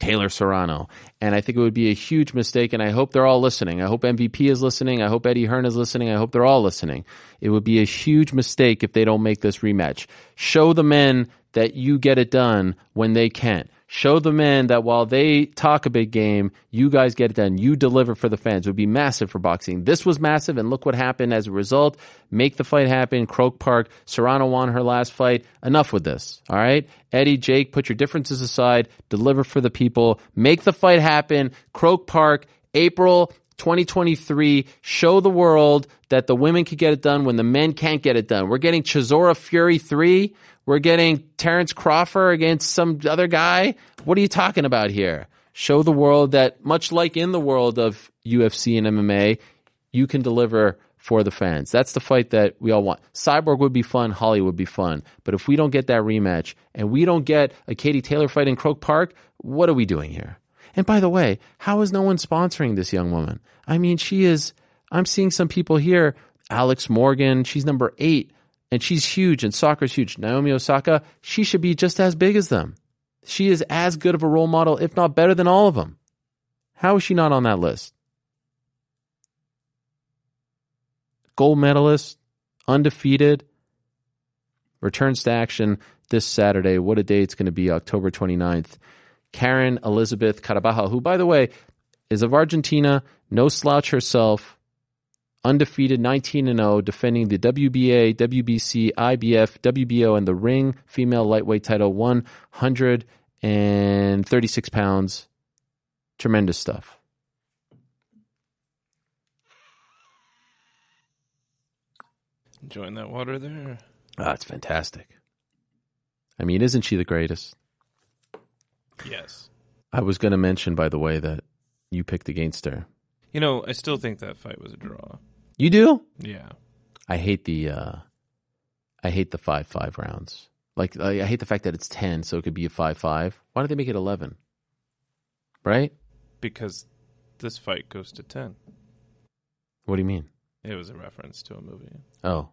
Taylor Serrano. And I think it would be a huge mistake, and I hope they're all listening. I hope MVP is listening. I hope Eddie Hearn is listening. I hope they're all listening. It would be a huge mistake if they don't make this rematch. Show the men that you get it done when they can't. Show the men that while they talk a big game, you guys get it done. You deliver for the fans. It would be massive for boxing. This was massive, and look what happened as a result. Make the fight happen. Croke Park. Serrano won her last fight. Enough with this. All right? Eddie, Jake, put your differences aside. Deliver for the people. Make the fight happen. Croke Park, April 2023. Show the world that the women can get it done when the men can't get it done. We're getting Chisora Fury 3. We're getting Terrence Crawford against some other guy. What are you talking about here? Show the world that, much like in the world of UFC and MMA, you can deliver for the fans. That's the fight that we all want. Cyborg would be fun. Holly would be fun. But if we don't get that rematch and we don't get a Katie Taylor fight in Croke Park, what are we doing here? And by the way, how is no one sponsoring this young woman? I mean, she is, I'm seeing some people here. Alex Morgan, she's number eight and she's huge and soccer's huge. Naomi Osaka, she should be just as big as them. She is as good of a role model, if not better than all of them. How is she not on that list? Gold medalist, undefeated, returns to action this Saturday. What a day it's going to be, October 29th. Karen Elizabeth Carabaja, who, by the way, is of Argentina, no slouch herself, undefeated 19 and 0 defending the WBA, WBC, IBF, WBO and the ring female lightweight title 136 pounds tremendous stuff Enjoying that water there. oh, it's fantastic I mean isn't she the greatest Yes. I was going to mention by the way that you picked against her You know, I still think that fight was a draw. You do Yeah. I hate the uh I hate the 5-5 rounds like I hate the fact that it's 10 so it could be a 5-5 why don't they make it 11 right Because this fight goes to 10. what do you mean It was a reference to a movie. Oh.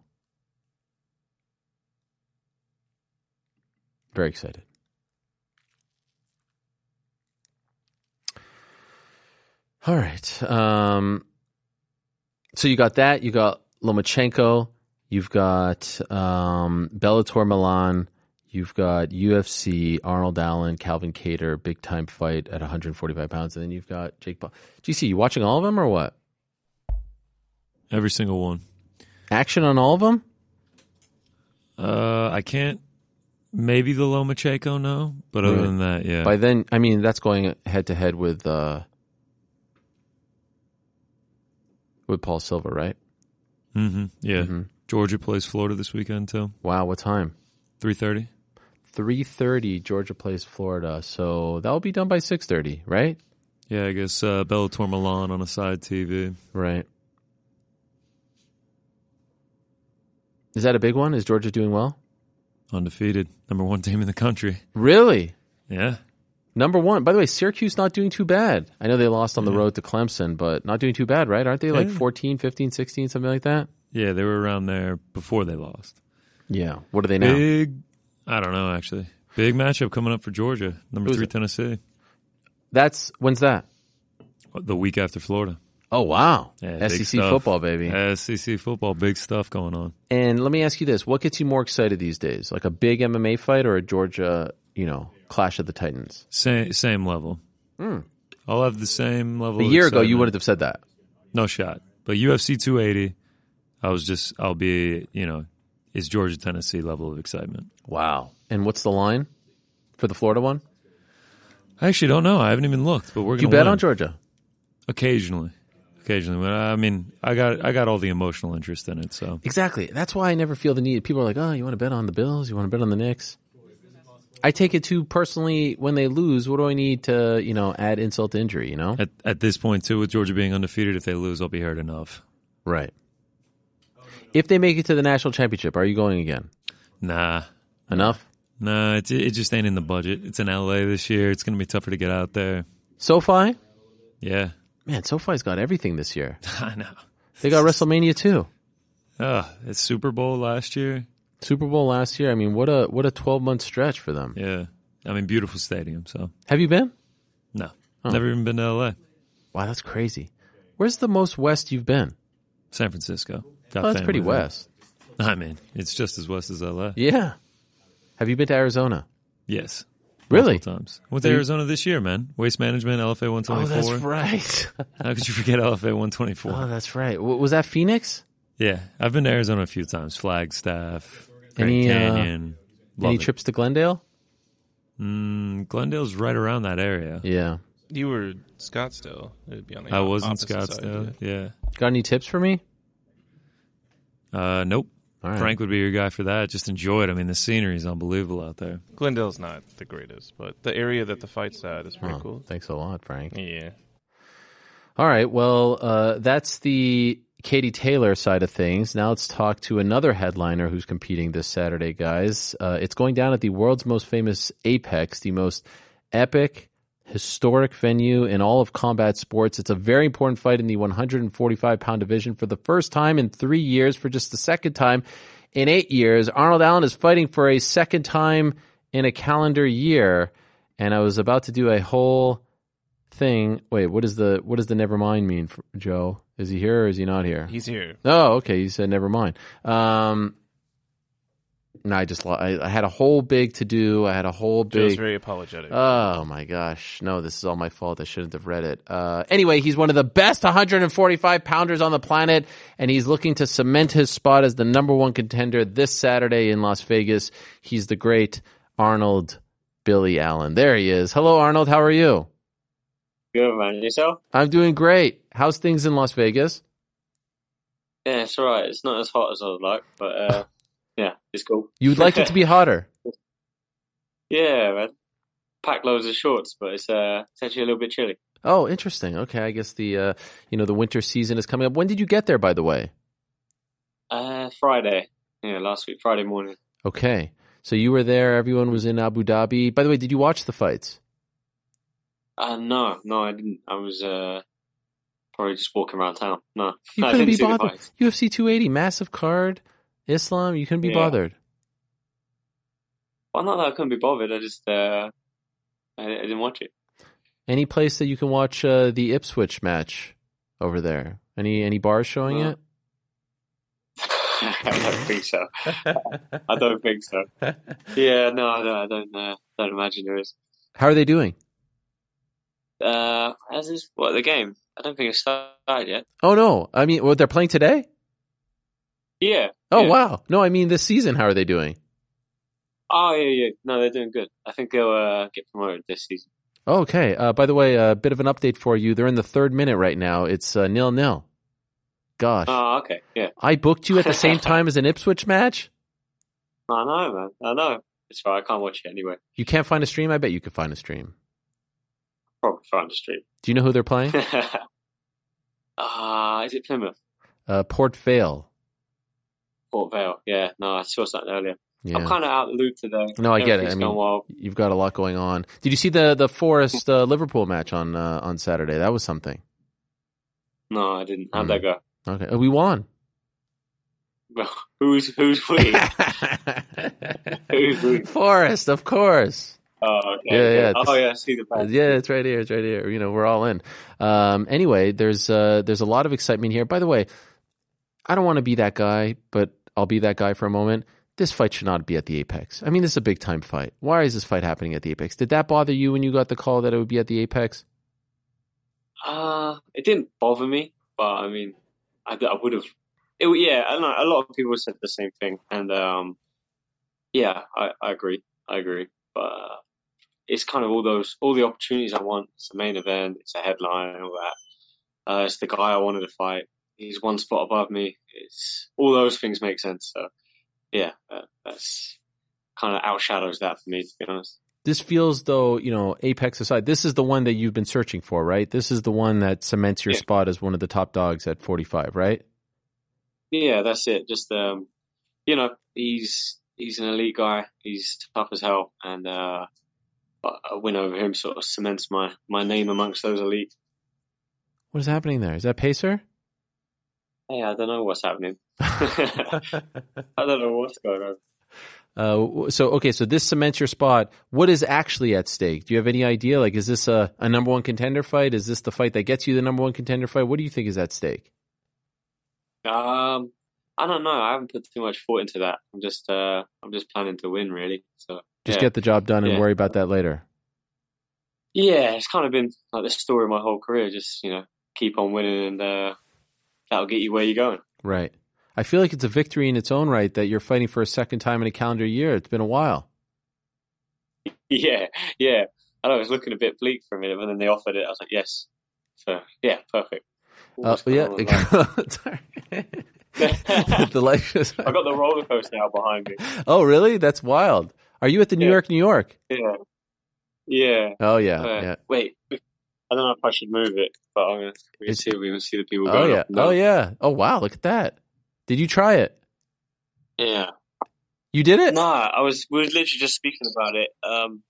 Very excited. All right. Um, so you got that. You got Lomachenko. You've got um, Bellator Milan. You've got UFC, Arnold Allen, Calvin Kattar, big time fight at 145 pounds. And then you've got Jake Paul. GC, you watching all of them or what? Every single one. Action on all of them? Uh, I can't. Maybe the Lomachenko, no. But other Right. than that, yeah. By then, I mean that's going head to head with uh, with Paul Silva, right? Mm-hmm. Yeah. Mhm. Georgia plays Florida this weekend too. Wow, what time? Three thirty. Three thirty. Georgia plays Florida, so that will be done by six thirty, right? Yeah, I guess uh, Bellator Milan on a side TV. Right. Is that a big one? Is Georgia doing well? Undefeated, number one team in the country. Really? Yeah. Number one. By the way, Syracuse not doing too bad. I know they lost on the road to Clemson, but not doing too bad, right? Aren't they like Yeah. 14, 15, 16, something like that? Yeah, they were around there before they lost. Yeah. What are they now? Big. I don't know actually. Big matchup coming up for Georgia, number Who's three it? Tennessee, That's when's that? the week after Florida. Oh wow, Yeah, SEC stuff. football baby. SEC football, big stuff going on. And let me ask you this: What gets you more excited these days? Like a big MMA fight or a Georgia, you know, clash of the Titans? Same same level. Hmm. I'll have the same level. A year ago, you wouldn't have said that. no shot. But UFC 280, I was just I'll be you know is Georgia Tennessee level of excitement. Wow. And what's the line for the Florida one? I actually don't know. I haven't even looked, but we're You gonna bet win. on Georgia. occasionally. Occasionally, But, I mean, I got I got all the emotional interest in it. So Exactly. That's why I never feel the need. People are like, "Oh, you want to bet on the Bills? You want to bet on the Knicks?" I take it too personally. When they lose, what do I need to, you know, add insult to injury? You know, at at this point too, with Georgia being undefeated, if they lose, I'll be hurt enough. right? If they make it to the national championship, are you going again? Nah, Enough. nah, it it just ain't in the budget. It's in LA this year. It's gonna be tougher to get out there. SoFi, Yeah, man, SoFi's got everything this year. I know. They got WrestleMania too. Oh, it's Super Bowl last year. Super Bowl last year. I mean, what a what a twelve month stretch for them. Yeah, I mean, beautiful stadium. So Have you been? no, Oh. never even been to LA. Wow, that's crazy. Where's the most west you've been? San Francisco. Got Oh, that's pretty west. I mean, it's just as west as LA. Yeah. Have you been to Arizona? Yes. Really? Times. Went to Arizona this year, man. Waste management, LFA 124. Oh, 124. that's right. How could you forget LFA 124? oh, that's right. W- was that Phoenix? yeah, I've been to Arizona a few times. Flagstaff, Grand Any, uh, Canyon. Love Any it. trips to Glendale? Mm, Glendale's right around that area. Yeah. You were Scottsdale. It'd be on the I was in Scottsdale. yeah. yeah. Got any tips for me? Uh, nope. All right. Frank would be your guy for that. Just enjoy it. I mean, the scenery is unbelievable out there. Glendale's not the greatest, but the area that the fight's at is pretty Oh, cool. Thanks a lot, Frank. Yeah. All right. Well, uh, that's the Katie Taylor side of things. Now let's talk to another headliner who's competing this Saturday, guys. Uh, it's going down at the world's most famous Apex, the most epic, historic venue in all of combat sports. It's a very important fight in the 145 pound division for the first time in three years, for just the second time in eight years. Arnold Allen is fighting for a second time in a calendar year. And I was about to do a whole thing. Wait, what is the what does the never mind mean, Joe? Is he here or is he not here? He's here. Oh, okay. You said never mind. Um, no, I just I, I had a whole big to do. I had a whole Joe's big. very apologetic. Oh my gosh! No, this is all my fault. I shouldn't have read it. Uh, anyway, he's one of the best 145 pounders on the planet, and he's looking to cement his spot as the number one contender this Saturday in Las Vegas. He's the great Arnold Billy Allen. There he is. Hello, Arnold. How are you? Good man, yourself? I'm doing great. How's things in Las Vegas? Yeah, it's alright. It's not as hot as I would like, but uh, yeah, it's cool. You'd like it to be hotter. Yeah, man. Pack loads of shorts, but it's uh, it's actually a little bit chilly. Oh, interesting. Okay, I guess the uh, you know the winter season is coming up. When did you get there, by the way? Uh, Friday, yeah, last week, Friday morning. Okay, so you were there. Everyone was in Abu Dhabi. By the way, did you watch the fights? Uh, no, no, I didn't. I was uh, probably just walking around town. No, You couldn't be bothered. UFC 280, massive card, Islam. You couldn't be Yeah. bothered. Well, not that I couldn't be bothered. I just uh, I, I didn't watch it. Any place that you can watch uh, the Ipswich match over there? Any any bars showing No. it? I don't think so. I don't think so. Yeah, no, I don't. I don't, uh, don't imagine there is. How are they doing? Uh, as is what the game? I don't think it's started yet. Oh no, I mean, well, they're playing today. Yeah. Oh yeah. wow, no, I mean this season. How are they doing? Oh yeah, yeah. No, they're doing good. I think they'll uh, get promoted this season. Okay. Uh, by the way, a bit of an update for you. They're in the third minute right now. It's uh, nil nil. Gosh, Oh, okay. Yeah. I booked you at the same time as an Ipswich match. I know, man. I know. It's fine. I can't watch it anyway. You can't find a stream. I bet you could find a stream. The street. Do you know who they're playing? Ah, is it Plymouth? uh, Port Vale. Port Vale. Yeah. No, I saw something earlier. Yeah. I'm kind of out of the loop today. No, I get it. I mean-. You've got a lot going on. Did you see the the Forest uh, Liverpool match on uh, on Saturday? That was something. No, I didn't. How'd Mm. that go? Okay, Uh, we won. Well, who's who's we? who's we? Forest, of course. Oh, okay. Yeah, yeah, Oh, yeah. I see the. Yeah, it's right here. It's right here. You know, we're all in. Um, anyway, there's uh, there's a lot of excitement here. By the way, I don't want to be that guy, but I'll be that guy for a moment. This fight should not be at the Apex. I mean, this is a big time fight. Why is this fight happening at the Apex? Did that bother you when you got the call that it would be at the Apex? Uh, it didn't bother me, but I mean, I, I would have. It, yeah, I don't know. A lot of people said the same thing, and um, yeah, I, I agree. I agree. But it's kind of all those, all the opportunities I want. It's the main event. It's a headline all that. Uh, it's the guy I wanted to fight. He's one spot above me. It's all those things make sense. So, yeah, uh, that's kind of outshadows that for me, to be honest. This feels though, you know, Apex aside, this is the one that you've been searching for, right? This is the one that cements your Yeah. spot as one of the top dogs at 45, right? Yeah, that's it. Just um, you know, he's he's an elite guy. He's tough as hell, and uh, a a win over him sort of cements my my name amongst those elite. What is happening there? Is that Pacer? Hey, I don't know what's happening. I don't know what's going on. Uh, so okay, so this cements your spot. What is actually at stake? Do you have any idea? Like, is this a, a number one contender fight? Is this the fight that gets you the number one contender fight? What do you think is at stake? Um, I don't know. I haven't put too much thought into that. I'm just uh, I'm just planning to win, really. So Just yeah. get the job done and Yeah. worry about that later. yeah, it's kind of been like the story of my whole career. Just you know, keep on winning, and uh, that'll get you where you're going. Right. I feel like it's a victory in its own right that you're fighting for a second time in a calendar year. It's been a while. Yeah, yeah. I know it was looking a bit bleak for a minute, but then they offered it. I was like, yes. So yeah, perfect. Uh, yeah. the life is- I got the roller coaster now behind me. oh, really? That's wild. Are you at the New Yeah. York, New York? Yeah, yeah. Oh, yeah. Uh, yeah. Wait, I don't know if I should move it, but I'm gonna we see. We can see the people Oh, yeah. Oh, yeah. Oh, wow. Look at that. Did you try it? yeah. You did it? No, I was. We were literally just speaking about it. Um,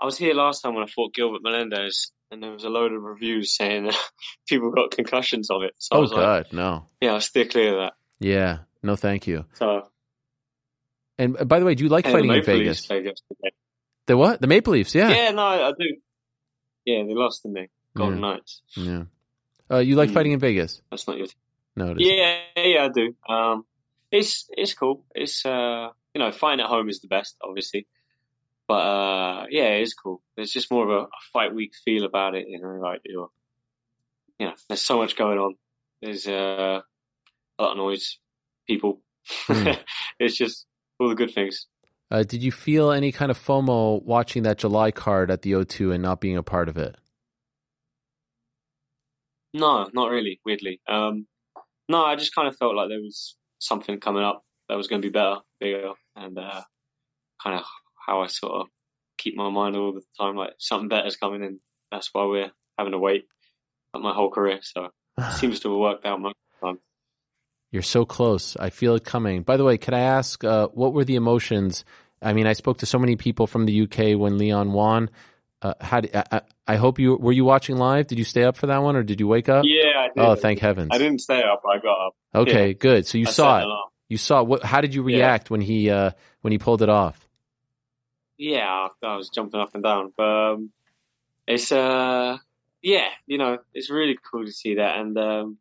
I was here last time when I fought Gilbert Melendez, and there was a load of reviews saying that people got concussions of it. So I Oh, was like, God. No. yeah, I'll steer clear of that. Yeah. No, thank you. So And uh, by the way, do you like and fighting in Vegas? Yesterday. The what? The Maple Leafs, yeah. Yeah, no, I do. Yeah, they lost, didn't they? Golden Knights. Yeah. Uh, you like Hmm. fighting in Vegas? That's not your. Team. No, it. Yeah, yeah, I do. Um, it's it's cool. It's uh, you know, fighting at home is the best, obviously. But uh, yeah, it's cool. There's just more of a, fight week feel about it. You know, like you're, you know, there's so much going on. There's uh, a lot of noise, people. Hmm. it's just all the good things. Uh, did you feel any kind of FOMO watching that July card at the O2 and not being a part of it? No, not really. Weirdly, um, no, I just kind of felt like there was something coming up that was going to be better, bigger, and uh, kind of how I sort of keep my mind all the time, like something better's coming, and that's why we're having to wait like my whole career. So it seems to have worked out most of the time. You're so close. I feel it coming. By the way, could I ask uh, what were the emotions? I mean, I spoke to so many people from the UK when Leon won. Uh, how did, I, I, hope you were you watching live? Did you stay up for that one, or did you wake up? Yeah, I did. Oh, thank heavens. I didn't stay up. I got up. Okay, yeah. good. So you I saw it. You saw what? How did you Yeah. react when he uh, when he pulled it off? yeah, I I was jumping up and down. But um, it's uh, yeah, you know, it's really cool to see that. And um,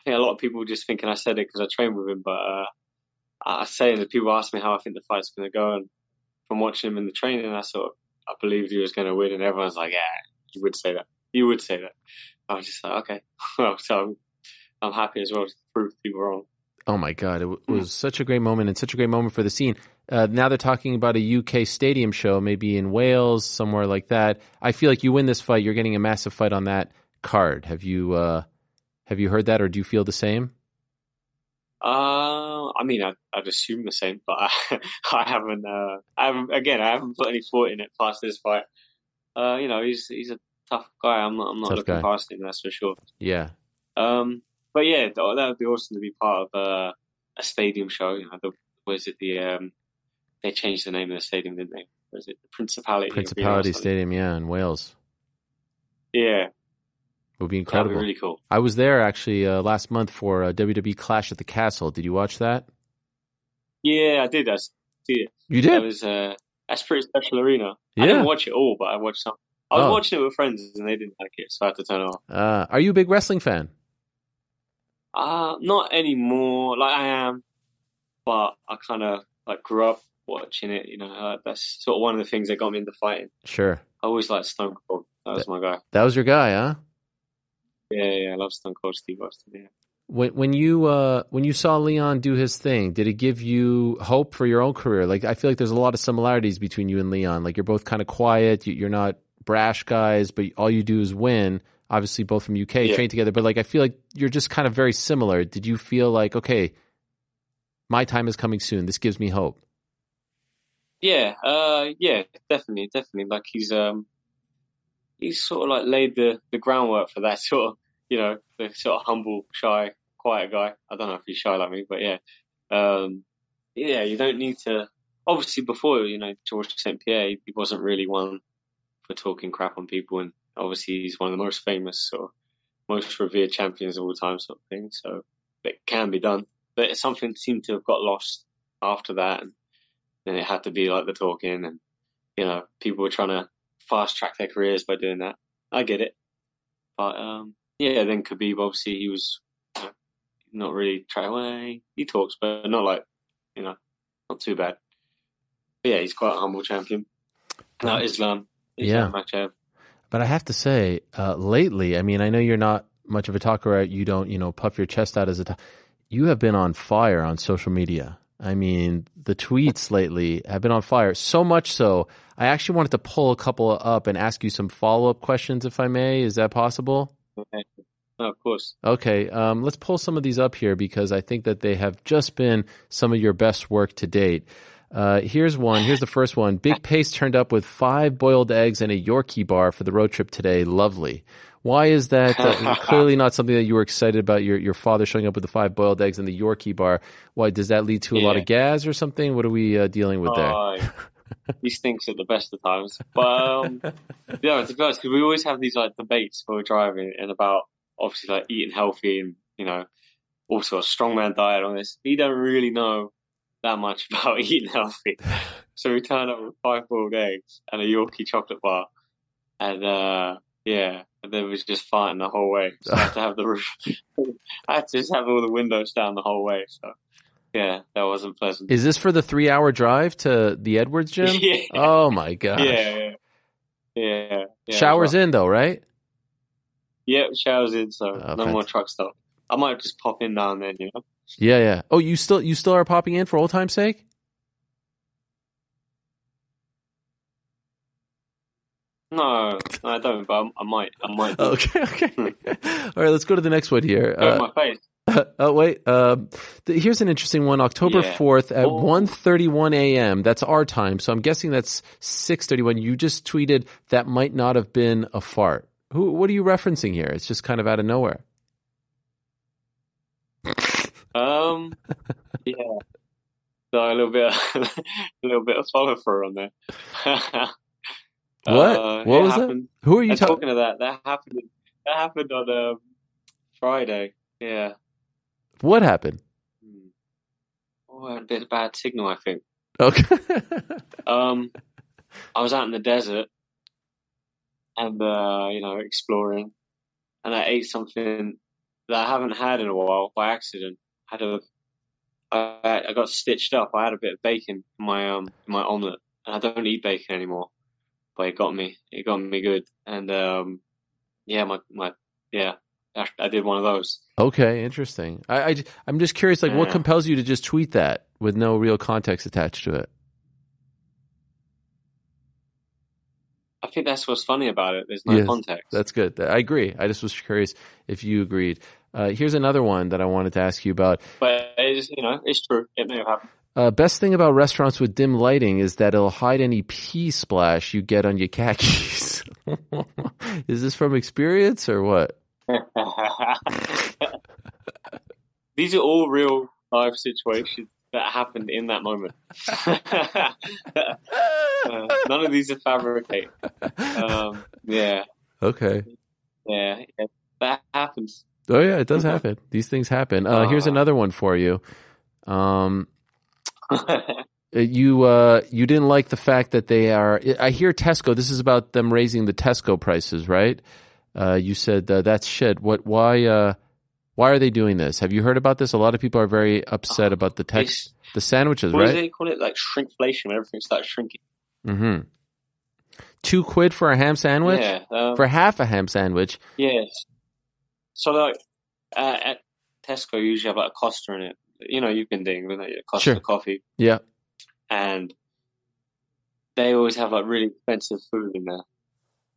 I think a lot of people just thinking I said it because I trained with him, but uh, I say that people ask me how I think the fight's going to go, and from watching him in the training, I sort of I believed he was going to win, and everyone's like, yeah, you would say that, you would say that. I was just like, okay, well, so I'm, I'm happy as well to prove people wrong. Oh my God! It, w- Hmm. was such a great moment and such a great moment for the scene. Uh, now they're talking about a UK stadium show, maybe in Wales, somewhere like that. I feel like you win this fight, you're getting a massive fight on that card. Have you uh, have you heard that, or do you feel the same? Uh, I mean, I, I'd assume the same, but I, I haven't. Uh, I haven't. Again, I haven't put any thought in it past this fight. Uh, you know, he's he's a tough guy. I'm not. I'm not Tough looking guy. past him. That's for sure. Yeah, Um, but yeah, that would be awesome to be part of uh, a stadium show. You know, the, was it the um, they changed the name of the stadium, didn't they? Was it the Principality? Principality? Stadium, yeah, in Wales. Yeah, It would be that'd be incredible. really cool. I was there actually uh, last month for uh, WWE Clash at the Castle. Did you watch that? Yeah, I did. I see it. You That did? was uh, that's pretty special arena. I didn't watch it all, but I watched some. I was Oh. watching it with friends and they didn't like it, so I had to turn it off. Uh, are you a big wrestling fan? Uh not anymore. Like I am, but I kind of like grew up watching it. You know, uh, that's sort of one of the things that got me into fighting. Sure. I always liked Stone Cold. That was my guy. That was your guy, huh? Yeah, yeah, I love Stone Cold Steve Austin. Yeah. When when you uh, when you saw Leon do his thing, did it give you hope for your own career? Like I feel like there's a lot of similarities between you and Leon. Like you're both kind of quiet. You, you're not brash guys, but all you do is win. Obviously, both from UK, Yeah. train together. But like I feel like you're just kind of very similar. Did you feel like okay, my time is coming soon. This gives me hope. Yeah, uh, yeah, definitely, definitely. Like he's um, he's sort of like laid the the groundwork for that sort of, you know, the sort of humble, shy, quiet guy. I don't know if he's shy like me, but yeah, um, yeah, you don't need to. Obviously, before you know George St Pierre, he wasn't really one for talking crap on people, and obviously he's one of the most famous or most revered champions of all time, sort of thing. So it can be done, but something seemed to have got lost after that, and then it had to be like the talking, and you know, people were trying to fast track their careers by doing that. I get it, but um, yeah, then Khabib obviously he was you know, not really trying away. He talks, but not like you know, not too bad. But yeah, he's quite a humble champion. Now Islam, Yeah. Islam Makhachev. But I have to say, uh, lately, I mean, I know you're not much of a talker. You don't, you know, puff your chest out as a. T- you have been on fire on social media. I mean, the tweets lately have been on fire. So much so, I actually wanted to pull a couple up and ask you some follow up questions, if I may. Is that possible? Okay. No, of course. Okay, um, let's pull some of these up here because I think that they have just been some of your best work to date. Uh, here's one. Here's the first one. Big Pace turned up with five boiled eggs and a Yorkie bar for the road trip today. Lovely. Why is that uh, clearly not something that you were excited about? Your your father showing up with the five boiled eggs and the Yorkie bar. Why does that lead to a lot of gas or something? What are we uh, dealing with there? He stinks at the best of times. But um, yeah, to be honest, 'cause we always have these like debates when we're driving and about obviously like eating healthy and you know also a strongman diet on this. He don't really know that much about eating healthy, so we turn up with five boiled eggs and a Yorkie chocolate bar, and uh, yeah, and then was just farting the whole way. So I had to have the roof. I had to just have all the windows down the whole way. So yeah, that wasn't pleasant. Is this for the three hour drive to the Edwards gym? Yeah. Oh my gosh. Yeah, yeah, yeah. yeah Showers in though, right? Yeah, showers in, so Oh, no more truck stop. I might just pop in now and then, you know. Yeah, yeah. Oh, you still you still are popping in for old time's sake? No, no, I don't, but I, I might. I might. do. Okay, okay. All right, let's go to the next one here. Uh, my face. oh wait, um, th- here's an interesting one. October Yeah. fourth at Oh. 1.31 a.m. That's our time, so I'm guessing that's six thirty one. You just tweeted that might not have been a fart. Who? What are you referencing here? It's just kind of out of nowhere. Um, yeah. So a little bit, a little bit of follow through on there. What? Uh, What it was that? happened. Who are you And talking? talking of that, that happened. That happened on um, Friday. Yeah. What happened? Hmm. Oh, I had a bit of bad signal, I think. Okay. Um, I was out in the desert and, uh, you know, exploring and I ate something that I haven't had in a while by accident. I had a, I, I got stitched up. I had a bit of bacon in my, um, in my omelette and I don't eat bacon anymore, but it got me, it got me good. And, um, yeah, my, my, yeah, I, I did one of those. okay, interesting. I, I am just curious, like, what compels you to just tweet that with no real context attached to it? I think that's what's funny about it. There's no Yes, context. That's good. I agree. I just was curious if you agreed. Uh, here's another one that I wanted to ask you about. But it's, you know, it's true. It may have happened. Uh, best thing about restaurants with dim lighting is that it'll hide any pee splash you get on your khakis. is this from experience or what? These are all real life situations that happened in that moment. Uh, none of these are fabricated. Um, yeah, Okay. yeah, yeah, that happens. Oh yeah, it does happen. These things happen. Uh, here's Uh. another one for you. Um, You uh, you didn't like the fact that they are. I hear Tesco. This is about them raising the Tesco prices, right? Uh, you said uh, that's shit. What? Why? Uh, why are they doing this? Have you heard about this? A lot of people are very upset about the text, It's- the sandwiches, what do right? they call it? Like shrinkflation, when everything starts shrinking. Mm-hmm. Two quid for a ham sandwich. Yeah. Um, For half a ham sandwich. Yes. So like uh, at Tesco, you usually have like a Costa in it. You know, you've been doing with it, Costa Sure. coffee, Yeah. and they always have like really expensive food in there.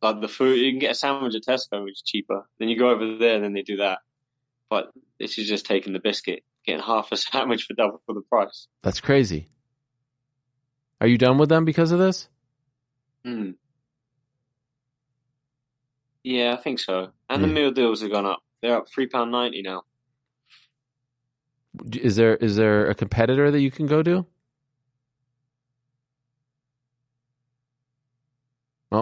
Like the food, you can get a sandwich at Tesco, which is cheaper. Then you go over there, and then they do that. But this is just taking the biscuit, getting half a sandwich for double for the price. That's crazy. Are you done with them because of this? Hmm. Yeah, I think so. And the Hmm. meal deals have gone up. They're up three pound ninety now. Is there is there a competitor that you can go to?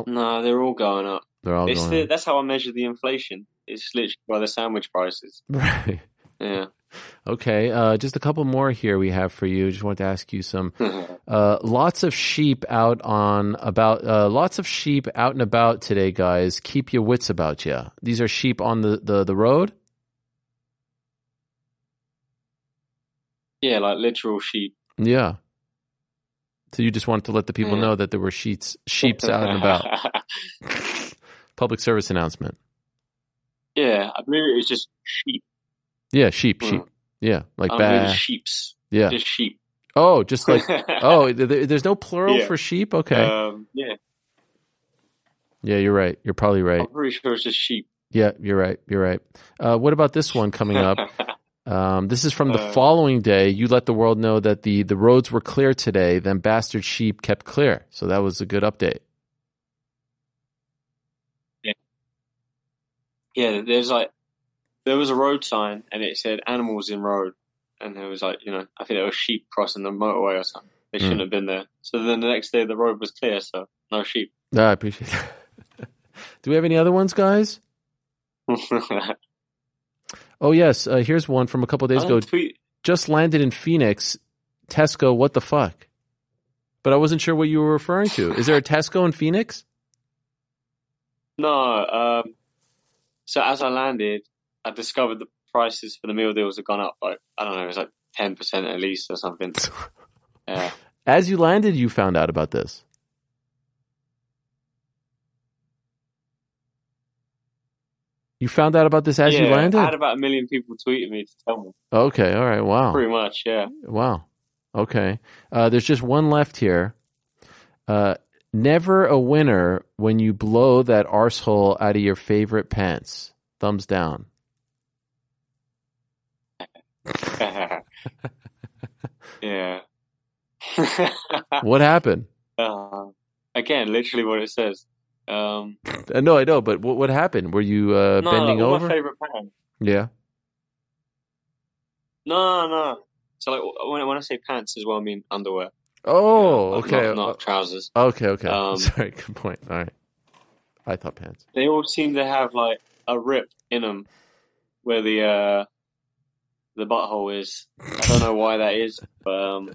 No, they're all going up. They're all It's going. the, up. that's how I measure the inflation. It's literally by the sandwich prices. Right. Yeah. Okay. Uh, just a couple more here we have for you. Just wanted to ask you some. Uh, lots of sheep out on about. Uh, lots of sheep out and about today, guys. Keep your wits about you. These are sheep on the the, the road. Yeah, like literal sheep. Yeah. So you just wanted to let the people Yeah. know that there were sheets sheeps out and about. Public service announcement. yeah, I believe it was just sheep. Yeah, sheep, Hmm. sheep. Yeah, like bad. sheeps. Yeah. Just sheep. Oh, just like oh, th- th- there's no plural Yeah. for sheep. Okay. Um, yeah, yeah, you're right. You're probably right. I'm pretty sure it's just sheep. Yeah, you're right. You're right. Uh, what about this one coming up? Um, this is from the Uh, following day. You let the world know that the the roads were clear today. Then bastard sheep kept clear. So that was a good update. yeah, Yeah. there's like there was a road sign and it said animals in road, and there was like you know I think there was sheep crossing the motorway or something. They Hmm. shouldn't have been there. So then the next day the road was clear, so no sheep. Ah, I appreciate that. Do we have any other ones, guys? Oh yes. Uh, here's one from a couple days ago. tweet. Just landed in Phoenix. Tesco. What the fuck? But I wasn't sure what you were referring to. Is there a Tesco in Phoenix? No, um, so as I landed, I discovered the prices for the meal deals had gone up. Like I don't know, it was like ten percent at least or something. Yeah, As you landed, you found out about this. You found out about this as you Yeah, landed? I had about a million people tweeting me to tell me. Okay, all right. Wow. Pretty much, yeah. Wow. Okay. Uh, there's just one left here. Uh, never a winner when you blow that arsehole out of your favorite pants. Thumbs down. yeah. What happened? uh, again, literally what it says. Um, Uh, no, I know, but what, what happened? Were you uh, no, bending all over? my favorite pants. Yeah. No, no. So like when when I say pants as well, I mean underwear. Oh, Like, okay. Not, not trousers. Okay, okay. Um, Sorry, good point. All right. I thought pants. They all seem to have like a rip in them where the uh the butthole is. I don't know why that is, but um,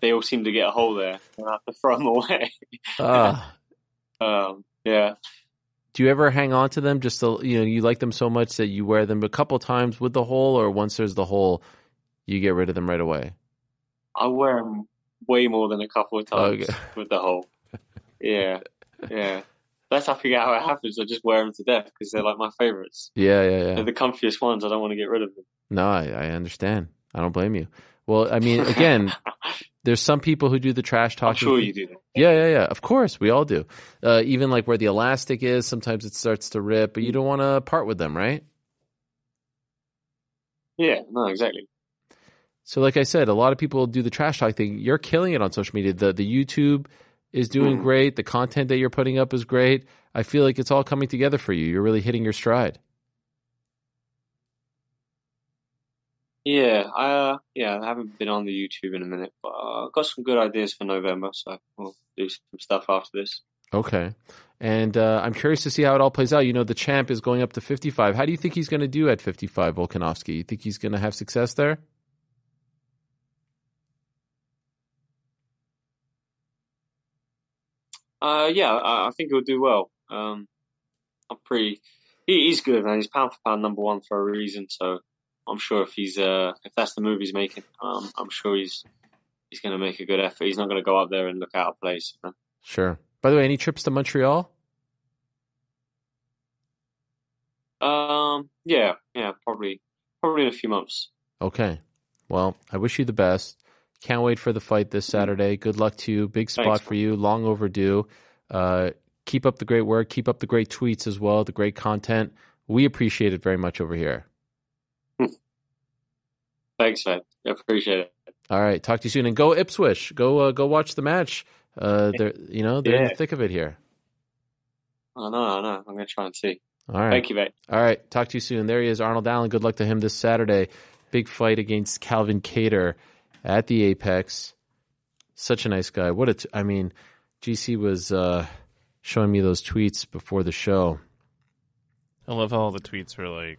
they all seem to get a hole there. and I have to throw them away. Ah. Um, yeah. Do you ever hang on to them just to, you know, you like them so much that you wear them a couple times with the hole or once there's the hole, you get rid of them right away? I wear them way more than a couple of times Okay. with the hole. Yeah, yeah. That's how I forget how it happens. I just wear them to death because they're like my favorites. Yeah, yeah, yeah. They're the comfiest ones. I don't want to get rid of them. No, I, I understand. I don't blame you. Well, I mean, again, there's some people who do the trash talking. I'm sure you do. Yeah, yeah, yeah. Of course, we all do. Uh, even like where the elastic is, sometimes it starts to rip, but you don't want to part with them, right? Yeah, no, exactly. So, like I said, a lot of people do the trash talk thing. You're killing it on social media. The the YouTube is doing Mhm. great. The content that you're putting up is great. I feel like it's all coming together for you. You're really hitting your stride. Yeah, I uh, yeah, I haven't been on the YouTube in a minute, but uh, I've got some good ideas for November, so we'll do some stuff after this. Okay, and uh, I'm curious to see how it all plays out. You know, the champ is going up to 55. How do you think he's going to do at 55, Volkanovski? You think he's going to have success there? Uh, yeah, I, think he'll do well. Um, I'm pretty. He, he's good, man. He's pound for pound number one for a reason, so I'm sure if he's uh, if that's the move he's making, um, I'm sure he's he's going to make a good effort. He's not going to go up there and look out of place. You know? Sure. By the way, any trips to Montreal? Um, yeah, yeah, probably, probably in a few months. Okay. Well, I wish you the best. Can't wait for the fight this Saturday. Good luck to you. Big spot Thanks. for you. Long overdue. Uh, keep up the great work. Keep up the great tweets as well. The great content. We appreciate it very much over here. Thanks, man. I appreciate it. All right. Talk to you soon. And go Ipswich. Go uh, go watch the match. Uh, they're you know they're in the thick of it here. I know, I know. I'm going to try and see. All right. Thank you, mate. All right. Talk to you soon. There he is, Arnold Allen. Good luck to him this Saturday. Big fight against Calvin Kattar at the Apex. Such a nice guy. What a, t- I mean, GC was uh, showing me those tweets before the show. I love how all the tweets were like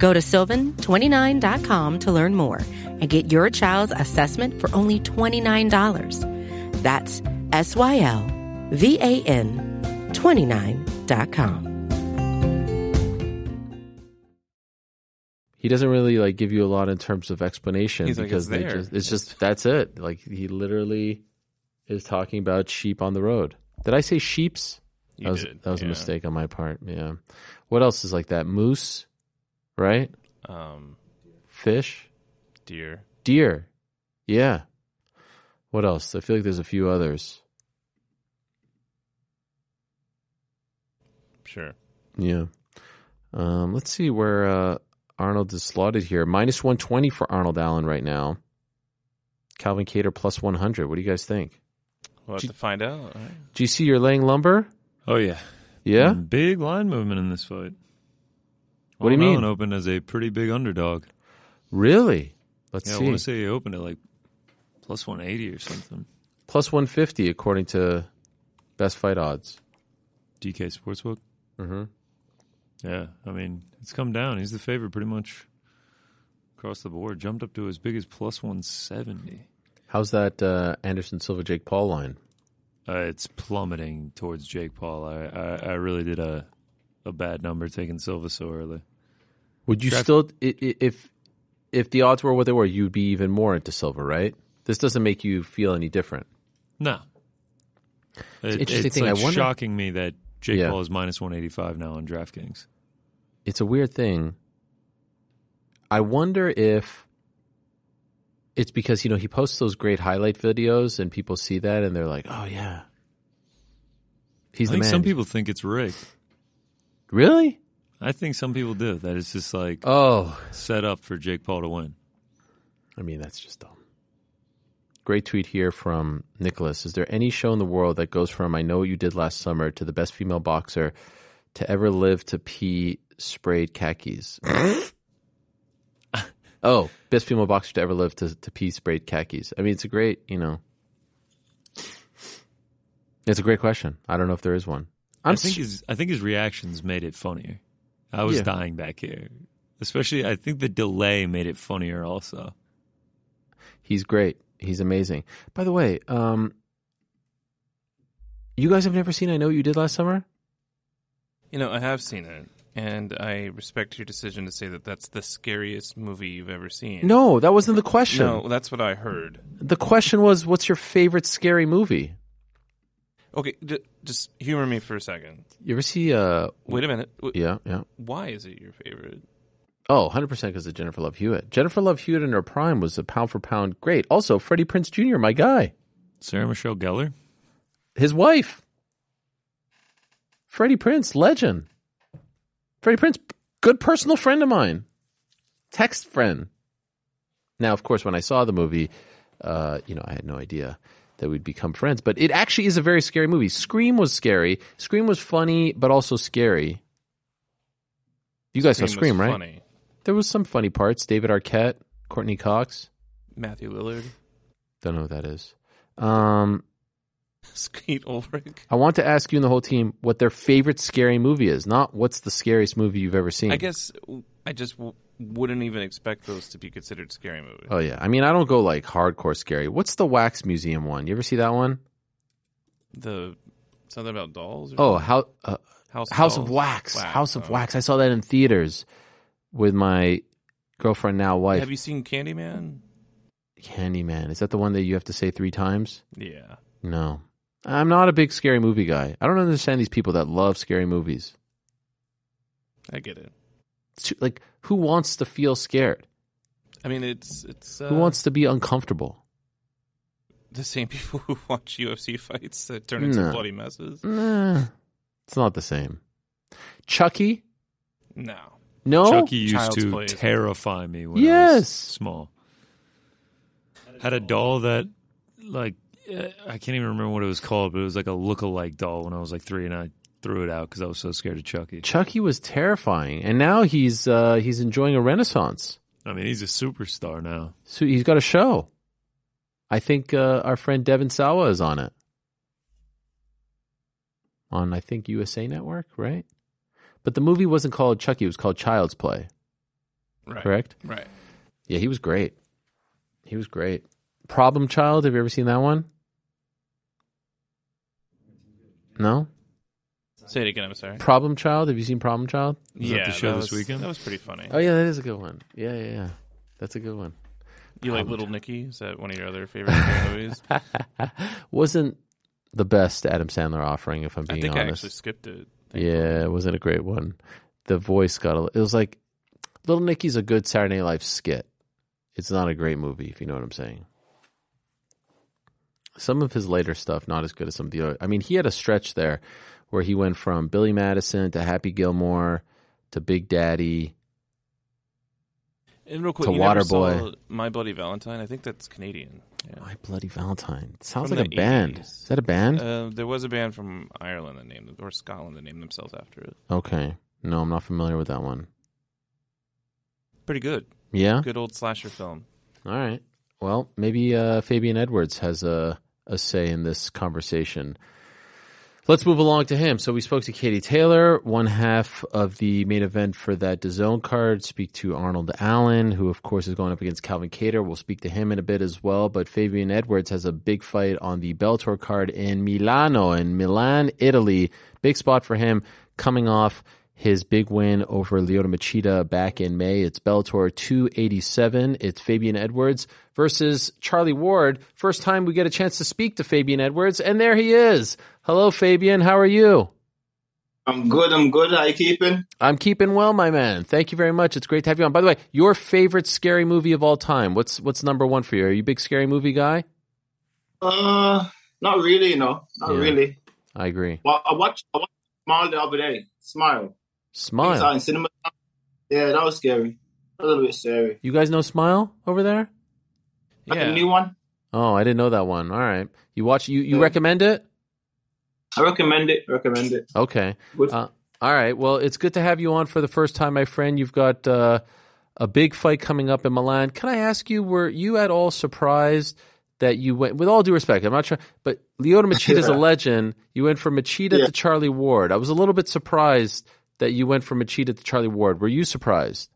Go to sylvan29.com to learn more and get your child's assessment for only $29. That's S Y L V A N 29.com. He doesn't really like give you a lot in terms of explanation He's like, because "It's there." just, it's just that's it. Like he literally is talking about sheep on the road. Did I say sheeps? You that was did, that was a mistake on my part. Yeah. What else is like that? Moose, right? Um, Fish, deer. deer. Yeah. What else? I feel like there's a few others. Sure. Yeah. Um, let's see where uh, Arnold is slotted here. Minus 120 for Arnold Allen right now. Calvin Kattar plus 100. What do you guys think? We'll have G- to find out. all right. GC, you're laying lumber? Oh yeah, Yeah? Big line movement in this fight. What do you mean? Allen opened as a pretty big underdog. Really? Let's Yeah, I want to say he opened at like plus one eighty or something. Plus 150 according to best fight odds. DK Sportsbook. hmm Yeah, I mean it's come down. He's the favorite pretty much across the board. Jumped up to as big as plus one seventy. How's that uh, Anderson Silva Jake Paul line? Uh, it's plummeting towards Jake Paul. I, I, I really did a a bad number taking Silva so early. Would you Traf- still, i- i- if if the odds were what they were, you'd be even more into Silva, right? This doesn't make you feel any different. No, It's an It- interesting it's thing. I like wonder- shocking me that Jake Yeah. Paul is minus one eighty five now on DraftKings. it's a weird thing. I wonder if it's because you know he posts those great highlight videos and people see that and they're like, "Oh yeah, he's I the think man." some people think it's rigged. really? I think some people do. That it's just like Oh, set up for Jake Paul to win. I mean that's just dumb. Great tweet here from Nicholas. Is there any show in the world that goes from "I know what you did last summer" to the best female boxer to ever live to pee sprayed khakis? oh, best female boxer to ever live to, to pee sprayed khakis. I mean, it's a great, you know, it's a great question. I don't know if there is one. I'm I think his I think his reactions made it funnier. I was Yeah. dying back here. Especially I think the delay made it funnier also. he's great. He's amazing. By the way, um, you guys have never seen I Know What You Did Last Summer? You know, I have seen it, and I respect your decision to say that that's the scariest movie you've ever seen. No, that wasn't the question. no, that's what I heard. The question was, what's your favorite scary movie? Okay, d- just humor me for a second. You ever see? Uh, Wait a minute. W- yeah, yeah. Why is it your favorite? Oh, 100% because of Jennifer Love Hewitt. Jennifer Love Hewitt in her prime was a pound for pound great. Also, Freddie Prinze Jr., my guy, Sarah Michelle Gellar. his wife. Freddie Prinze, legend. Freddie Prinze, good personal friend of mine, text friend. Now, of course, when I saw the movie, uh, you know, I had no idea that we'd become friends, but it actually is a very scary movie. Scream was scary. Scream was funny, but also scary. You guys saw was Scream, right? Funny. There was some funny parts. David Arquette, Courteney Cox. Matthew Lillard, Don't know who that is. Um, Skeet Ulrich. I want to ask you and the whole team what their favorite scary movie is. Not what's the scariest movie you've ever seen. I guess w- I just w- wouldn't even expect those to be considered scary movies. Oh yeah. I mean, I don't go like hardcore scary. What's the Wax Museum one? You ever see that one? The something about dolls. Or Oh, something? how uh, House, House of Dolls? Wax. House of oh. Wax. I saw that in theaters with my girlfriend now wife. Have you seen Candyman? Candyman. Is that the one that you have to say three times? Yeah. No. I'm not a big scary movie guy. I don't understand these people that love scary movies. I get it. It's too- like who wants to feel scared? I mean, it's it's uh, Who wants to be uncomfortable? the same people who watch UFC fights that turn into No. bloody messes. Nah, it's not the same. Chucky? No. No. Chucky used Child's to Play terrify me when I was Yes. small. Had a doll that, like, uh, I can't even remember what it was called, but it was like a look-alike doll when I was like three, and I threw it out because I was so scared of Chucky. Chucky was terrifying, and now he's uh, he's enjoying a renaissance. I mean, he's a superstar now. So he's got a show. I think uh, our friend Devon Sawa is on it. On I think USA Network, right? But the movie wasn't called Chucky; it was called Child's Play. Right. Correct? Right. Yeah, he was great. He was great. Problem Child. Have you ever seen that one? No. Say it again. I'm sorry. Problem Child. Have you seen Problem Child? that yeah, the show this was, weekend? That was pretty funny. Oh yeah, that is a good one. Yeah, yeah, yeah. That's a good one. you like Little Nicky? Is that one of your other favorite movies? Wasn't the best Adam Sandler offering, if I'm being think I honest. I actually skipped it. yeah, it wasn't a great one. The voice got a. It was like Little Nicky's a good Saturday Night Live skit. It's not a great movie, if you know what I'm saying. Some of his later stuff not as good as some of the other. I mean, he had a stretch there where he went from Billy Madison to Happy Gilmore to Big Daddy. And real quick, To Waterboy. My Bloody Valentine. I think that's Canadian. Yeah. My Bloody Valentine. Sounds From like a the band. Is that a band? Uh, there was a band from Ireland that named or Scotland that named themselves after it. okay. No, I'm not familiar with that one. Pretty good. Yeah. Good old slasher film. All right. Well, maybe uh, Fabian Edwards has a, a say in this conversation. Let's move along to him. So we spoke to Katie Taylor, one half of the main event for that DAZN card. Speak to Arnold Allen, who of course is going up against Calvin Kattar. We'll speak to him in a bit as well. But Fabian Edwards has a big fight on the Bellator card in Milano, in Milan, Italy. Big spot for him coming off his big win over Lyoto Machida back in May. It's Bellator 287. It's Fabian Edwards versus Charlie Ward. First time we get a chance to speak to Fabian Edwards, and there he is. Hello, Fabian. How are you? I'm good. I'm good. How you keeping? I'm keeping well, my man. Thank you very much. It's great to have you on. By the way, your favorite scary movie of all time? What's what's number one for you? Are you a big scary movie guy? Uh, not really. No, not Yeah. really. I agree. Well, I watched. I watched Smile the other day. Smile. Smile. in cinema. Yeah, that was scary. A little bit scary. You guys know Smile over there? Like yeah. a new one. Oh, I didn't know that one. All right. You watch you you Yeah. recommend it? I recommend it. Recommend it. Okay. Uh, all right. Well, it's good to have you on for the first time, my friend. You've got uh, a big fight coming up in Milan. Can I ask you, were you at all surprised that you went, with all due respect, I'm not sure, but Lyoto Machida's a Yeah. legend. You went from Machida Yeah. to Charlie Ward. I was a little bit surprised that you went from Machida to Charlie Ward. Were you surprised?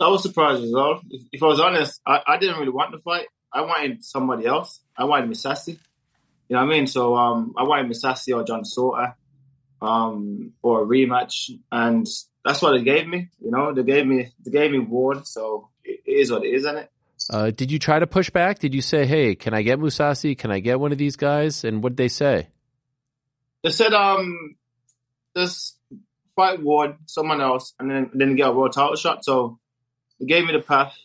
I was surprised as well. If, if I was honest, I, I didn't really want the fight. I wanted somebody else. I wanted Mousasi. You know what I mean? So um, I wanted Mousasi or John Salter, um, or a rematch, and that's what they gave me. You know, they gave me they gave me Ward. So it, it is what it is, isn't it? Uh, did you try to push back? Did you say, hey, can I get Mousasi? Can I get one of these guys? And what did they say? They said um, just fight Ward, someone else, and then then get a world title shot. So they gave me the path.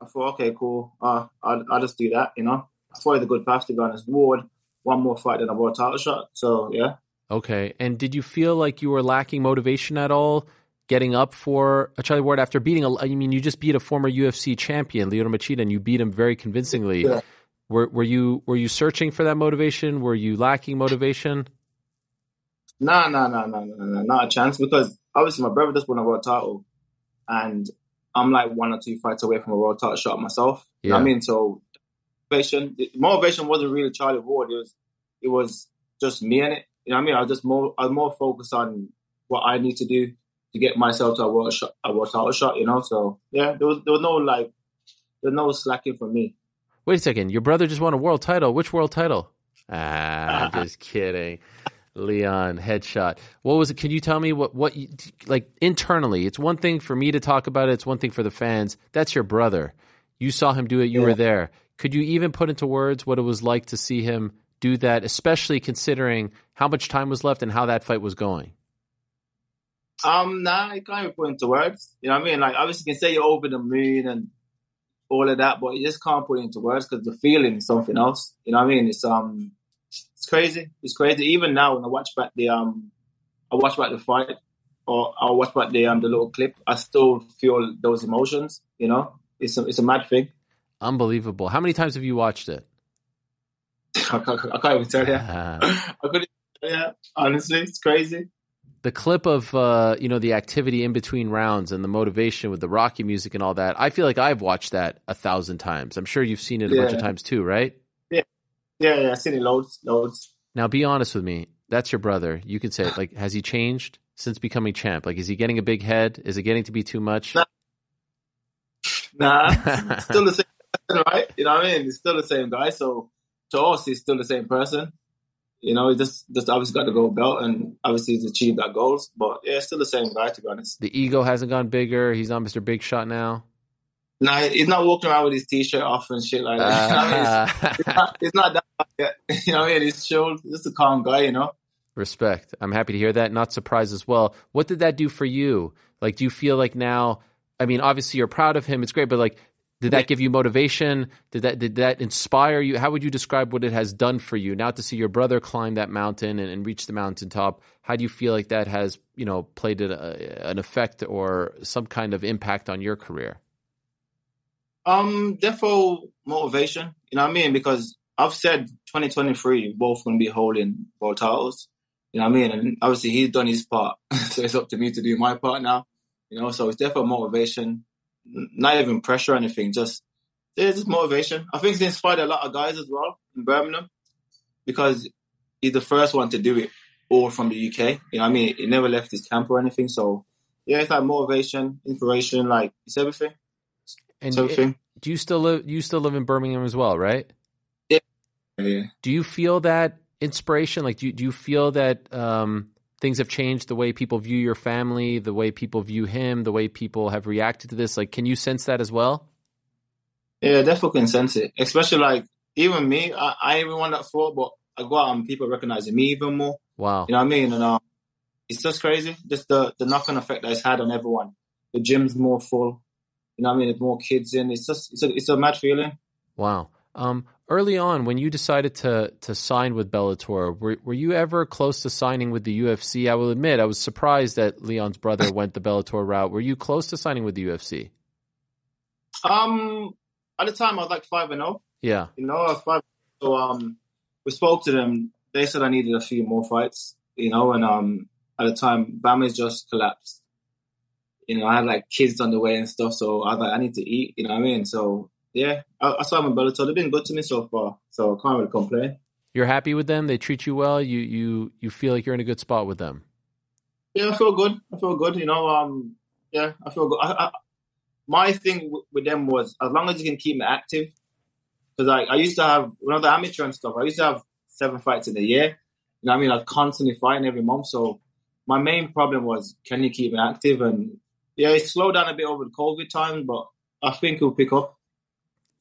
I thought, okay, cool. Uh, I'll, I'll just do that. You know, I thought it was a good path to be honest. Ward, one more fight than a world title shot. So yeah. Okay. And did you feel like you were lacking motivation at all getting up for a Charlie Ward after beating a, I mean, you just beat a former UFC champion, Lyoto Machida, and you beat him very convincingly. Yeah. Were, were you were you searching for that motivation? Were you lacking motivation? Nah, nah, nah, nah, nah, nah, not a chance. Because obviously my brother just won a world title, and I'm like one or two fights away from a world title shot myself. You know I mean? So motivation, motivation wasn't really Charlie Ward. It was, it was just me in it. You know what I mean? I was just more, I was more focused on what I need to do to get myself to a world shot, a world title shot. You know? So yeah, there was there was no like, there was no slacking for me. Wait a second. Your brother just won a world title. Which world title? Ah, just kidding. Leon headshot. What was it? Can you tell me what what you, like internally? It's one thing for me to talk about it. It's one thing for the fans. That's your brother. You saw him do it. You Yeah. were there. Could you even put into words what it was like to see him do that, especially considering how much time was left and how that fight was going? Um, nah, I can't even put into words. You know what I mean? Like, obviously, you can say you're over the moon and all of that, but you just can't put into words because the feeling is something else. You know what I mean? It's um, it's crazy. It's crazy. Even now, when I watch back the um, I watch back the fight, or I watch back the um, the little clip, I still feel those emotions. You know, it's a it's a mad thing. Unbelievable. How many times have you watched it? I can't, I can't even tell you. Ah. I couldn't. Yeah, honestly, it's crazy. the clip of uh, you know the activity in between rounds and the motivation with the Rocky music and all that. I feel like I've watched that a thousand times. I'm sure you've seen it a bunch of times too, right? Yeah, yeah, I've seen it loads, loads. Now, be honest with me. That's your brother. You can say it. Like, has he changed since becoming champ? Like, is he getting a big head? Is it getting to be too much? No. Nah, still the same right? You know what I mean? He's still the same guy. So to us, he's still the same person. You know, he just just obviously got the gold belt and obviously he's achieved that goals. But yeah, still the same guy to be honest. The ego hasn't gone bigger. He's not Mr. Big Shot now. Nah, he's not walking around with his t-shirt off and shit like that. You know I mean? It's, it's not, it's not that. guy yet. You know what I mean? He's chill, just a calm guy. You know. Respect. I'm happy to hear that. Not surprised as well. What did that do for you? Like, do you feel like now? I mean, obviously you're proud of him. It's great, but like, did that give you motivation? Did that did that inspire you? How would you describe what it has done for you now to see your brother climb that mountain and, and reach the mountaintop? How do you feel like that has you know played a, an effect or some kind of impact on your career? Um, therefore motivation. You know what I mean? Because I've said 2023 both going to be holding world titles. You know what I mean? And obviously he's done his part, so it's up to me to do my part now. You know, so it's definitely motivation, not even pressure or anything. Just yeah, just motivation. I think it's inspired a lot of guys as well in Birmingham because he's the first one to do it all from the UK. You know I mean? He never left his camp or anything. So yeah, it's like motivation, inspiration, like it's everything. And everything. do you still live? You still live in Birmingham as well, right? Yeah. Do you feel that inspiration? Like, do you, do you feel that um, things have changed the way people view your family, the way people view him, the way people have reacted to this? Like, can you sense that as well? Yeah, definitely can sense it. Especially like even me, I, I ain't even one that thought, but I go out and people recognizing me even more. Wow. You know what I mean? And um, it's just crazy. Just the the knock on effect that it's had on everyone. The gym's more full. You know what I mean? There's more kids in. It's just it's a it's a mad feeling. Wow. Um, early on, when you decided to to sign with Bellator, were were you ever close to signing with the UFC? I will admit, I was surprised that Leon's brother went the Bellator route. Were you close to signing with the UFC? Um, at the time I was like five and zero. Yeah. You know, I was five. So um, we spoke to them. They said I needed a few more fights. You know, and um, at the time, BAMMA's just collapsed. You know, I had like kids on the way and stuff, so I was like, I need to eat. You know what I mean? So yeah, I, I saw them in Bellator. They've been good to me so far, so I can't really complain. You're happy with them? They treat you well. You you you feel like you're in a good spot with them. Yeah, I feel good. I feel good. You know, um, yeah, I feel good. I, I, my thing w- with them was as long as you can keep me active, because I, I used to have when I was amateur and stuff. I used to have seven fights in a year. You know, what I mean, I was constantly fighting every month. So my main problem was, can you keep me active? And yeah, it slowed down a bit over the COVID time, but I think it'll pick up.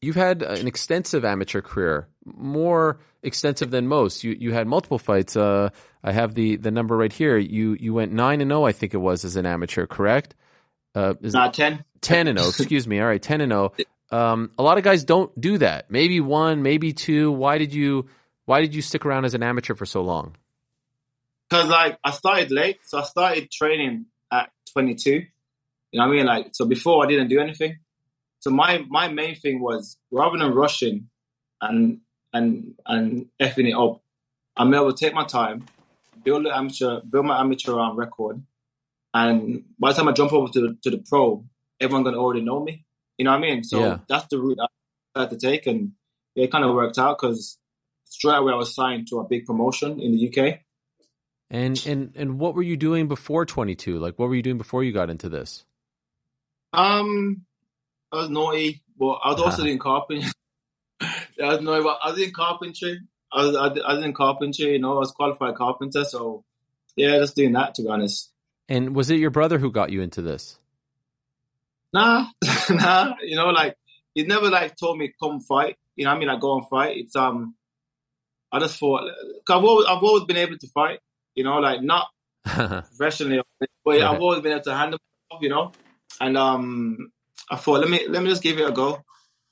You've had an extensive amateur career, more extensive than most. You you had multiple fights. Uh, I have the the number right here. You you went nine and zero, I think it was, as an amateur, correct? Uh, is Nah, ten. 10 and 0 excuse me all right 10 and 0 um, a lot of guys don't do that maybe one maybe two why did you why did you stick around as an amateur for so long Because like I started late, so I started training at 22. You know what I mean? Like so before I didn't do anything. So my my main thing was rather than rushing and and and effing it up, I'm able to take my time, build the amateur, build my amateur um, record, and by the time I jump over to the, to the pro, everyone's gonna already know me. You know what I mean? So Yeah. that's the route I had to take, and it kind of worked out because straight away I was signed to a big promotion in the UK. and and and what were you doing before 22 like what were you doing before you got into this Um, I was naughty, but I was also doing carpentry. I was naughty, but I was in carpentry. I was, I, I was in carpentry, you know, I was qualified carpenter, so yeah, just doing that to be honest. and was it your brother who got you into this Nah, nah, you know, like he never like told me come fight. You know, what I mean, like go and fight. It's um, I just thought 'cause I've always, I've always been able to fight. You know, like not professionally, but Right. I've always been able to handle myself, you know. And um, I thought, let me let me just give it a go.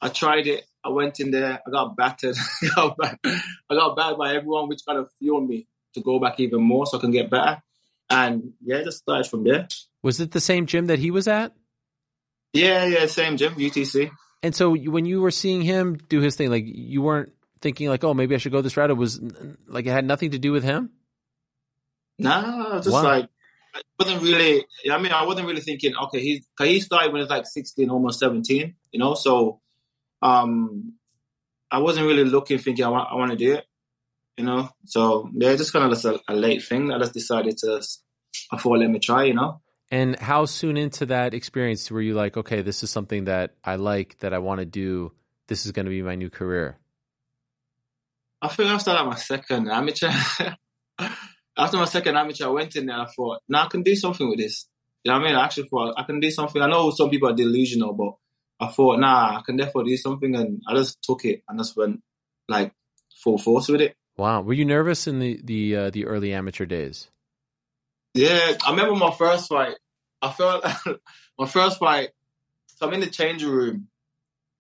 I tried it. I went in there. I got battered. I got bat- I got battered by everyone, which kind of fueled me to go back even more so I can get better. And yeah, just started from there. was it the same gym that he was at Yeah, yeah, same gym, UTC. and so when you were seeing him do his thing like you weren't thinking like oh maybe i should go this route it was like it had nothing to do with him Nah, I just Wow. like I wasn't really. I mean, I wasn't really thinking. Okay, he cause he started when he was like sixteen, almost seventeen. You know, so um, I wasn't really looking, thinking I want, I want to do it. You know, so yeah, just kind of just a, a late thing. I just decided to. I thought, let me try. You know, And how soon into that experience were you like, okay, this is something that I like, that I want to do. This is going to be my new career. I think after like my second amateur, after my second amateur, I went in there. and I thought, now I can do something with this. You know what I mean? I actually thought I can do something. I know some people are delusional, but I thought, nah, I can definitely do something, and I just took it and just went like full force with it. Wow, were you nervous in the the uh, the early amateur days? Yeah, I remember my first fight. I felt my first fight. So I'm in the changing room,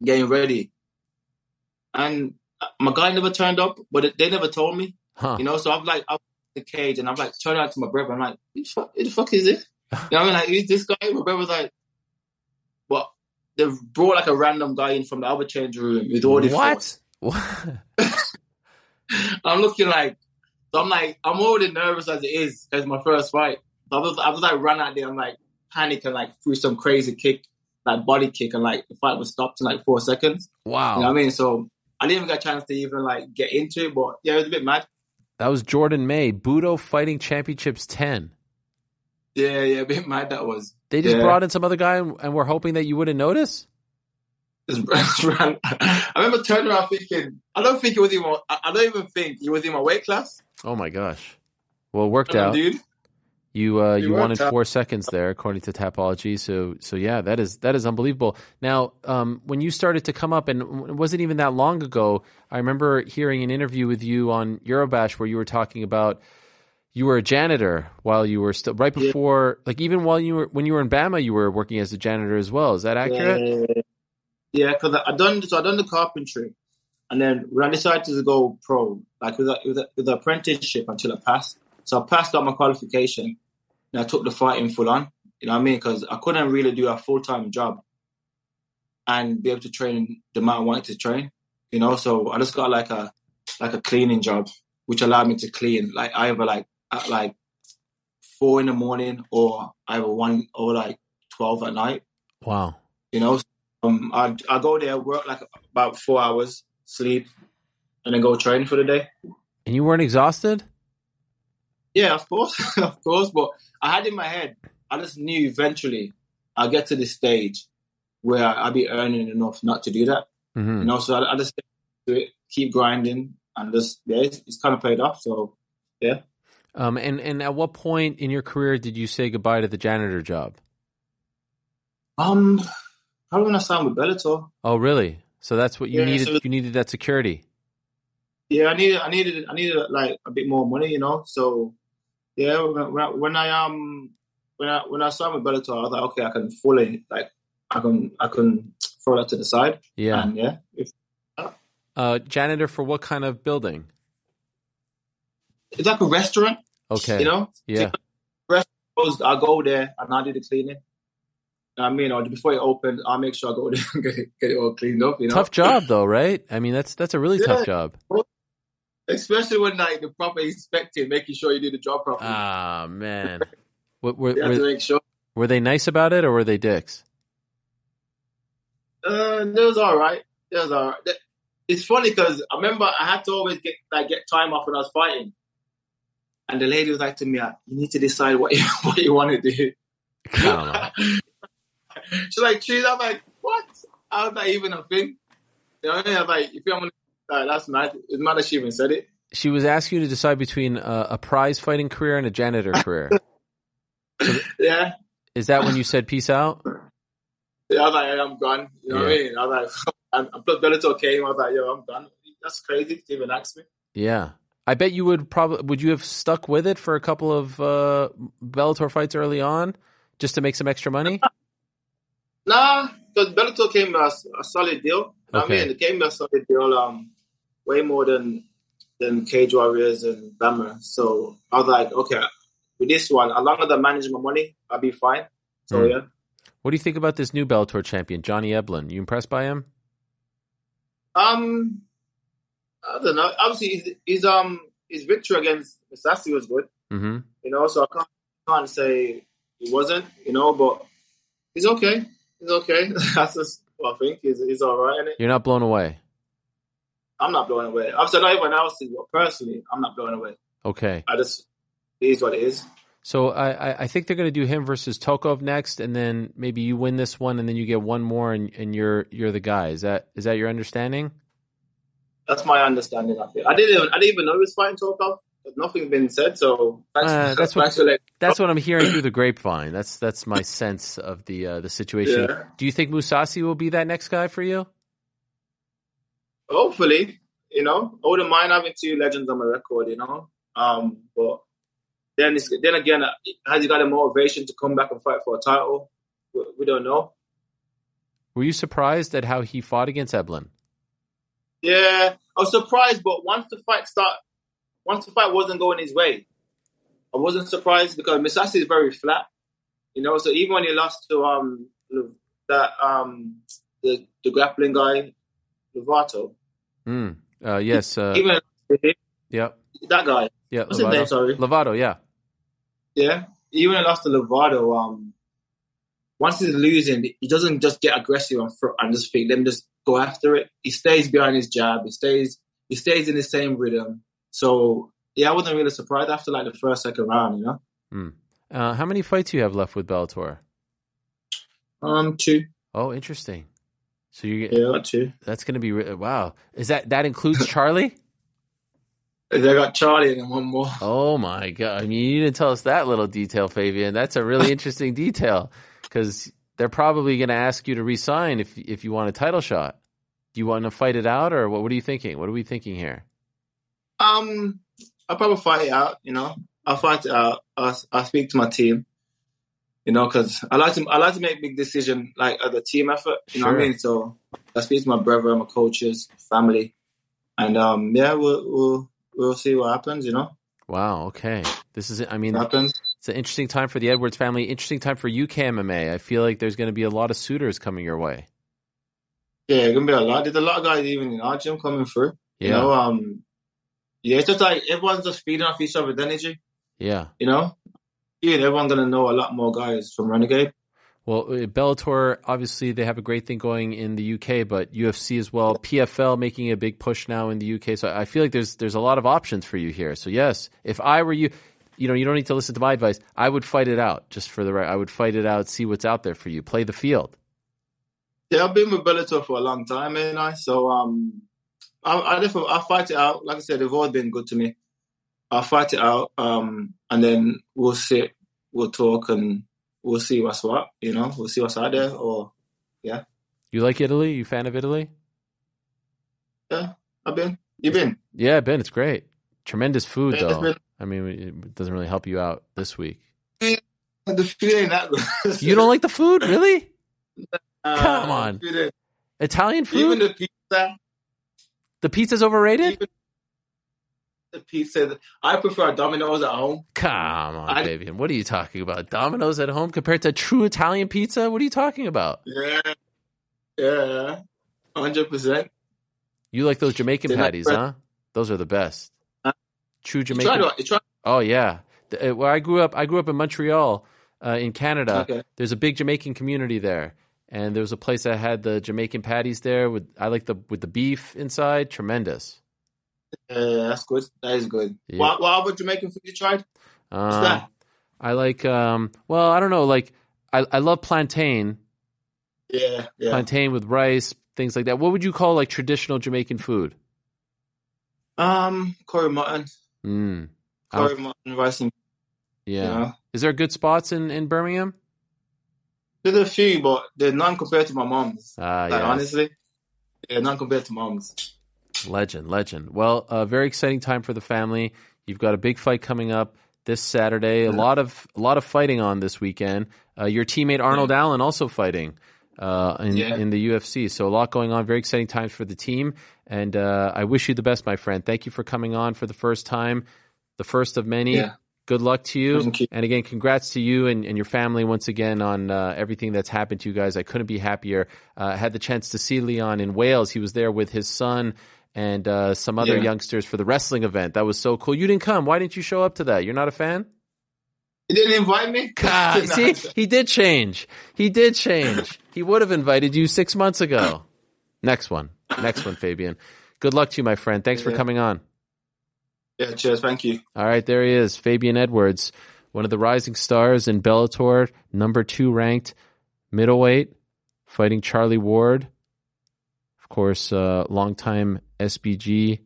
getting ready, and my guy never turned up, but they never told me. Huh? You know, so I'm like, I'm the cage, and I'm like turning out to my brother. I'm like, who the fuck, who the fuck is this? You know what I mean? Like, who's this guy? My brother was like, what? They brought like a random guy in from the other change room with all the what? What? I'm looking like, so I'm like, I'm already nervous as it is because my first fight. So I was, I was like, run out there, I'm like, panicking, like, threw some crazy kick, like body kick, and like the fight was stopped in like four seconds. Wow, You know what I mean? So I didn't even get a chance to even like get into it, but yeah, it was a bit mad. That was Jordan May, Budo Fighting Championships ten. Yeah, yeah, a bit mad that was. They just Yeah. brought in some other guy, and, and we're hoping that you wouldn't notice. I remember turning around thinking, I don't think it was even, I don't even think he was in my weight class. Oh my gosh! Well, it worked out. dude. You uh, you in four seconds there, according to Tapology. So so yeah, that is that is unbelievable. Now, um, when you started to come up, and it wasn't even that long ago, I remember hearing an interview with you on Eurobash where you were talking about you were a janitor while you were still right before, like even while you were when you were in BAMMA, you were working as a janitor as well. Is that accurate? Yeah, yeah, because I I done so I done the carpentry, and then when I decided to go pro, like with a, with, a, with the apprenticeship until I passed. So I passed out my qualification, and I took the fighting full on. You know what I mean? Because I couldn't really do a full time job and be able to train the amount I wanted to train. You know, so I just got like a like a cleaning job, which allowed me to clean like either like at like four in the morning or either one or like twelve at night. Wow. You know, um, I I go there, work like about four hours, sleep, and then go train for the day. And you weren't exhausted? Yeah, of course, of course. But I had in my head, I just knew eventually I'll get to this stage where I'll be earning enough not to do that. hmm You know, so I, I just do it, keep grinding, and just yeah, it's, it's kind of paid off. So yeah. Um, and and at what point in your career did you say goodbye to the janitor job? Um, probably when I signed with Bellator. Oh, really? So that's what you Yeah, needed. so- you needed that security. Yeah, I needed, I needed, I needed like a bit more money, you know. So, yeah, when I, when I um when I when I signed with Bellator, I was like, okay, I can fully like I can I can throw that to the side. Yeah. and yeah, if, Uh, janitor for what kind of building? it's like a restaurant, Okay. you know. Yeah. Restaurants, I go there and I do the cleaning. I mean, or before it opens, I'll make sure I go there and get it, get it all cleaned up. You know, Tough job though, right? I mean, that's that's a really tough Yeah. job. Especially when like the proper inspecting, making sure you do the job properly. Ah man. What, were, you have to were, make sure. were they nice about it or were they dicks? Uh, it was all right. It was all right. It's funny because I remember I had to always get like get time off when I was fighting, and the lady was like to me, "You need to decide what you what you want to do." She's like, "Cheese." I'm like, "What? How's that even a thing?" You know I mean? I'm like, "If you want to, uh, that's mad." It's mad that she even said it. She was asking you to decide between a, a prize fighting career and a janitor career. Yeah, Is that when you said peace out? yeah. I was like, I'm gone." You know what I Yeah. mean? I was like, "I'm." I'm Bellator came. I was like, "Yo, I'm done." That's crazy to even ask me. Yeah. I bet you would probably would you have stuck with it for a couple of uh, Bellator fights early on just to make some extra money? Nah, because Bellator came as a solid deal. I mean, it came as a solid deal, um, way more than than Cage Warriors and BAMMA. So I was like, okay, with this one, as long as I manage my money, I'll be fine. So Hmm. yeah, What do you think about this new Bellator champion, Johnny Eblen? You impressed by him? um, I don't know. Obviously, his, his um his victory against Sassy was good, Mm-hmm. you know. So I can't can't say he wasn't, you know, but he's okay. He's okay. That's just what I think. He's, he's all right in it. You're not blown away. I'm not blown away. Obviously, not everyone else is, but personally, I'm not blown away. Okay. I just it is what it is. So I, I- I think they're going to do him versus Tokov next, and then maybe you win this one, and then you get one more, and, and you're you're the guy. Is that is that your understanding? That's my understanding of it. I didn't even, I didn't even know he was fighting Tokov. But nothing's been said, so thanks, Uh, that's what thanks that's what I'm hearing through the grapevine. That's that's my sense of the uh, the situation. Yeah. Do you think Mousasi will be that next guy for you? Hopefully, you know, I wouldn't mind having two legends on my record, you know. Um, but then it's, then again, has he got the motivation to come back and fight for a title? We, we don't know. Were you surprised at how he fought against Eblen? Yeah, I was surprised, but once the fight start, once the fight wasn't going his way, I wasn't surprised because Mousasi is very flat, you know. So even when he lost to um that um the the grappling guy, Lovato, Mm. Uh, yes. Uh, even yep. that guy, Yeah. what's his name? Sorry, Lovato. Yeah. yeah, even lost to Lovato, um, once he's losing, he doesn't just get aggressive and, fr- and just think, let me just go after it. He stays behind his jab. He stays, he stays in the same rhythm. So yeah, I wasn't really surprised after like the first, second round, you know. Mm. Uh, how many fights do you have left with Bellator? Um, two. Oh, interesting. So you get Yeah, two. that's going to be re- wow. Is that that includes Charlie? They got Charlie and then one more. Oh my god! I mean, you didn't tell us that little detail, Fabian. That's a really interesting detail because they're probably going to ask you to resign if if you want a title shot. Do you want to fight it out, or what? What are you thinking? What are we thinking here? Um, I'll probably fight it out. You know, I'll fight it out. I'll, I'll speak to my team. You know, because I like to I like to make big decision like as a team effort. You know what I mean? So I speak to my brother, my coaches, family, and um, yeah, we'll we'll we'll see what happens. You know, Wow. Okay. This is. I mean, happens. it's an interesting time for the Edwards family. Interesting time for UK MMA. I feel like there's going to be a lot of suitors coming your way. Yeah, it's gonna be a lot. There's a lot of guys even in our gym coming through. Yeah. You know, um, yeah, it's just like everyone's just feeding off each other's energy. Yeah. You know, yeah, everyone's gonna know a lot more guys from Renegade. Well, uh, Bellator, obviously, they have a great thing going in the UK, but UFC as well. PFL making a big push now in the UK. So I feel like there's there's a lot of options for you here. So yes, if I were you, you know, you don't need to listen to my advice. I would fight it out just for the right. I would fight it out, see what's out there for you. Play the field. Yeah, I've been with Bellator for a long time, ain't I? So um, I, I definitely I'll fight it out. Like I said, they've all been good to me. I'll fight it out, um, and then we'll sit, we'll talk, and we'll see what's what. You know, we'll see what's out there. Or yeah. You like Italy? You fan of Italy? Yeah, I've been. You've been? Yeah, Ben, it's great. Tremendous food, Yeah, though. I mean, it doesn't really help you out this week. The food ain't that good. You don't like the food, really? Uh, Come on. food Italian Even food? the pizza. The pizza's overrated? Even the pizza. I prefer Domino's at home. Come on, I- Fabian. What are you talking about? Domino's at home compared to true Italian pizza? What are you talking about? Yeah, yeah, hundred percent. You like those Jamaican They're patties, huh? Those are the best. Huh? True Jamaican. tried, you tried. Oh yeah, The- uh, where I grew up, I grew up in Montreal, uh, in Canada. Okay. There's a big Jamaican community there, and there was a place that had the Jamaican patties there. With I like the with the beef inside, tremendous. Yeah, that's good. That is good. Yeah. What, what other Jamaican food you tried? What's Um, that? I like. Um, well, I don't know. Like I, I love plantain, Yeah, yeah. plantain with rice, things like that. What would you call like traditional Jamaican food? Um, curry mutton, Mm. Curry mutton, rice and yeah. you know. Is there good spots in in Birmingham? There's a few, but they're none compared to my mom's. Ah, like yes. honestly, yeah, none compared to mom's. Legend, legend. Well, a very exciting time for the family. You've got a big fight coming up this Saturday. A lot of a lot of fighting on this weekend. Uh, your teammate Arnold Allen also fighting uh, in Yeah. in the UFC. So a lot going on. Very exciting times for the team. And uh, I wish you the best, my friend. Thank you for coming on for the first time, the first of many. Yeah. Good luck to you. Thank you. And again, congrats to you and, and your family once again on uh, everything that's happened to you guys. I couldn't be happier. Uh, I had the chance to see Leon in Wales. He was there with his son and uh, some other Yeah. youngsters for the wrestling event. That was so cool. You didn't come. Why didn't you show up to that? You're not a fan? You didn't invite me. God, see, he did change. He did change. He would have invited you six months ago. Next one. Next one, Fabian. Good luck to you, my friend. Thanks for coming on. Yeah, cheers. Thank you. All right, there he is, Fabian Edwards, one of the rising stars in Bellator, number two ranked middleweight, fighting Charlie Ward. Of course, uh, longtime SBG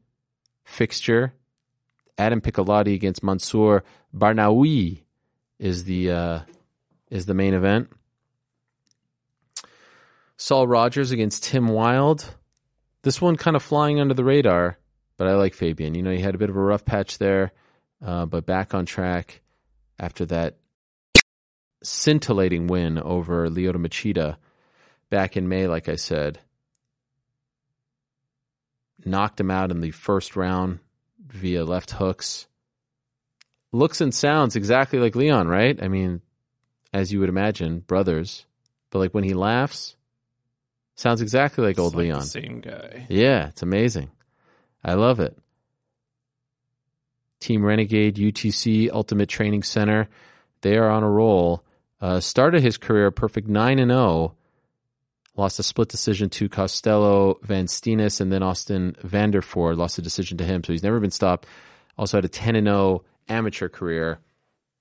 fixture. Adam Piccolotti against Mansour Barnawi is the uh, is the main event. Saul Rogers against Tim Wild. This one kind of flying under the radar, but I like Fabian. You know, he had a bit of a rough patch there, uh, but back on track after that scintillating win over Lyoto Machida back in May, like I said. Knocked him out in the first round via left hooks. Looks and sounds exactly like Leon, right? I mean, as you would imagine, brothers. But like when he laughs, sounds exactly like old It's like the Leon. same guy. Yeah, it's amazing. I love it. Team Renegade UTC Ultimate Training Center, they are on a roll. Uh, started his career perfect nine and zero. Lost a split decision to Costello Van Steenis and then Austin Vanderford lost a decision to him, so he's never been stopped. Also had a ten and zero amateur career.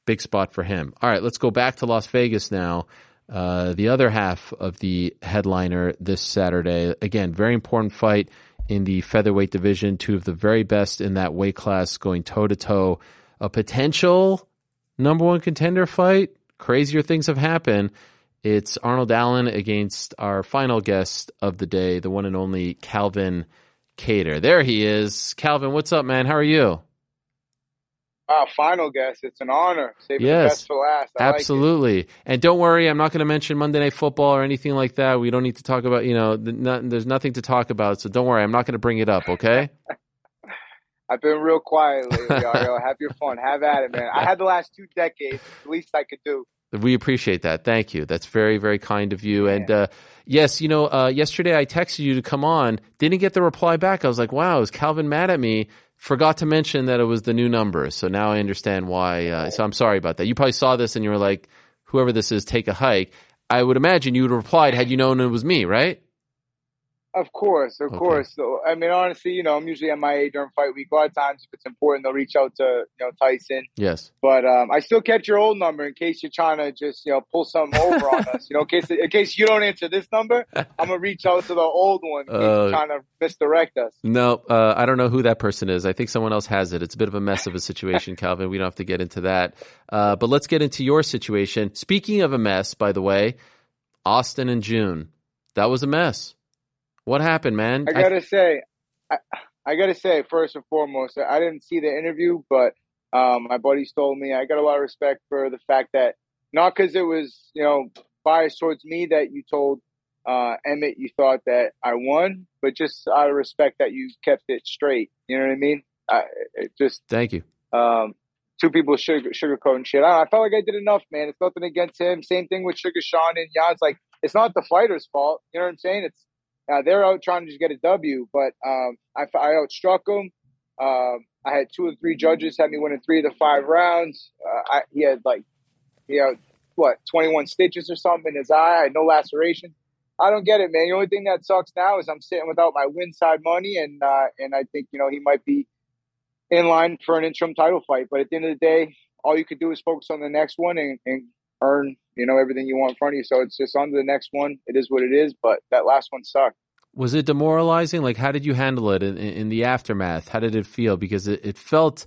Big spot for him. All right, let's go back to Las Vegas now. Uh, the other half of the headliner this Saturday. Again, very important fight in the featherweight division. Two of the very best in that weight class going toe to toe. A potential number one contender fight. Crazier things have happened. It's Arnold Allen against our final guest of the day, the one and only Calvin Kattar. There he is. Calvin, what's up, man? How are you? Wow, final guest. It's an honor. Saving Yes. the best for last. I like. Absolutely. And don't worry, I'm not going to mention Monday Night Football or anything like that. We don't need to talk about, you know, the, no, there's nothing to talk about. So don't worry, I'm not going to bring it up, okay? I've been real quiet lately, Ariel. Have your fun. Have at it, man. I had the last two decades. The least I could do. We appreciate that. Thank you. That's very, very kind of you. And uh, yes, you know, uh, yesterday I texted you to come on. Didn't get the reply back. I was like, wow, is Calvin mad at me? Forgot to mention that it was the new number. So now I understand why. Uh, so I'm sorry about that. You probably saw this and you were like, whoever this is, take a hike. I would imagine you would have replied had you known it was me, right? Of course, of Okay. course. So, I mean, honestly, you know, I'm usually at MIA during fight week. A lot of times, if it's important, they'll reach out to you know Tyson. Yes. But um, I still kept your old number in case you're trying to just you know pull something over on us. You know, in case in case you don't answer this number, I'm gonna reach out to the old one in case Uh, trying to misdirect us. No, uh, I don't know who that person is. I think someone else has it. It's a bit of a mess of a situation, Calvin. We don't have to get into that. Uh, but let's get into your situation. Speaking of a mess, by the way, Austin and June. That was a mess. What happened, man? I gotta say, I, I got to say, first and foremost, I didn't see the interview, but um, my buddies told me I got a lot of respect for the fact that not because it was you know biased towards me that you told uh, Emmett you thought that I won, but just out of respect that you kept it straight. You know what I mean? I, it just Thank you. um, two people sugar sugarcoating shit. I, I felt like I did enough, man. It's nothing against him. Same thing with Sugar Sean and Yan. It's like it's not the fighter's fault. You know what I'm saying? It's uh, they're out trying to just get a W, but um, I, I outstruck them. Um, I had two or three judges had me winning three of the five rounds. Uh, I, he had like, you know, what, 21 stitches or something in his eye. I had no laceration. I don't get it, man. The only thing that sucks now is I'm sitting without my win side money, and uh, and I think you know he might be in line for an interim title fight. But at the end of the day, all you could do is focus on the next one and, and earn you know everything you want in front of you. So it's just on to the next one. It is what it is. But that last one sucked. Was it demoralizing? Like, how did you handle it in, in the aftermath? How did it feel? Because it, it felt,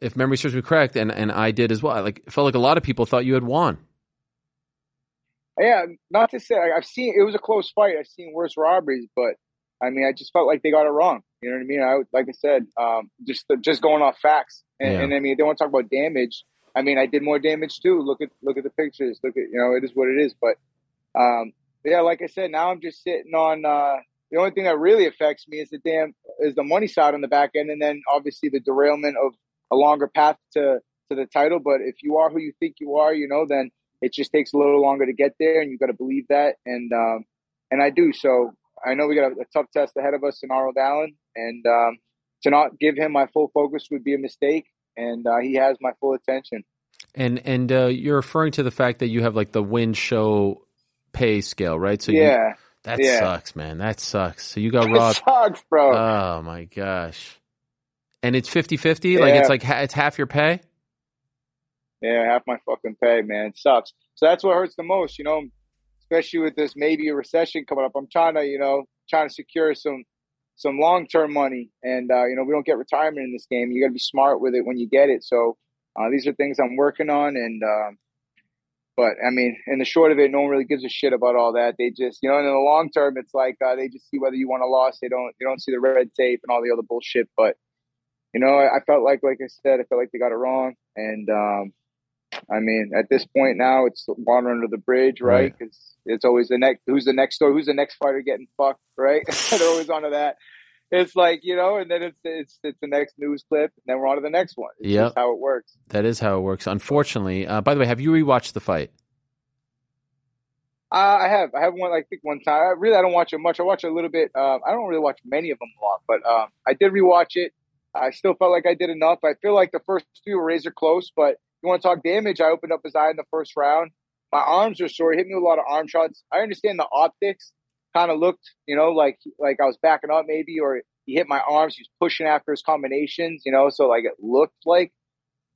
if memory serves me correct, and, and I did as well, like, it felt like a lot of people thought you had won. Yeah, not to say I've seen it was a close fight. I've seen worse robberies, but I mean, I just felt like they got it wrong. You know what I mean? I like I said, um, just just going off facts, and, Yeah. and I mean, they want to talk about damage. I mean, I did more damage too. Look at look at the pictures. Look at you know, it is what it is. But um, yeah, like I said, now I'm just sitting on. Uh, the only thing that really affects me is the damn is the money side on the back end, and then obviously the derailment of a longer path to to the title. But if you are who you think you are, you know, then it just takes a little longer to get there, and you got to believe that. And um, and I do. So I know we got a, a tough test ahead of us in Arnold Allen, and um, to not give him my full focus would be a mistake. And uh, he has my full attention. And and uh, you're referring to the fact that you have like the win show pay scale, right? So you- yeah, that yeah. sucks, man. That sucks. So you got It robbed. sucks, bro. Oh my gosh. And it's 50-50? Like it's like ha- it's half your pay? Yeah, half my fucking pay, man. It sucks. So that's what hurts the most, you know, especially with this maybe a recession coming up. I'm trying to, you know, trying to secure some some long term money, and uh, you know, we don't get retirement in this game. You got to be smart with it when you get it. So uh, these are things I'm working on, and um, but I mean, in the short of it, no one really gives a shit about all that. They just, you know, in the long term, it's like uh, they just see whether you want a loss. They don't, they don't see the red tape and all the other bullshit. But you know, I, I felt like, like I said, I felt like they got it wrong, and um, I mean, at this point now, it's water under the bridge, right? Right. Because it's always the next. Who's the next story? Who's the next fighter getting fucked? Right? They're always onto that. It's like you know, and then it's it's it's the next news clip, and then we're on to the next one. Yeah, how it works. That is how it works. Unfortunately, uh, by the way, have you rewatched the fight? Uh, I have. I have one. I think one time. I really, I don't watch it much. I watch a little bit. Um, I don't really watch many of them a lot, but um, I did rewatch it. I still felt like I did enough. I feel like the first two were razor close, but you want to talk damage? I opened up his eye in the first round. My arms are sore. He hit me with a lot of arm shots. I understand the optics. Kind of looked, you know, like like I was backing up maybe, or he hit my arms. He was pushing after his combinations, you know. So like it looked like,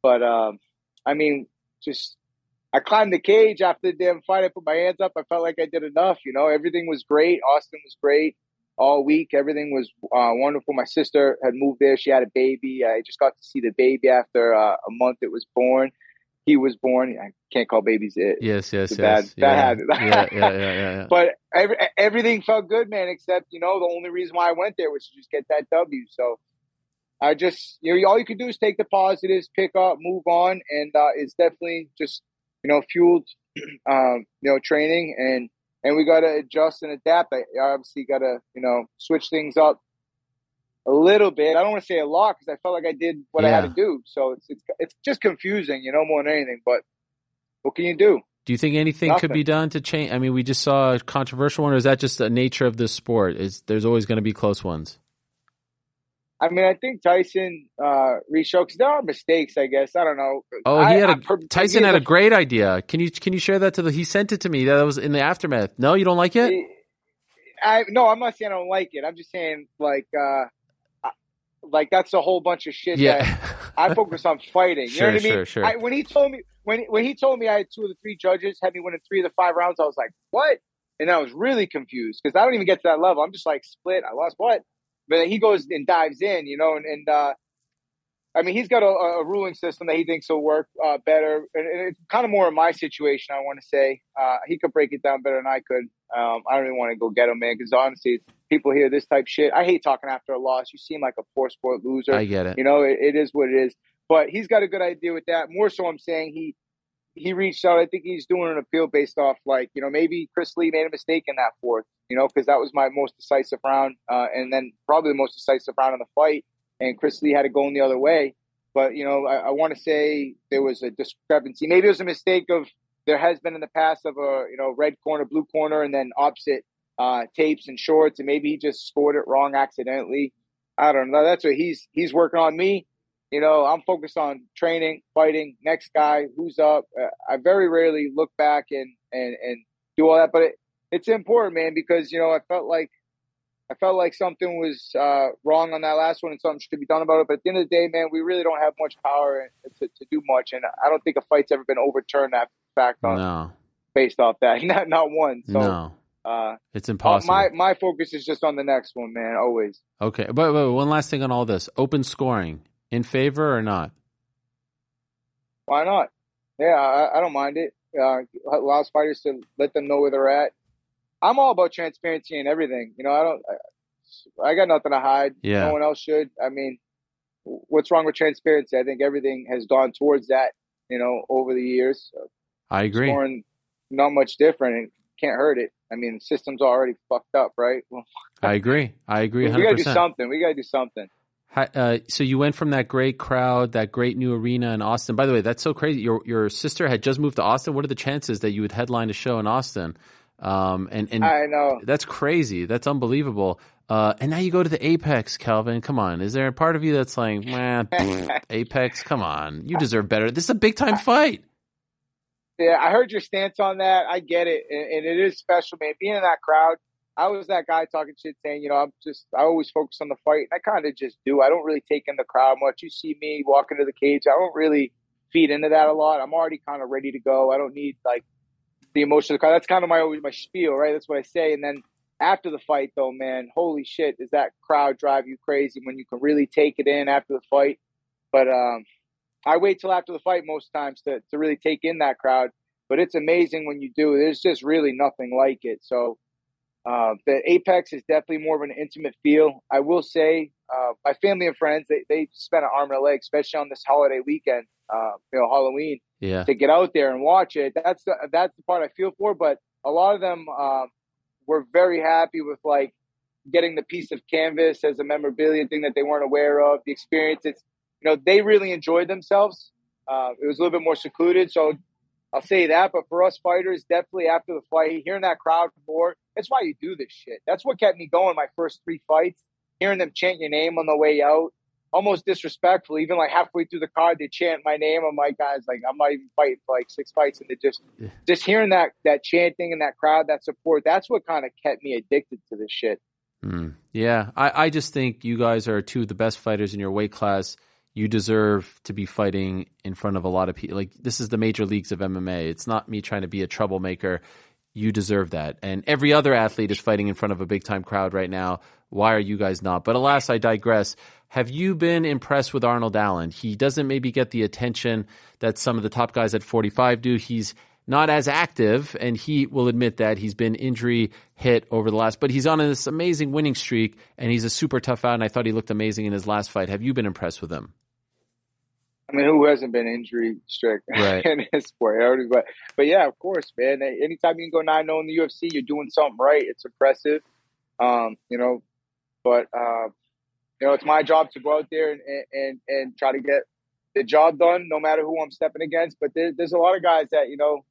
but um, I mean, just I climbed the cage after the damn fight. I put my hands up. I felt like I did enough. You know, everything was great. Austin was great all week. Everything was uh, wonderful. My sister had moved there. She had a baby. I just got to see the baby after uh, a month it was born. He was born. I can't call babies it. Yes, yes, It's yes. bad- bad habit. yeah, yeah, yeah, yeah, yeah. But every, everything felt good, man. Except you know the only reason why I went there was to just get that W. So I just you know all you can do is take the positives, pick up, move on, and uh, it's definitely just you know fueled um, you know training and and we got to adjust and adapt. I obviously got to you know switch things up a little bit. I don't want to say a lot because I felt like I did what I had to do. So it's it's it's just confusing, you know, more than anything. But what can you do? Do you think anything could be done to change? I mean, we just saw a controversial one, or is that just the nature of this sport? Is there's always going to be close ones? I mean, I think Tyson uh, reached because there are mistakes. I guess I don't know. Oh, I- he had I- a per- Tyson had a great idea. Can you can you share that to the? He sent it to me. That was in the aftermath. No, you don't like it? I no, I'm not saying I don't like it. I'm just saying like uh, like that's a whole bunch of shit. Yeah. that I focus on fighting. You Sure, know what I mean? sure, sure. I, when he told me when when he told me I had two of the three judges had me winning three of the five rounds, I was like, what? And I was really confused because I don't even get to that level. I'm just like split. I lost what? But he goes and dives in, you know, and, and uh, I mean, he's got a, a ruling system that he thinks will work uh, better, and, and it's kind of more in my situation. I want to say uh, he could break it down better than I could. Um, I don't even want to go get him, man, because honestly, people hear this type shit. I hate talking after a loss. You seem like a poor sport loser. I get it. You know, it, it is what it is. But he's got a good idea with that. More so, I'm saying he he reached out. I think he's doing an appeal based off like you know maybe Chris Lee made a mistake in that fourth. You know, because that was my most decisive round, uh, and then probably the most decisive round in the fight. And Chris Lee had it going the other way. But you know, I, I want to say there was a discrepancy. Maybe it was a mistake of there has been in the past of a you know red corner, blue corner, and then opposite uh, tapes and shorts, and maybe he just scored it wrong accidentally. I don't know. That's what he's he's working on me. You know, I'm focused on training, fighting. Next guy, who's up? Uh, I very rarely look back and and and do all that, but it, it's important, man, because you know I felt like I felt like something was uh, wrong on that last one and something should be done about it. But at the end of the day, man, we really don't have much power to, to do much, and I don't think a fight's ever been overturned that fact on No, based off that. Not not one. So no, uh, it's uh, impossible. my my focus is just on the next one, man. Always. Okay, but, but one last thing on all this: open scoring in favor or not? Why not? Yeah, I, I don't mind it. Uh, allows fighters to let them know where they're at. I'm all about transparency and everything. You know, I don't. I, I got nothing to hide. Yeah. No one else should. I mean, what's wrong with transparency? I think everything has gone towards that. You know, over the years, I agree. scoring not much different and can't hurt it. I mean, the system's already fucked up, right? Well, I agree. I agree. we gotta do something. We gotta do something. Uh, so you went from that great crowd, that great new arena in Austin. By the way, that's so crazy. Your your sister had just moved to Austin. What are the chances that you would headline a show in Austin? Um, and and I know. that's crazy. That's unbelievable. Uh, and now you go to the Apex, Calvin. Come on, is there a part of you that's like, man, Apex? Come on, you deserve better. This is a big time fight. Yeah, I heard your stance on that. I get it, and, and it is special, man. Being in that crowd, I was that guy talking shit, saying, you know, I'm just, I always focus on the fight. I kind of just do. I don't really take in the crowd much. You see me walk into the cage, I don't really feed into that a lot. I'm already kind of ready to go. I don't need like the emotion of the crowd. That's kind of my always my spiel, right? That's what I say. And then after the fight, though, man, holy shit, does that crowd drive you crazy when you can really take it in after the fight? But um, I wait till after the fight most times to, to really take in that crowd. But it's amazing when you do. There's just really nothing like it. So uh, the Apex is definitely more of an intimate feel. I will say, uh, my family and friends they they spent an arm and a leg, especially on this holiday weekend, uh, you know, Halloween, Yeah. to get out there and watch it. That's the that's the part I feel for. But a lot of them um, were very happy with like getting the piece of canvas as a memorabilia thing that they weren't aware of. The experience, it's you know, they really enjoyed themselves. Uh, it was a little bit more secluded, so I'll say that. But for us fighters, definitely after the fight, hearing that crowd roar, that's why you do this shit. That's what kept me going my first three fights. Hearing them chant your name on the way out, almost disrespectful. Even like halfway through the card, they chant my name. I'm like, guys, like I'm not even fighting for like six fights, and they just just hearing that that chanting and that crowd, that support. That's what kind of kept me addicted to this shit. Mm. Yeah, I, I just think you guys are two of the best fighters in your weight class. You deserve to be fighting in front of a lot of people. Like this is the major leagues of MMA. It's not me trying to be a troublemaker. You deserve that. And every other athlete is fighting in front of a big time crowd right now. Why are you guys not? But alas, I digress. Have you been impressed with Arnold Allen? He doesn't maybe get the attention that some of the top guys at 45 do. He's not as active, and he will admit that he's been injury hit over the last, but he's on this amazing winning streak, and he's a super tough out. And I thought he looked amazing in his last fight. Have you been impressed with him? I mean, who hasn't been injury strict Right. in this sport? But, but yeah, of course, man. Anytime you can go 9 0 in the UFC, you're doing something right. It's impressive. Um, you know, but, uh, you know, it's my job to go out there and, and, and try to get the job done, no matter who I'm stepping against. But there, there's a lot of guys that, you know,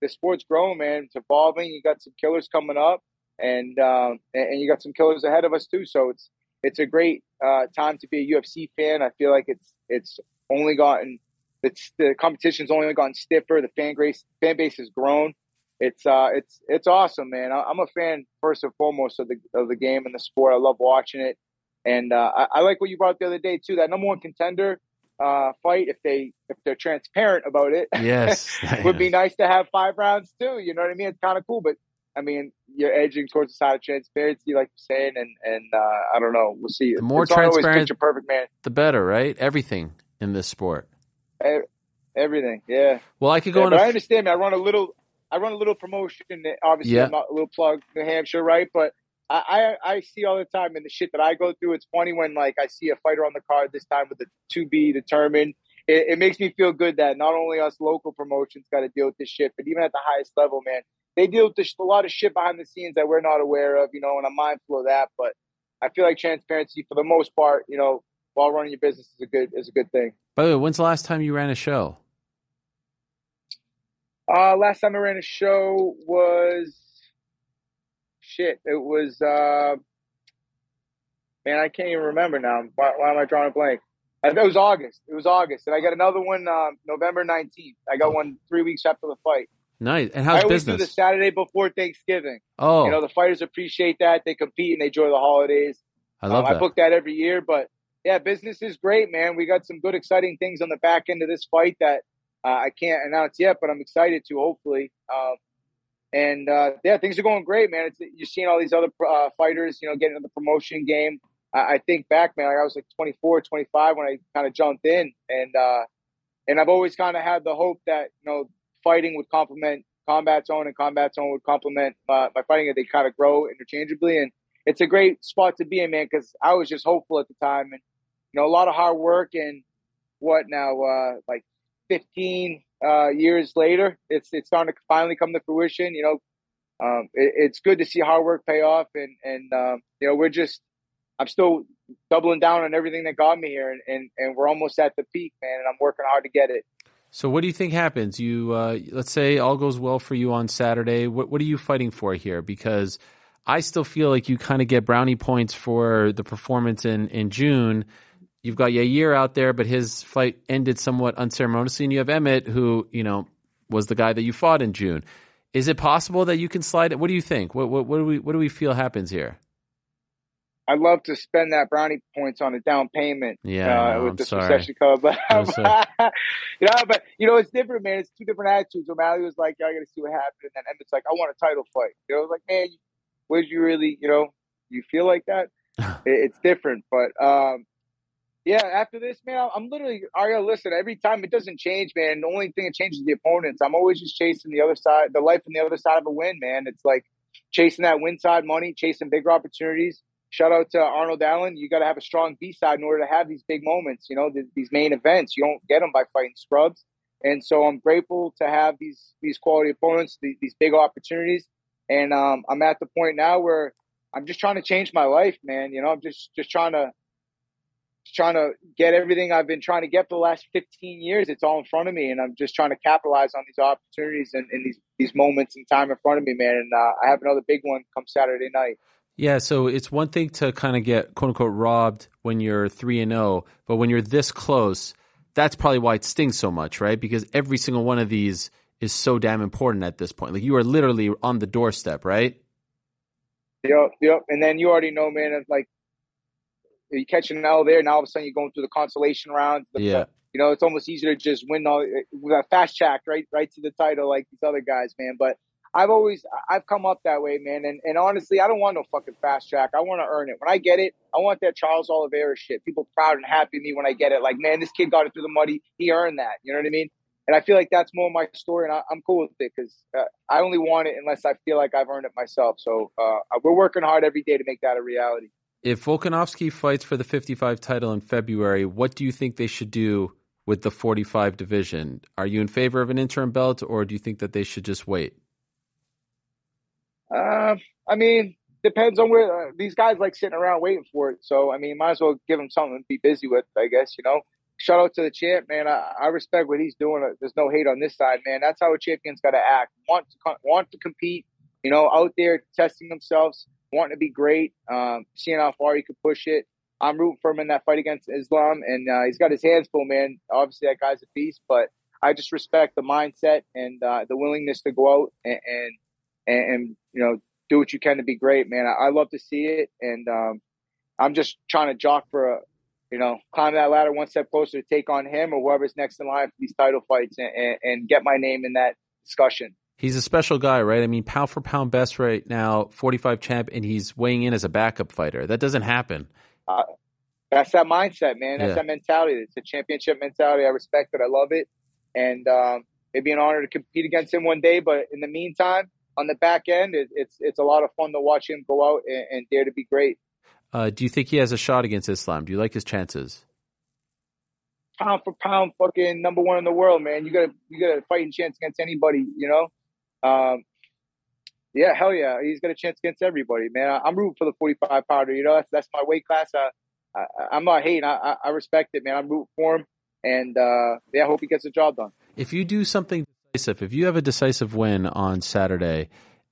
the sport's growing, man. It's evolving. You got some killers coming up, and um, and you got some killers ahead of us too. So it's it's a great uh, time to be a UFC fan. I feel like it's it's only gotten it's the competition's only gotten stiffer. The fan base fan base has grown. It's uh it's it's awesome, man. I, I'm a fan first and foremost of the of the game and the sport. I love watching it, and uh, I, I like what you brought up the other day too. That number one contender uh, fight, if they if they're transparent about it, Yes. would be nice to have five rounds too. You know what I mean? It's kind of cool, but I mean, you're edging towards the side of transparency, like you're saying, and and uh, I don't know. We'll see. The more it's transparent- perfect, man. the better, right? Everything in this sport. Everything, yeah. Well, I could go Yeah, on but a I understand. I run a little. I run a little promotion. Obviously, Yeah. I'm a little plug New Hampshire, right? But I, I I see all the time in the shit that I go through. It's funny when like I see a fighter on the card this time with the to be determined. It, it makes me feel good that not only us local promotions got to deal with this shit, but even at the highest level, man, they deal with this, a lot of shit behind the scenes that we're not aware of. You know, and I'm mindful of that. But I feel like transparency, for the most part, you know, while running your business is a good is a good thing. By the way, when's the last time you ran a show? Uh, last time I ran a show was shit. It was uh, man, I can't even remember now. Why, why am I drawing a blank? I, it was August. It was August, and I got another one um, November nineteenth. I got one three weeks after the fight. Nice. And I how's always do business? the Saturday before Thanksgiving. Oh. you know the fighters appreciate that. They compete and they enjoy the holidays. I love Um, I book that every year, but yeah, business is great, man. We got some good, exciting things on the back end of this fight that uh, I can't announce yet, but I'm excited to. Hopefully, um, and uh, yeah, things are going great, man. It's, you're seeing all these other uh, fighters, you know, getting into the promotion game. I, I think back, man, I was like 24, 25 when I kind of jumped in, and uh, and I've always kind of had the hope that you know fighting would complement combat zone, and combat zone would complement uh, my fighting, they kind of grow interchangeably. And it's a great spot to be in, man, because I was just hopeful at the time, and you know, a lot of hard work, and what now, uh, like 15 uh, years later, it's it's starting to finally come to fruition. You know, um, it, it's good to see hard work pay off, and and um, you know, we're just I'm still doubling down on everything that got me here, and, and and we're almost at the peak, man, and I'm working hard to get it. So, what do you think happens? You uh, let's say all goes well for you on Saturday. What what are you fighting for here? Because I still feel like you kind of get brownie points for the performance in in June. You've got Yair out there, but his fight ended somewhat unceremoniously, and you have Emmett, who you know was the guy that you fought in June. Is it possible that you can slide it? What do you think? What what, what do we what do we feel happens here? I'd love to spend that brownie points on a down payment. Yeah, I uh, with I'm this sorry. recession code, but you know, but you know, it's different, man. It's two different attitudes. O'Malley was like, "Yeah, I got to see what happened," and then Emmett's like, "I want a title fight." You know, I was like, "Man, would you really? You know, you feel like that?" it, it's different, but um, yeah. After this, man, I'm literally, Ariel. Listen, every time it doesn't change, man. The only thing that changes is the opponents. I'm always just chasing the other side, the life on the other side of a win, man. It's like chasing that win side money, chasing bigger opportunities. Shout out to Arnold Allen. You got to have a strong B side in order to have these big moments. You know, th- these main events. You don't get them by fighting scrubs. And so I'm grateful to have these these quality opponents, these, these big opportunities. And um, I'm at the point now where I'm just trying to change my life, man. You know, I'm just just trying to trying to get everything I've been trying to get for the last 15 years. It's all in front of me, and I'm just trying to capitalize on these opportunities and, and these these moments in time in front of me, man. And uh, I have another big one come Saturday night. Yeah, so it's one thing to kind of get quote unquote robbed when you're three and zero, but when you're this close, that's probably why it stings so much, right? Because every single one of these is so damn important at this point. Like you are literally on the doorstep, right? Yep, yep. And then you already know, man. It's like you catch an L there, now all of a sudden you're going through the consolation rounds. The, Yeah. you know, it's almost easier to just win all with a fast track, right, right to the title, like these other guys, man. But I've always I've come up that way, man. And and honestly, I don't want no fucking fast track. I want to earn it. When I get it, I want that Charles Oliveira shit. People proud and happy of me when I get it. Like, man, this kid got it through the mud. He, he earned that. You know what I mean? And I feel like that's more my story, and I, I'm cool with it because uh, I only want it unless I feel like I've earned it myself. So uh, we're working hard every day to make that a reality. If Volkanovski fights for the 55 title in February, what do you think they should do with the 45 division? Are you in favor of an interim belt, or do you think that they should just wait? Uh, I mean, depends on where uh, these guys like sitting around waiting for it. So I mean, might as well give them something to be busy with. I guess you know. Shout out to the champ, man. I, I respect what he's doing. Uh, There's no hate on this side, man. That's how a champion's got to act. Want to want to compete. You know, out there testing themselves, wanting to be great, um, seeing how far he could push it. I'm rooting for him in that fight against Islam, and uh, he's got his hands full, man. Obviously, that guy's a beast, but I just respect the mindset and uh, the willingness to go out and, and and, you know do what you can to be great, man. I, I love to see it, and um, I'm just trying to jock for a you know climb that ladder one step closer to take on him or whoever's next in line for these title fights and, and, and get my name in that discussion. He's a special guy, right? I mean, pound for pound best right now, 45 champ, and he's weighing in as a backup fighter. That doesn't happen. Uh, that's that mindset, man. That's Yeah. that mentality. It's a championship mentality. I respect it. I love it. And um, it'd be an honor to compete against him one day. But in the meantime, on the back end, it, it's it's a lot of fun to watch him go out and, and dare to be great. Uh, do you think he has a shot against Islam? Do you like his chances? Pound for pound, fucking number one in the world, man. You got to you got a fighting chance against anybody, you know. Um, yeah, hell yeah, he's got a chance against everybody, man. I, am rooting for the 45 pounder. You know, that's that's my weight class. I, I, am not hating. I, I respect it, man. I'm rooting for him, and uh, yeah, I hope he gets the job done. If you do something decisive, if you have a decisive win on Saturday,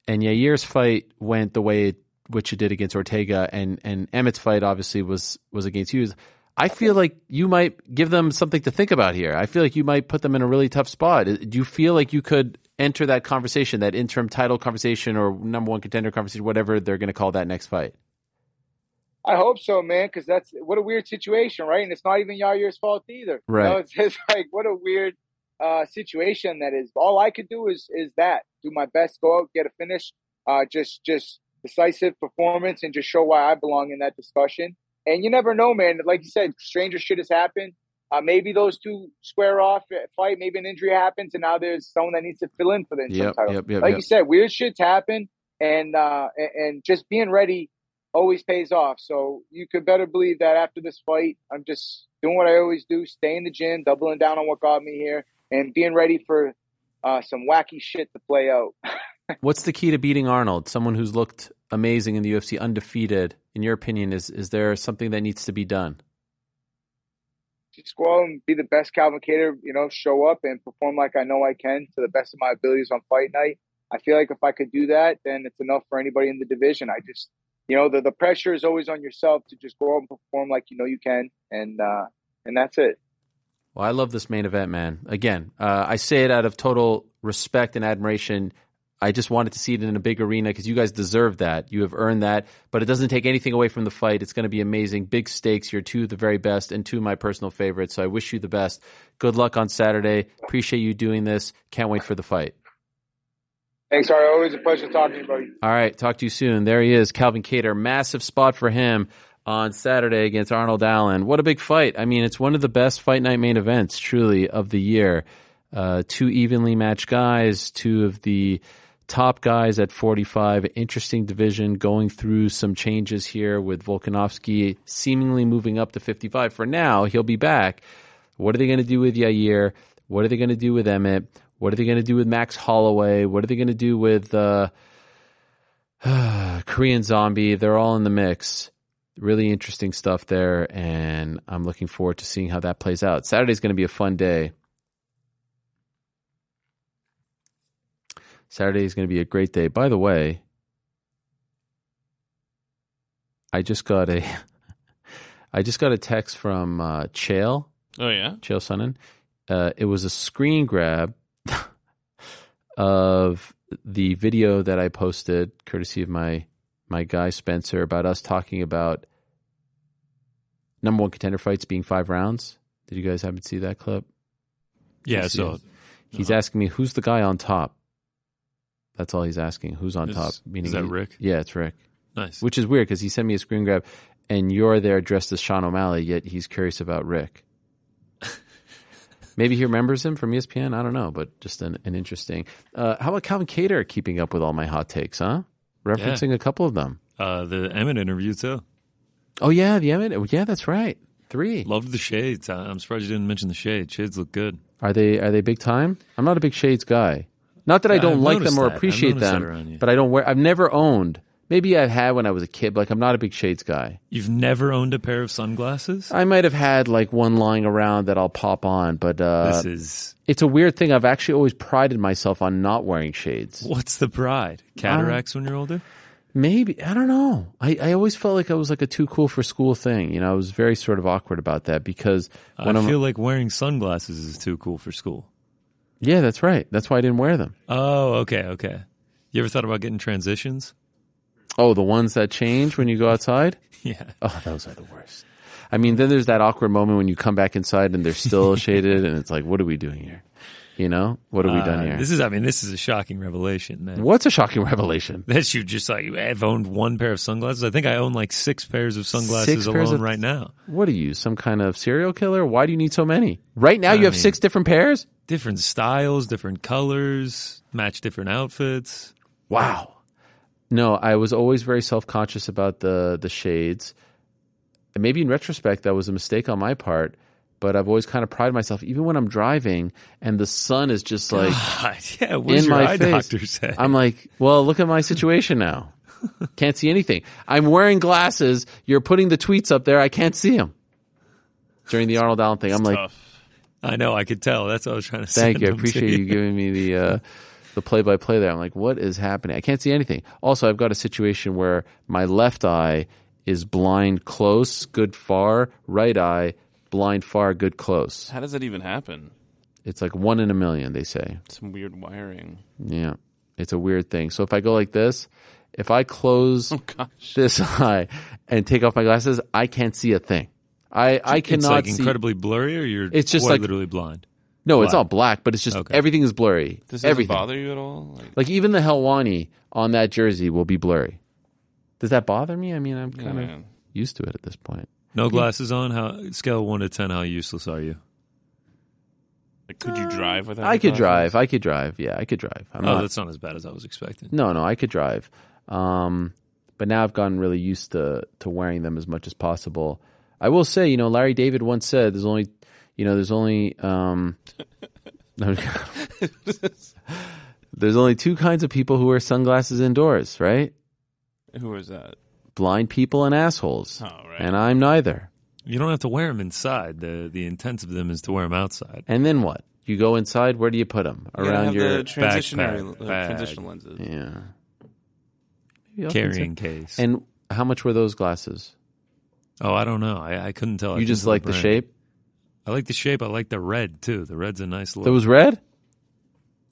and Yair's fight went the way which it did against Ortega, and and Emmett's fight obviously was was against you. I feel like you might give them something to think about here. I feel like you might put them in a really tough spot. Do you feel like you could enter that conversation, that interim title conversation or number one contender conversation, whatever they're going to call that next fight? I hope so, man, because that's what a weird situation, right? And it's not even Yair's fault either. Right. You know, it's just like what a weird uh, situation that is. All I could do is is that do my best, go out, get a finish, uh, just just decisive performance, and just show why I belong in that discussion. And you never know, man. Like you said, stranger shit has happened. Uh, maybe those two square off fight. Maybe an injury happens, and now there's someone that needs to fill in for the interim yep, title. Yep, yep, like you said, weird shits happen, and uh, and just being ready always pays off. So you could better believe that after this fight, I'm just doing what I always do: stay in the gym, doubling down on what got me here, and being ready for uh, some wacky shit to play out. What's the key to beating Arnold? Someone who's looked amazing in the UFC, undefeated. In your opinion, is is there something that needs to be done? Just go out and be the best Calvin. You know, show up and perform like I know I can to the best of my abilities on fight night. I feel like if I could do that, then it's enough for anybody in the division. I just, you know, the the pressure is always on yourself to just go out and perform like you know you can, and uh, and that's it. Well, I love this main event, man. Again, uh, I say it out of total respect and admiration. I just wanted to see it in a big arena because you guys deserve that. You have earned that, but it doesn't take anything away from the fight. It's going to be amazing. Big stakes. You're two of the very best and two of my personal favorites. So I wish you the best. Good luck on Saturday. Appreciate you doing this. Can't wait for the fight. Thanks, Ari. Always a pleasure talking to you, buddy. All right. Talk to you soon. There he is, Calvin Kattar. Massive spot for him on Saturday against Arnold Allen. What a big fight. I mean, it's one of the best fight night main events, truly, of the year. Uh, two evenly matched guys, two of the top guys at 45. Interesting division going through some changes here with Volkanovski seemingly moving up to 55. For now, he'll be back. What are they going to do with Yair? What are they going to do with Emmett? What are they going to do with Max Holloway? What are they going to do with uh, Korean Zombie? They're all in the mix really interesting stuff there, and I'm looking forward to seeing how that plays out. Saturday's going to be a fun day. Saturday is going to be a great day. By the way, I just got a I just got a text from uh, Chael. Oh yeah, Chael Sonnen. Uh, it was a screen grab of the video that I posted, courtesy of my my guy Spencer about us talking about number one contender fights being five rounds. Did you guys happen to see that clip? Yeah, so he's uh-huh. asking me who's the guy on top. That's all he's asking. Who's on is, top? Meaning is that he, Rick? Yeah, it's Rick. Nice. Which is weird because he sent me a screen grab, and you're there dressed as Sean O'Malley, yet he's curious about Rick. Maybe he remembers him from ESPN. I don't know, but just an, an interesting. Uh, how about Calvin Kattar keeping up with all my hot takes? Huh? referencing yeah. a couple of them. Uh, the Emmett interview too. Oh yeah, the Emmett. Yeah, that's right. Three. Loved the shades. I'm surprised you didn't mention the shades. Shades look good. Are they are they big time? I'm not a big shades guy. Not that I don't I've like them or that. appreciate them, but I don't wear. I've never owned. Maybe I had when I was a kid. But like I'm not a big shades guy. You've never owned a pair of sunglasses? I might have had like one lying around that I'll pop on, but uh, this is. It's a weird thing. I've actually always prided myself on not wearing shades. What's the pride? Cataracts when you're older? Maybe I don't know. I, I always felt like I was like a too cool for school thing. You know, I was very sort of awkward about that because when I I'm, feel like wearing sunglasses is too cool for school. Yeah, that's right. That's why I didn't wear them. Oh, okay, okay. You ever thought about getting transitions? Oh, the ones that change when you go outside? yeah. Oh, those are the worst. I mean, then there's that awkward moment when you come back inside and they're still shaded, and it's like, what are we doing here? You know, what have we done Uh, here? This is, I mean, this is a shocking revelation. That, What's a shocking revelation? That you just like, I've owned one pair of sunglasses. I think I own like six pairs of sunglasses Six pairs alone of- right now. What are you, some kind of serial killer? Why do you need so many? Right now, you have mean- six different pairs. Different styles, different colors, match different outfits. Wow. No, I was always very self conscious about the the shades. And maybe in retrospect, that was a mistake on my part. But I've always kind of prided myself, even when I'm driving and the sun is just like God, yeah, in your my eye face. doctor say? I'm like, well, look at my situation now. Can't see anything. I'm wearing glasses. You're putting the tweets up there. I can't see them. During the Arnold Allen thing, I'm like, I know, I could tell. That's what I was trying to say. Thank you. I appreciate you giving me the uh, the play by play there. I'm like, what is happening? I can't see anything. Also, I've got a situation where my left eye is blind close, good far. Right eye blind far, good close. How does that even happen? It's like one in a million, they say. Some weird wiring. Yeah, it's a weird thing. So if I go like this, if I close Oh this eye and take off my glasses, I can't see a thing. I I cannot it's like see. incredibly blurry, or you're It's just quite like- literally blind. No, it's all black, but it's just Okay. everything is blurry. Does that everything. bother you at all? Like, Like even the Helwani on that jersey will be blurry. Does that bother me? I mean, I'm yeah, kind of man. used to it at this point. No glasses on. How scale one to ten? How useless are you? Like, could you drive without? I your could glasses? drive. I could drive. Yeah, I could drive. I'm oh, not, that's not as bad as I was expecting. no, no, I could drive. Um, but now I've gotten really used to to wearing them as much as possible. I will say, you know, Larry David once said, "There's only, you know, there's only, um, there's only two kinds of people who wear sunglasses indoors, right? Who was that? Blind people and assholes. Oh, right. And I'm neither. You don't have to wear them inside. the The intent of them is to wear them outside. And then what? You go inside. Where do you put them? You gotta Around have your the transitionary backpack, uh, bag. transitional lenses. yeah. Carrying case. And how much were those glasses? oh, I don't know. I, I couldn't tell. I you couldn't just like the brand. shape. I like the shape. I like the red too. The red's a nice look. That was red.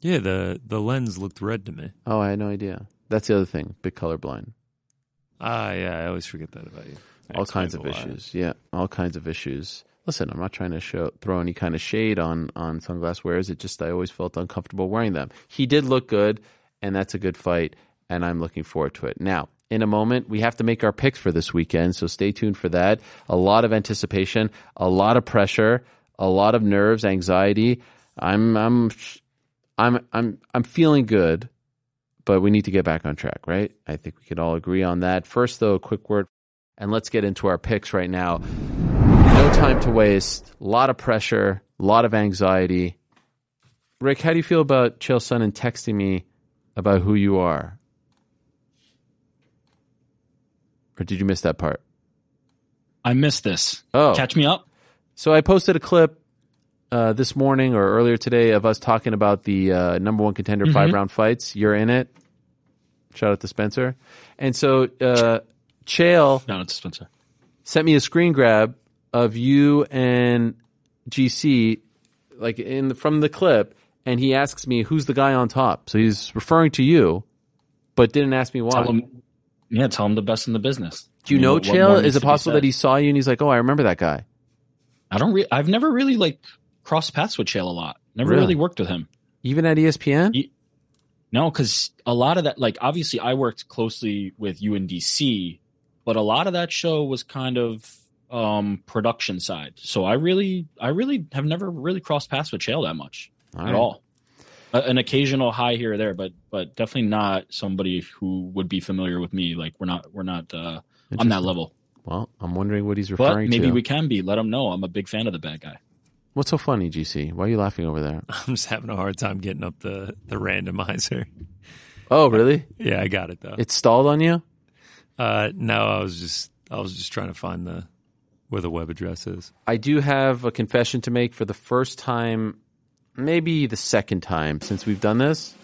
yeah, the the lens looked red to me. Oh, I had no idea. That's the other thing. Big colorblind. Ah, yeah. I always forget that about you. all kinds of issues. Yeah, all kinds of issues. Listen, I'm not trying to show, throw any kind of shade on on sunglass wearers. It just I always felt uncomfortable wearing them. He did look good, and that's a good fight, and I'm looking forward to it. Now, in a moment, we have to make our picks for this weekend, so stay tuned for that. A lot of anticipation, a lot of pressure, a lot of nerves, anxiety. I'm I'm I'm I'm I'm feeling good, but we need to get back on track, right? I think we could all agree on that. First, though, a quick word and let's get into our picks right now. No time to waste. A lot of pressure, a lot of anxiety. Rick, how do you feel about Chael Sonnen texting me about who you are? Or did you miss that part? I missed this. Oh. Catch me up. So I posted a clip uh, this morning or earlier today of us talking about the uh, number one contender five round fights. You're in it. Shout out to Spencer. And so uh, Chael No, it's Spencer. sent me a screen grab of you and GC, like in from the clip, and he asks me who's the guy on top. So he's referring to you, but didn't ask me why. Tell him, yeah, tell him the best in the business. Do you I mean, know what- Chael? Is it possible that he saw you and he's like, "Oh, I remember that guy"? I don't. Re- I've never really like crossed paths with Chael a lot. Never Really? really, worked with him. Even at ESPN? Ye- No, because a lot of that, like obviously, I worked closely with UNDC, but a lot of that show was kind of um production side. So I really, I really have never really crossed paths with Chael that much All at right. all. A- An occasional high here or there, but but definitely not somebody who would be familiar with me. Like we're not we're not uh, on that level. Well, I'm wondering what he's referring But maybe to. Maybe we can be. Let him know. I'm a big fan of the bad guy. What's so funny, GC? Why are you laughing over there? I'm just having a hard time getting up the the randomizer. Oh, really? Yeah, I got it though. It stalled on you? Uh, no, I was just I was just trying to find the where the web address is. I do have a confession to make for the first time, maybe the second time since we've done this.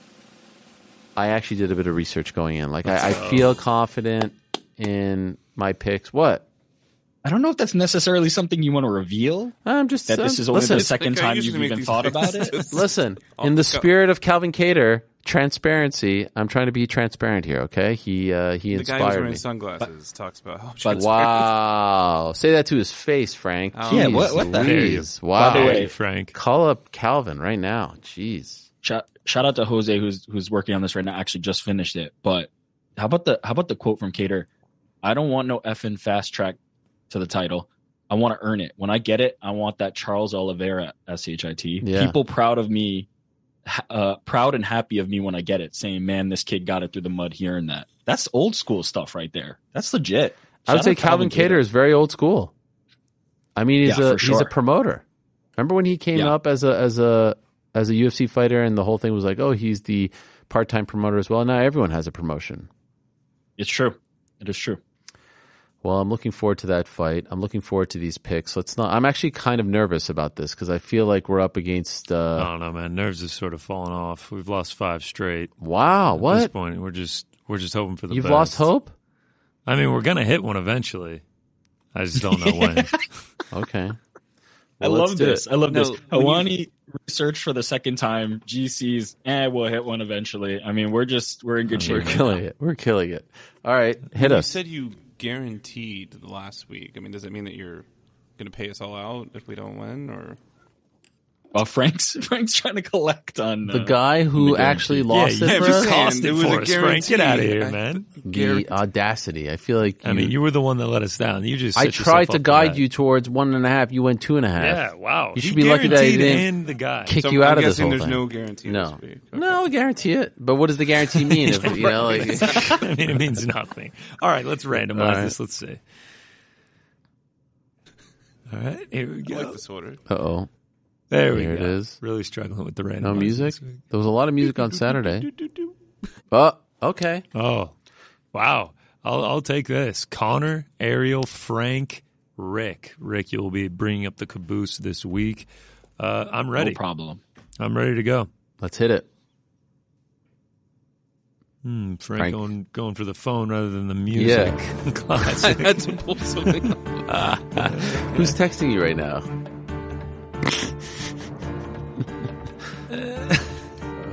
I actually did a bit of research going in. Like, I, I feel confident in my picks. What? I don't know if that's necessarily something you want to reveal. I'm just that this is only listen. the second time you've even thought about it. Listen, I'll in the pick up. spirit of Calvin Kattar, transparency. I'm trying to be transparent here. Okay, he uh, he The guy who's wearing me. sunglasses talks about how But- Wow, say that to his face, Frank. Oh. Yeah, what- what the- Louise. Wow. By the way- Frank. call up Calvin right now. Jeez. Shout, shout out to Jose who's who's working on this right now. Actually, just finished it. But how about the how about the quote from Kattar? I don't want no effing fast track to the title. I want to earn it. When I get it, I want that Charles Oliveira S H I T. Yeah. People proud of me, uh, proud and happy of me when I get it. Saying, "Man, this kid got it through the mud here and that." That's old school stuff right there. That's legit. I would say out Calvin Kattar is very old school. I mean, he's Yeah, a for he's a promoter. Remember when he came Yeah. up as a as a as a UFC fighter, and the whole thing was like, oh, he's the part time promoter as well. Now everyone has a promotion. It's true. It is true. Well, I'm looking forward to that fight. I'm looking forward to these picks. Let's not. I'm actually kind of nervous about this because I feel like we're up against. I Uh, don't know, man. Nerves have sort of fallen off. We've lost five straight. wow, what At this point, we're just we're just hoping for the You've best. lost hope? I mean, we're gonna hit one eventually. I just don't know when. Okay. I Well, let's love this. I love No, this. when you- Helwani researched for the second time. GC's, eh, we'll hit one eventually. I mean, we're just we're in good shape. We're shape. right killing now. it. We're killing it. All right, hit you us. said you guaranteed the last week. I mean, does it mean that you're going to pay us all out if we don't win, or Well, Frank's Frank's trying to collect on the uh, guy who the actually lost yeah, it you for just us. cost it it was a for us, Frank. Get out of here, I- man. The audacity. I feel like you, I mean, you were the one that let us down. You just I tried to guide you towards one and a half. You went two and a half. Yeah, wow. You He should be lucky that I guaranteed didn't and the guy. kick So you I'm out of this guessing whole there's thing. no guarantee No. this. Okay. No, I guarantee it. But what does the guarantee mean? if you know, like, I mean, it means nothing. All right, let's randomize All right. this. Let's see. All right, here we I go. like this order. uh oh, There we There go. it is. Really struggling with the random. no music. There was a lot of music on Saturday. Oh, okay. Oh, wow. I'll I'll take this. Connor, Ariel, Frank, Rick. Rick, you'll be bringing up the caboose this week. Uh, I'm ready. No problem. I'm ready to go. Let's hit it. Hmm, Frank, Frank. going going for the phone rather than the music. Classic. I had to pull something. Who's texting you right now?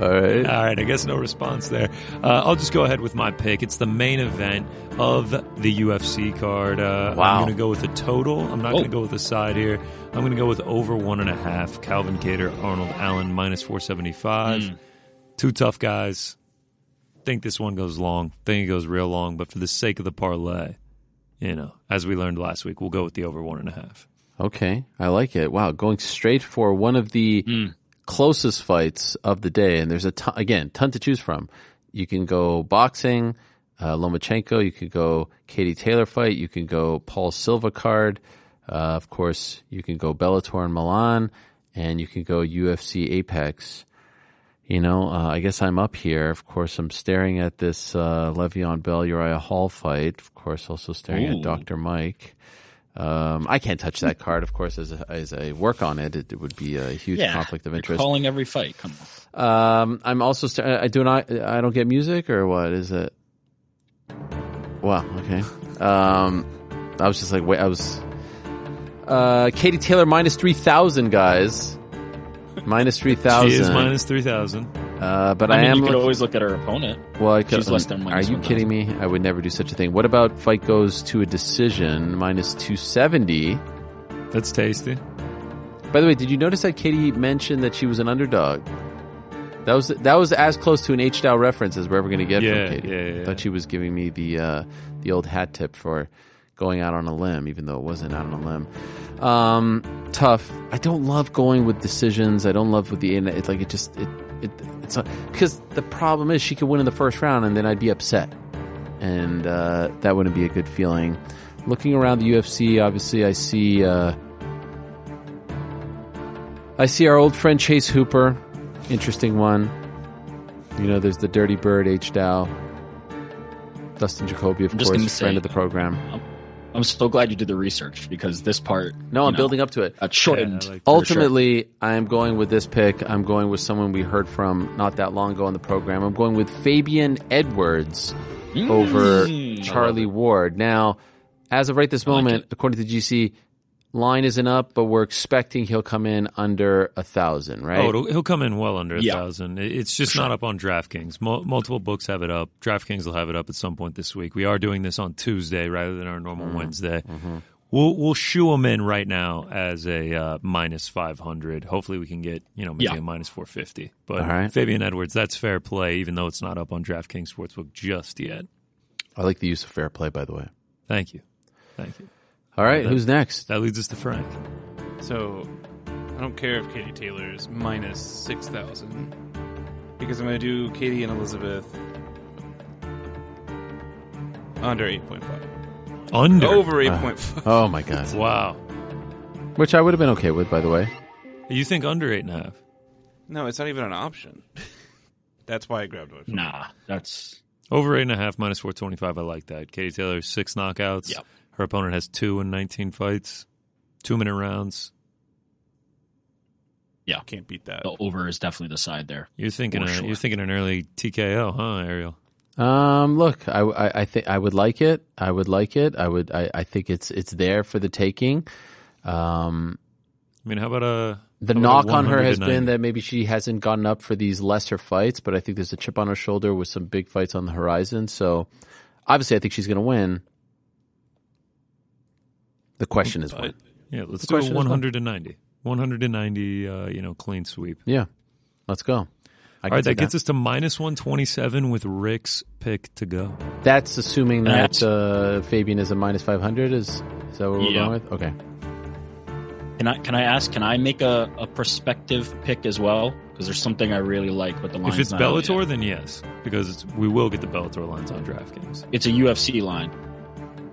All right. All right, I guess no response there. Uh, I'll just go ahead with my pick. It's the main event of the UFC card. Uh, Wow. I'm going to go with the total. I'm not Oh. going to go with the side here. I'm going to go with over one and a half. Calvin Kattar, Arnold Allen, minus 475. Mm. Two tough guys. Think this one goes long. Think it goes real long. But for the sake of the parlay, you know, as we learned last week, we'll go with the over one and a half. Okay, I like it. Wow, going straight for one of the Mm. Closest fights of the day, and there's a ton, again ton to choose from. You can go boxing, uh, Lomachenko. You could go Katie Taylor fight. You can go Paul Silva card. Uh, of course, you can go Bellator in Milan, and you can go UFC Apex. You know, uh, I guess I'm up here. Of course, I'm staring at this uh, Le'Veon Bell Uriah Hall fight. Of course, also staring at Dr. Mike. Um, I can't touch that card, of course, as, as I work on it. It, it would be a huge Yeah, conflict of interest. Calling every fight. Come on. Um, I'm also st- I do not I don't get music or what is it? Wow. Okay. Um, I was just like wait. I was. Uh, Katie Taylor minus three thousand guys. Minus Minus three thousand. She is minus 3,000. Uh, but I, I, mean, am. you could look- always look at her opponent. well, I could, she's less than Are you kidding me? I would never do such a thing. What about fight goes to a decision minus two seventy? That's tasty. By the way, did you notice that Katie mentioned that she was an underdog? That was that was as close to an H Dow reference as we're ever going to get Yeah, from Katie. yeah, yeah, I thought she was giving me the uh, the old hat tip for going out on a limb, even though it wasn't out on a limb. Um, tough. I don't love going with decisions. I don't love with the it's like it just it it it's not, because the problem is she could win in the first round and then I'd be upset, and uh, that wouldn't be a good feeling. Looking around the UFC, obviously, I see. Uh, I see our old friend Chase Hooper. Interesting one. You know, there's the Dirty Bird H Dow. Dustin Jacoby, of course, friend say- of the program. I'm so glad you did the research because this part. No, I'm know, building up to it. A shortened. Yeah, I like- for sure. Ultimately, I am going with this pick. I'm going with someone we heard from not that long ago on the program. I'm going with Fabian Edwards over Mm. Charlie Ward. Now, as of right this moment, according to GC, line isn't up, but we're expecting he'll come in under a thousand, right? Oh, he'll come in well under a Yeah. thousand. It- It's just not up on DraftKings. Mul multiple books have it up. DraftKings will have it up at some point this week. We are doing this on Tuesday rather than our normal Mm-hmm. Wednesday. We'll we'll shoe him in right now as a uh, minus five hundred. Hopefully, we can get you know maybe Yeah. a minus four fifty. But right. Fabian Edwards, that's fair play, even though it's not up on DraftKings Sportsbook just yet. I like the use of fair play, by the way. Thank you, thank you. All right, That- who's next? That leads us to Frank. So I don't care if Katie Taylor is minus six thousand because I'm going to do Katie and Elizabeth under eight point five. Under over 8.5. Uh, point oh my god! Wow. Which I would have been okay with, by the way. You think under eight and a half? No, it's not even an option. That's why I grabbed it. Nah, that's Over eight and a half minus four twenty five. I like that. Katie Taylor six knockouts. Yep. Her opponent has two in nineteen fights, two minute rounds. yeah. Can't beat that. The over is definitely the side there. You're thinking a, sure. you're thinking an early TKO, huh, Ariel? Um, look, I, I, I think I would like it. I would like it. I would. I, I think it's it's there for the taking. Um, I mean, how about a the how a knock on her has been that maybe she hasn't gotten up for these lesser fights, but I think there's a chip on her shoulder with some big fights on the horizon. So, obviously, I think she's going to win. The question is when. Yeah, let's The do a question is when. 100 to 90. 100 to 90, uh, you know, clean sweep. Yeah, let's go. I All can that gets us to minus 127 with Rick's pick to go. That's assuming that uh, Fabian is a minus five hundred. Is is that what we're Yeah. going with? Okay. Can I can I ask? Can I make a, a prospective pick as well? Because there's something I really like, but the line's If it's not yet. Bellator, then yes, because it's, we will get the Bellator lines on DraftKings. it's a UFC line.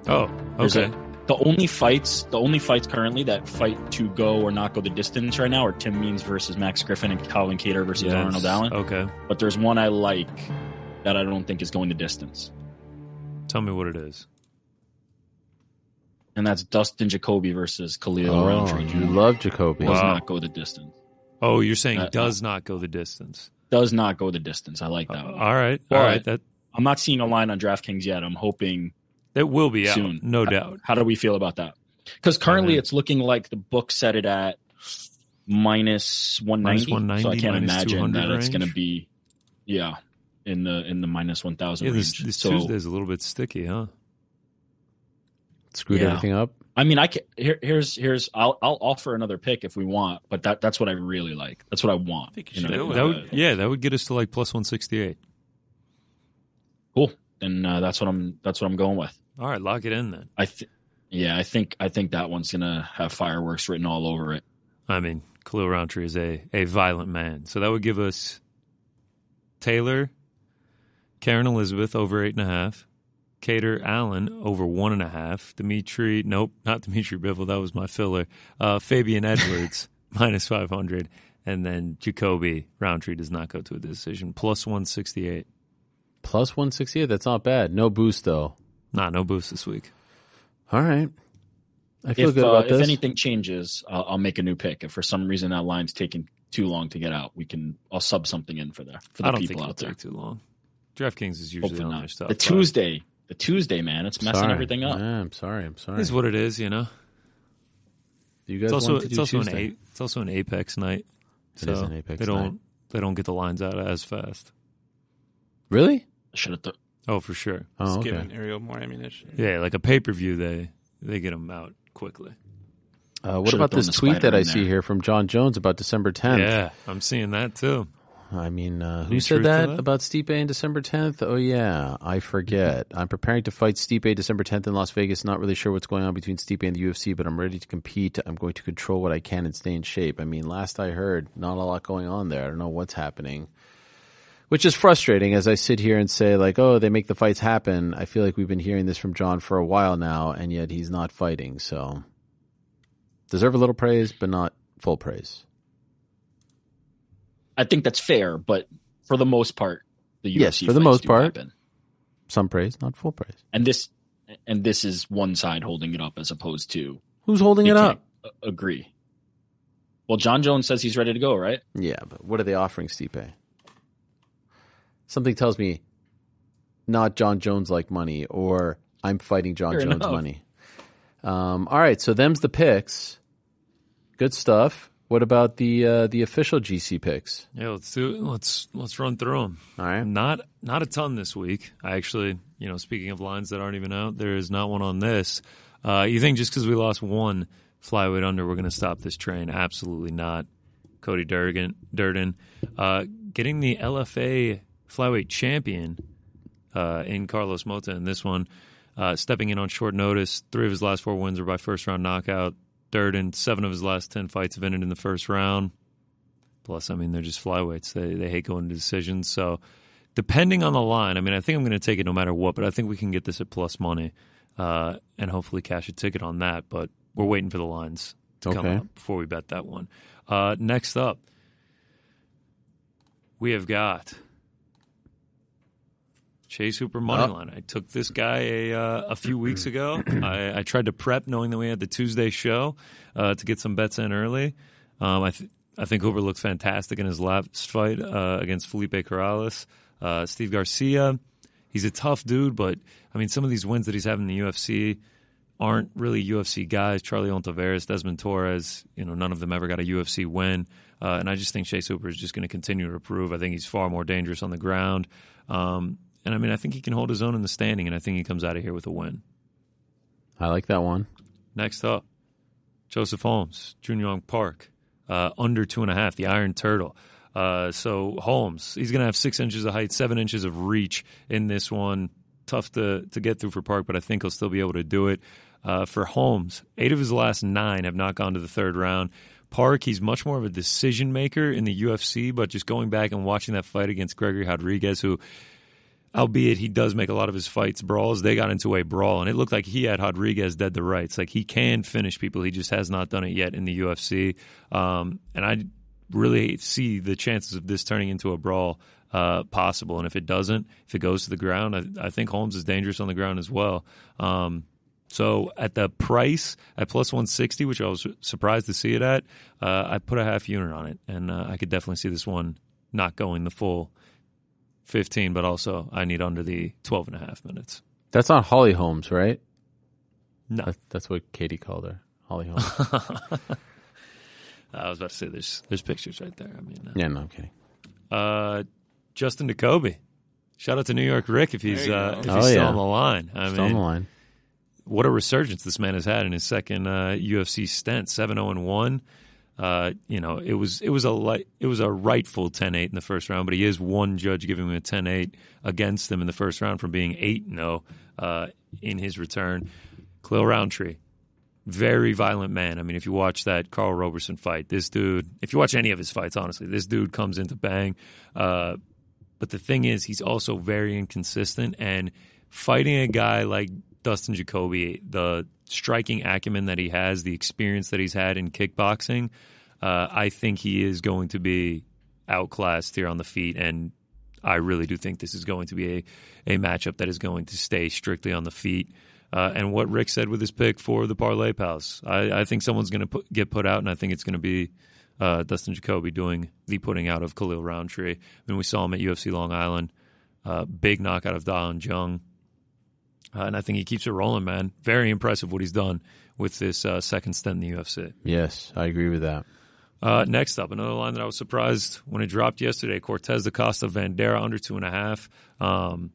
Oh, There's okay. A- the only fights, the only fights currently that fight to go or not go the distance right now are Tim Means versus Max Griffin and Calvin Kattar versus Yes. Arnold Allen. Okay. But there's one I like that I don't think is going the distance, Tell me what it is. and that's Dustin Jacoby versus Khalil Oh, Rountree. you love Jacoby. Does Wow. not go the distance. Oh, you're saying Uh, does not go the distance. Does not go the distance. I like that one. All right. But all right. That I'm not seeing a line on DraftKings yet. I'm hoping that will be out, soon. no How- doubt. How do we feel about that? Because currently mean- it's looking like the book set it at minus 190. Minus 190, so I can't imagine 200 that it's going to be, yeah, in the in the minus 1,000 Yeah, range. this, this so Tuesday's a little bit sticky, huh? Screwed Yeah. everything up. I mean, I can, here, here's here's I'll I'll offer another pick if we want, but that that's what I really like. That's what I want. think you you know, That would, yeah, that would get us to like plus 168. cool. And uh, that's what I'm that's what I'm going with. All right, lock it in then. I th- yeah, I think I think that one's gonna have fireworks written all over it. I mean, Khalil Rountree is a, a violent man. So that would give us Taylor, Karen Elizabeth over eight and a half, Kattar Allen over one and a half, Dimitri, nope, not Dimitri Bivol, that was my filler, uh, Fabian Edwards minus 500, and then Jacoby Rountree does not go to a decision, plus 168. Plus one sixty eight. That's not bad. No boost though. Nah, no boost this week. All right. I feel If good uh, about if anything changes, I'll, I'll make a new pick. If for some reason that line's taking too long to get out, we can I'll sub something in for there for the I don't think people it'll out there. take too long. DraftKings is usually Hopefully on not. their stuff. The Tuesday, the Tuesday, man, it's messing Sorry. everything up. Yeah, I'm sorry. I'm sorry. Is what it is, you know. you It's guys also wanted to it's do also an Tuesday. a, it's also an apex night. It So is an Apex they don't night. they don't get the lines out as fast. Really? Should have. Th- Oh, for sure. Oh, Just okay. giving Ariel more ammunition. Yeah, like a pay per view, they they get them out quickly. Uh, what Should've about this tweet that I in see here from Jon Jones about December 10th? Yeah, I'm seeing that too. I mean, uh, who said that, that? about Stipe in December 10th? Oh, yeah, I forget. I'm preparing to fight Stipe December 10th in Las Vegas. Not really sure what's going on between Stipe and the UFC, but I'm ready to compete. I'm going to control what I can and stay in shape. I mean, last I heard, not a lot going on there. I don't know what's happening. Which is frustrating as I sit here and say, like, oh, they make the fights happen. I feel like we've been hearing this from Jon for a while now, and yet he's not fighting. So, deserve a little praise, but not full praise. I think that's fair, but for the most part, the UFC Yes, for the most part. happen. Some praise, not full praise. and this and this is one side holding it up as opposed to Who's holding it up? agree. Well, Jon Jones says he's ready to go, right? Yeah, but what are they offering Stipe? Something tells me not Jon Jones like money or I'm fighting Jon Fair Jones enough. money. Um, all right, so them's the picks. Good stuff. What about the uh, the official GC picks? Yeah, let's do it. Let's let's run through them. All right. Not not a ton this week. I actually, you know, speaking of lines that aren't even out, there is not one on this. Uh, you think just because we lost one flyweight under, we're going to stop this train? Absolutely not. Cody Durden, Durden, uh, getting the LFA flyweight champion uh, in Carlos Mota in this one, uh, stepping in on short notice. Three of his last four wins are by first round knockout. Third and seven of his last ten fights have ended in the first round. Plus, I mean, they're just flyweights. They they hate going to decisions. So, depending on the line, I mean, I think I'm going to take it no matter what. But I think we can get this at plus money, uh, and hopefully cash a ticket on that. But we're waiting for the lines to come Okay. up before we bet that one. Uh, next up, we have got Chase Hooper money line. I took this guy a uh, a few weeks ago. I, I tried to prep knowing that we had the Tuesday show uh, to get some bets in early. Um, I th- I think Hooper looked fantastic in his last fight uh, against Felipe Colares. Uh, Steve Garcia, he's a tough dude, but I mean some of these wins that he's having in the UFC aren't really UFC guys. Charlie Ontiveros, Desmond Torres, you know, none of them ever got a UFC win. Uh, and I just think Chase Hooper is just going to continue to improve. I think he's far more dangerous on the ground. Um, and I mean, I think he can hold his own in the standing, and I think he comes out of here with a win. I like that one. Next up, Joseph Holmes, Junyong Park, uh, under two and a half, the Iron Turtle. Uh, so Holmes, he's going to have six inches of height, seven inches of reach in this one. Tough to to get through for Park, but I think he'll still be able to do it. Uh, for Holmes, eight of his last nine have not gone to the third round. Park, he's much more of a decision maker in the UFC, but just going back and watching that fight against Gregory Rodrigues, who albeit he does make a lot of his fights brawls. They got into a brawl, and it looked like he had Rodrigues dead to rights. Like he can finish people, he just has not done it yet in the UFC. Um, and I really see the chances of this turning into a brawl uh, possible. And if it doesn't, if it goes to the ground, I, I think Holmes is dangerous on the ground as well. Um, so at the price at plus 160, which I was surprised to see it at, uh, I put a half unit on it, and uh, I could definitely see this one not going the full 15, but also I need under the 12 and a half minutes. That's not Holly Holmes, right? No. That, that's what Katie called her. Holly Holmes. I was about to say there's there's pictures right there. I mean, uh, yeah, no, I'm kidding. uh, Justin Jacoby. Shout out to New York Rick if he's uh, if he's Oh, still yeah. on the line. I Still on mean, the line. what a resurgence this man has had in his second uh, UFC stint, 7-0 and one. Uh, you know, it was it was a light, it was a rightful 10-8 in the first round, but he is one judge giving him a 10-8 against him in the first round from being 8-0 uh, in his return. Khalil Rountree, very violent man. I mean, if you watch that Karl Roberson fight, this dude, if you watch any of his fights, honestly, this dude comes into bang. Uh, but the thing is, he's also very inconsistent. And fighting a guy like Dustin Jacoby, the striking acumen that he has, the experience that he's had in kickboxing, uh, I think he is going to be outclassed here on the feet. And I really do think this is going to be a, a matchup that is going to stay strictly on the feet. Uh, and what Rick said with his pick for the parlay pals, I, I think someone's going to get put out, and I think it's going to be uh, Dustin Jacoby doing the putting out of Khalil Rountree. I mean, we saw him at UFC Long Island, uh, big knockout of Da Woon Jung, uh, and I think he keeps it rolling, man. Very impressive what he's done with this uh, second stint in the UFC. Yes, I agree with that. Uh, next up, another line that I was surprised when it dropped yesterday: Cortes Acosta Vanderaa under two and a half. Um,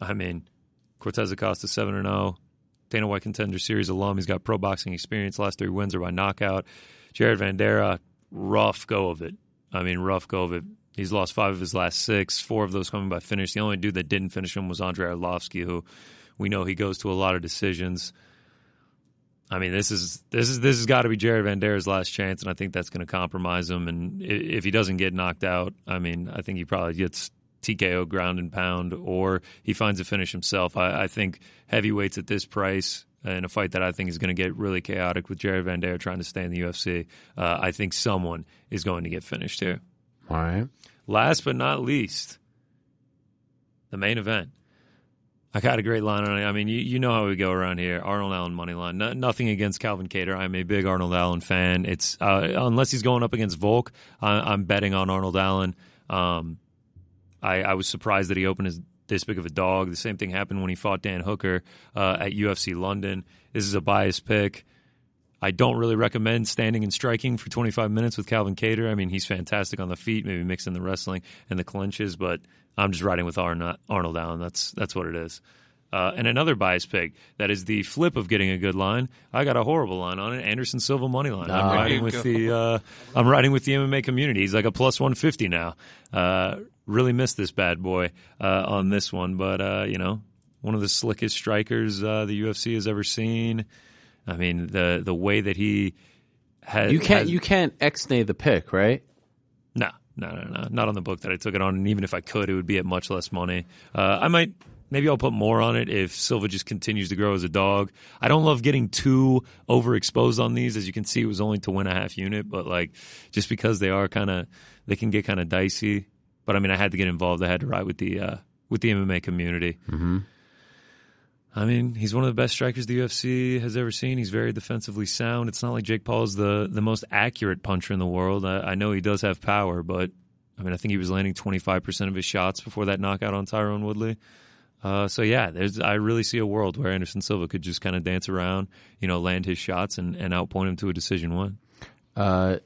I mean, Cortes Acosta seven and zero. Dana White Contender Series alum. He's got pro boxing experience. Last three wins are by knockout. Jared Vanderaa, rough go of it. I mean, rough go of it. He's lost five of his last six, four of those coming by finish. The only dude that didn't finish him was Andrei Arlovsky, who we know he goes to a lot of decisions. I mean, this is this is this has got to be Jared Vanderaa's last chance, and I think that's going to compromise him. And if he doesn't get knocked out, I mean, I think he probably gets TKO ground and pound, or he finds a finish himself. I, I think heavyweights at this price in a fight that I think is going to get really chaotic with Jared Vanderaa trying to stay in the UFC. Uh, I think someone is going to get finished here. All right. Last but not least, the main event. I got a great line on it. I mean, you, you know how we go around here. Arnold Allen money line. No, nothing against Calvin Kattar. I'm a big Arnold Allen fan. It's uh, unless he's going up against Volk, I, I'm betting on Arnold Allen. Um, I, I was surprised that he opened his this big of a dog. The same thing happened when he fought Dan Hooker uh, at UFC London. This is a biased pick. I don't really recommend standing and striking for 25 minutes with Calvin Kattar. I mean, he's fantastic on the feet, maybe mixing the wrestling and the clinches, but I'm just riding with Arnold, Arnold Allen. That's that's what it is. Uh, and another bias pick that is the flip of getting a good line. I got a horrible line on it. Anderson Silva money line. I'm riding with the uh, I'm riding with the MMA community. He's like a plus 150 now. Uh, really missed this bad boy uh, on this one, but uh, you know, one of the slickest strikers uh, the UFC has ever seen. I mean, the the way that he has You can't has- you can't ex-nay the pick, right? No, no, no, no, not on the book that I took it on. And even if I could, it would be at much less money. Uh, I might, maybe I'll put more on it if Silva just continues to grow as a dog. I don't love getting too overexposed on these. As you can see, it was only to win a half unit, but like just because they are kind of, they can get kind of dicey. But I mean, I had to get involved. I had to ride with the uh, with the MMA community. Mm-hmm. I mean, he's one of the best strikers the UFC has ever seen. He's very defensively sound. It's not like Jake Paul is the, the most accurate puncher in the world. I, I know he does have power, but I mean, I think he was landing 25% of his shots before that knockout on Tyron Woodley. Uh, so yeah, there's I really see a world where Anderson Silva could just kind of dance around, you know, land his shots and, and outpoint him to a decision one. Uh,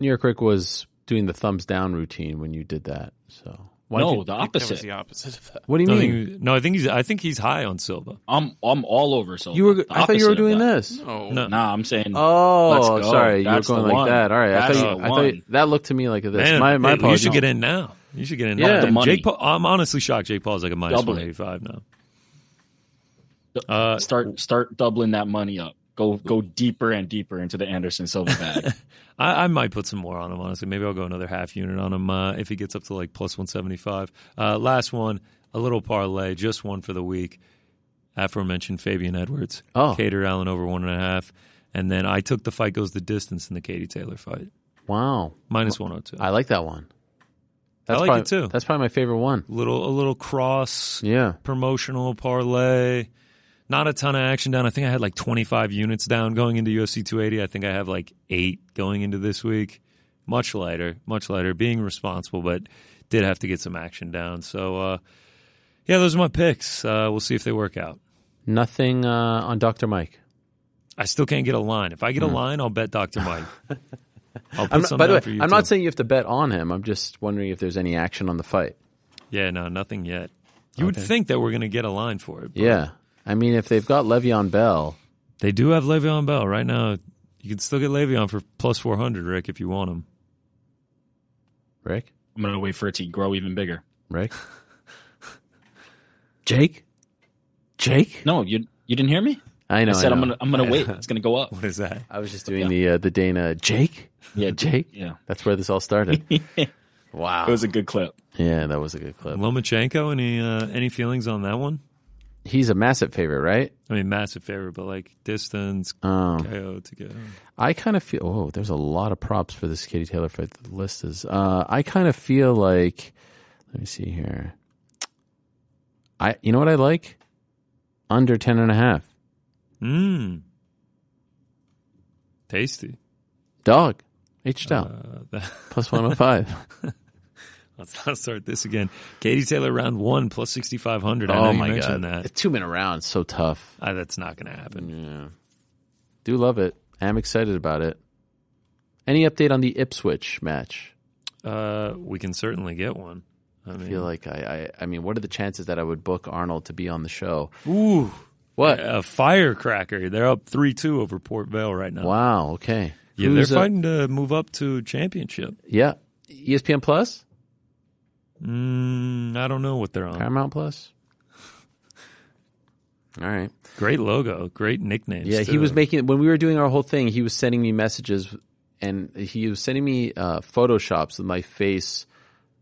New York Rick was doing the thumbs down routine when you did that. So why no, you- the That was opposite. the opposite of that. What do you No, I mean? think, no, I think he's I think he's high on Silva. I'm I'm all over Silva. You were. The I thought you were doing this. No. No. Nah, I'm saying. Oh, Let's go. sorry, you were going like one. that. All right, I thought, you, I thought you- that looked to me like this. Man, my my hey, you apologies. should get in now. You should get in Yeah. now. The money. Jake Paul, I'm honestly shocked Jake Paul's like a minus 185 now. Uh, start start doubling that money up. Go go deeper and deeper into the Anderson Silva bag. I, I might put some more on him, honestly. Maybe I'll go another half unit on him uh, if he gets up to like plus 175. Uh, last one, a little parlay, just one for the week. Aforementioned Fabian Edwards. Oh. Kattar Allen over one and a half. And then I took the fight goes the distance in the Katie Taylor fight. Wow, Minus 102. I like that one. I like probably, it too. That's probably my favorite one. little a little cross Yeah. promotional parlay. Not a ton of action down. I think I had like 25 units down going into UFC 280. I think I have like eight going into this week. Much lighter, much lighter. Being responsible, but did have to get some action down. So, uh, yeah, those are my picks. Uh, we'll see if they work out. Nothing uh, on Dr. Mike. I still can't get a line. If I get a line, I'll bet Dr. Mike. I'll put I'm not, some by the way, for you I'm too. not saying you have to bet on him. I'm just wondering if there's any action on the fight. Yeah, no, nothing yet. You would think that we're going to get a line for it. but Yeah. I mean, if they've got Le'Veon Bell, They do have Le'Veon Bell right now. You can still get Le'Veon for plus 400, Rick, if you want him. Rick, I'm gonna wait for it to grow even bigger. Rick, Jake, Jake. No, you you didn't hear me. I know. I said I I'm gonna I'm gonna wait. It's gonna go up. What is that? I was just doing the uh, the Dana Jake. Yeah, Jake. Yeah, That's where this all started. Wow, it was a good clip. yeah, that was a good clip. Lomachenko, any uh, any feelings on that one? He's a massive favorite, right? I mean, massive favorite, but like distance, Um, KO to go. I kind of feel. Oh, there's a lot of props for this Katie Taylor fight. The list is. Uh, I kind of feel like. Let me see here. I. You know what I like? Under ten and a half. Mmm. Tasty. Dog. H. Uh, that, Plus one hundred five. let's not start this again. Katie Taylor round one plus 6,500. I know Oh my god! A that. two minute round, so tough. Ah, that's not going to happen. Yeah, do love it. I'm excited about it. Any update on the Ipswich match? Uh, we can certainly get one. I I mean, feel like I, I. I mean, what are the chances that I would book Arnold to be on the show? ooh, What? a firecracker. They're up 3 2 over Port Vale right now. Wow. Okay. Yeah, Who's, they're uh, fighting to move up to championship. Yeah. ESPN Plus, Mm, I don't know what they're on. Paramount Plus. All right. Great logo, great nicknames. Yeah, he was making when we were doing our whole thing. He was sending me messages, and he was sending me uh, photoshops of my face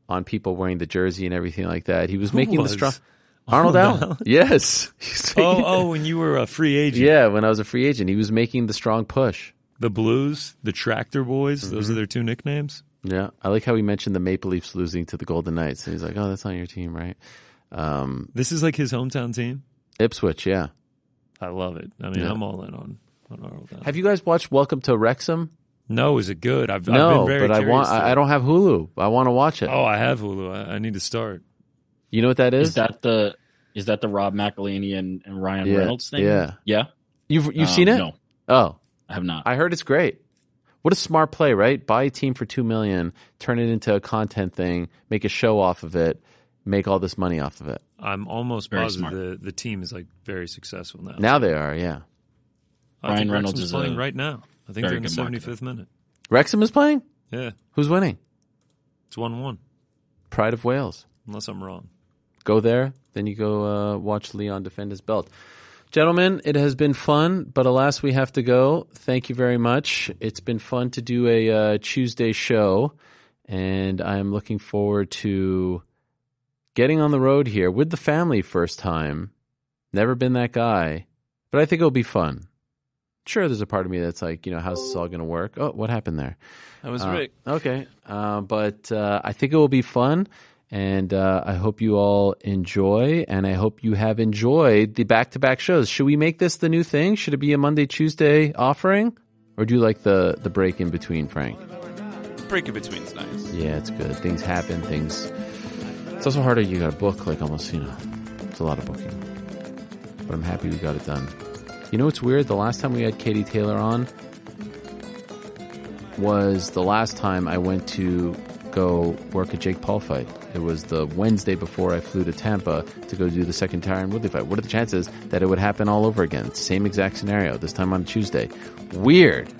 on people wearing the jersey and everything like that. He was making was? the strong Arnold Arnold Allen. Yes. Oh, oh, when you were a free agent. yeah. When I was a free agent, he was making the strong push. The Blues, the Tractor Boys, Mm-hmm. those are their two nicknames. Yeah, I like how he mentioned the Maple Leafs losing to the Golden Knights. And he's like, "Oh, that's not your team, right?" Um, This is like his hometown team. Ipswich, yeah. I love it. I mean, Yeah. I'm all in on on Arnold. Have you guys watched Welcome to Wrexham? No, is it good? I've, I've no, been very but I want. I, I don't have Hulu. I want to watch it. Oh, I have Hulu. I, I need to start. You know what that is? Is that the is that the Rob McElhenney and, and Ryan Yeah, Reynolds thing? yeah. Yeah. You've you've Um, seen it? No, Oh, I have not. I heard it's great. What a smart play, right? Buy a team for two million, turn it into a content thing, make a show off of it, make all this money off of it. I'm almost Very positive smart. the, the team is like very successful now. Now they are, yeah. I Ryan think Reynolds Wrexham's is playing a right now. I think very they're in the good marketer. 75th minute. Wrexham is playing. Yeah, Who's winning? it's one one. Pride of Wales. Unless I'm wrong. Go there, then you go uh, watch Leon defend his belt. Gentlemen, it has been fun, but alas, we have to go. Thank you very much. It's been fun to do a uh, Tuesday show, and I'm looking forward to getting on the road here with the family first time. Never been that guy, but I think it'll be fun. Sure, there's a part of me that's like, you know, how's this all going to work? Oh, what happened there? That was Uh, Rick. Okay, uh, but uh, I think it will be fun, and uh, I hope you all enjoy, and I hope you have enjoyed the back-to-back shows. Should we make this the new thing? Should it be a Monday Tuesday offering, or do you like the the break in between, Frank? Break in between's nice. Yeah, it's good. Things happen. Things. It's also harder. You got to book like almost, you know, it's a lot of booking. But I'm happy we got it done. You know what's weird? The last time we had Katie Taylor on was the last time I went to go work a Jake Paul fight. It was the Wednesday before I flew to Tampa to go do the second Tyron Woodley fight. What are the chances that it would happen all over again? Same exact scenario, this time on Tuesday. Weird.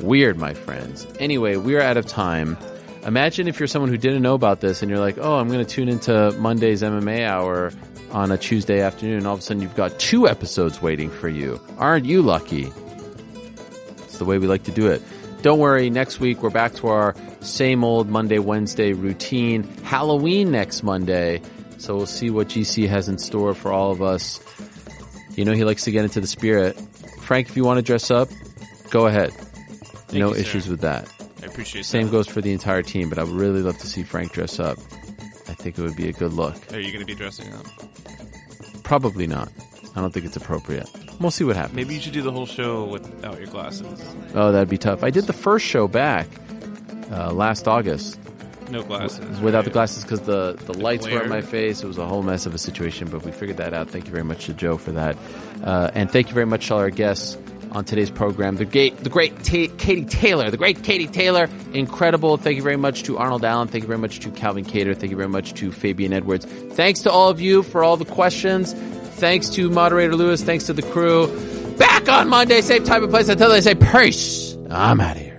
Weird, my friends. Anyway, we're out of time. Imagine if you're someone who didn't know about this and you're like, oh, I'm going to tune into Monday's MMA hour on a Tuesday afternoon, all of a sudden you've got two episodes waiting for you. Aren't you lucky? It's the way we like to do it. Don't worry, next week we're back to our same old Monday, Wednesday routine. Halloween next Monday. So we'll see what GC has in store for all of us. You know, he likes to get into the spirit. Frank, if you want to dress up, go ahead. no you, sir. issues with that. I appreciate Same that. goes for the entire team, but I would really love to see Frank dress up. I think it would be a good look. Are you going to be dressing up? Probably not. I don't think it's appropriate. We'll see what happens. Maybe you should do the whole show without your glasses. Oh, that'd be tough. I did the first show back uh, last August No glasses. without the glasses because the, the, lights were in my face. It was a whole mess of a situation, but we figured that out. Thank you very much to Joe for that. Uh, and thank you very much to all our guests on today's program. The great, the great Ta- Katie Taylor, the great Katie Taylor, incredible. Thank you very much to Arnold Allen. Thank you very much to Calvin Kattar. Thank you very much to Fabian Edwards. Thanks to all of you for all the questions. Thanks to moderator Lewis. Thanks to the crew. Back on Monday, same time and place. Until they say peace. I'm out of here.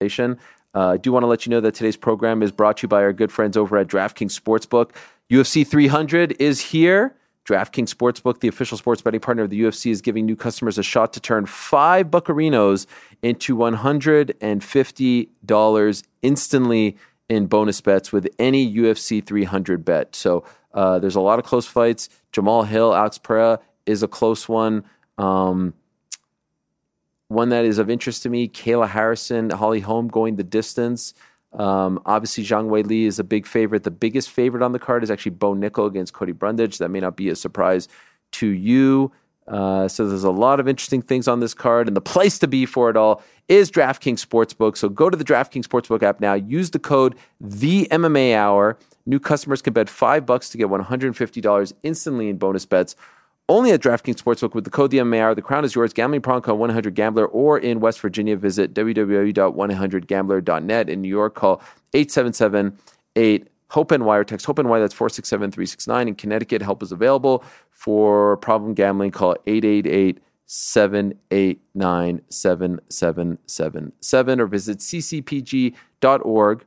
Uh, I do want to let you know that today's program is brought to you by our good friends over at DraftKings Sportsbook. UFC 300 is here. DraftKings Sportsbook, the official sports betting partner of the UFC, is giving new customers a shot to turn five buccarinos into $150 instantly in bonus bets with any UFC 300 bet. So uh, there's a lot of close fights. Jamahal Hill, Alex Pereira is a close one. Um, one that is of interest to me, Kayla Harrison, Holly Holm going the distance. Um, obviously, Zhang Weili is a big favorite. The biggest favorite on the card is actually Bo Nickal against Cody Brundage. That may not be a surprise to you. Uh, so there's a lot of interesting things on this card, and the place to be for it all is DraftKings Sportsbook. So go to the DraftKings Sportsbook app now. Use the code the MMA Hour. New customers can bet five bucks to get $150 instantly in bonus bets. Only at DraftKings Sportsbook with the code Hour. The crown is yours. Gambling problem call 100 Gambler or in West Virginia visit www.100gambler.net. In New York call 877 8 Hope NY or text Hope NY. That's 467 369. In Connecticut, help is available for problem gambling. Call 888 789 7777 or visit ccpg.org.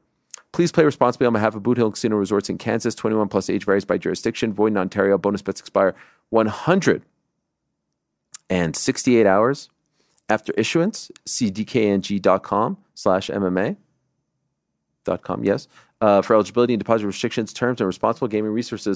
Please play responsibly on behalf of Boot Hill Casino Resorts in Kansas. 21 plus age varies by jurisdiction. Void in Ontario. Bonus bets expire 168 hours after issuance. See dkng.com slash MMA. Dot com, yes. Uh, for eligibility and deposit restrictions, terms, and responsible gaming resources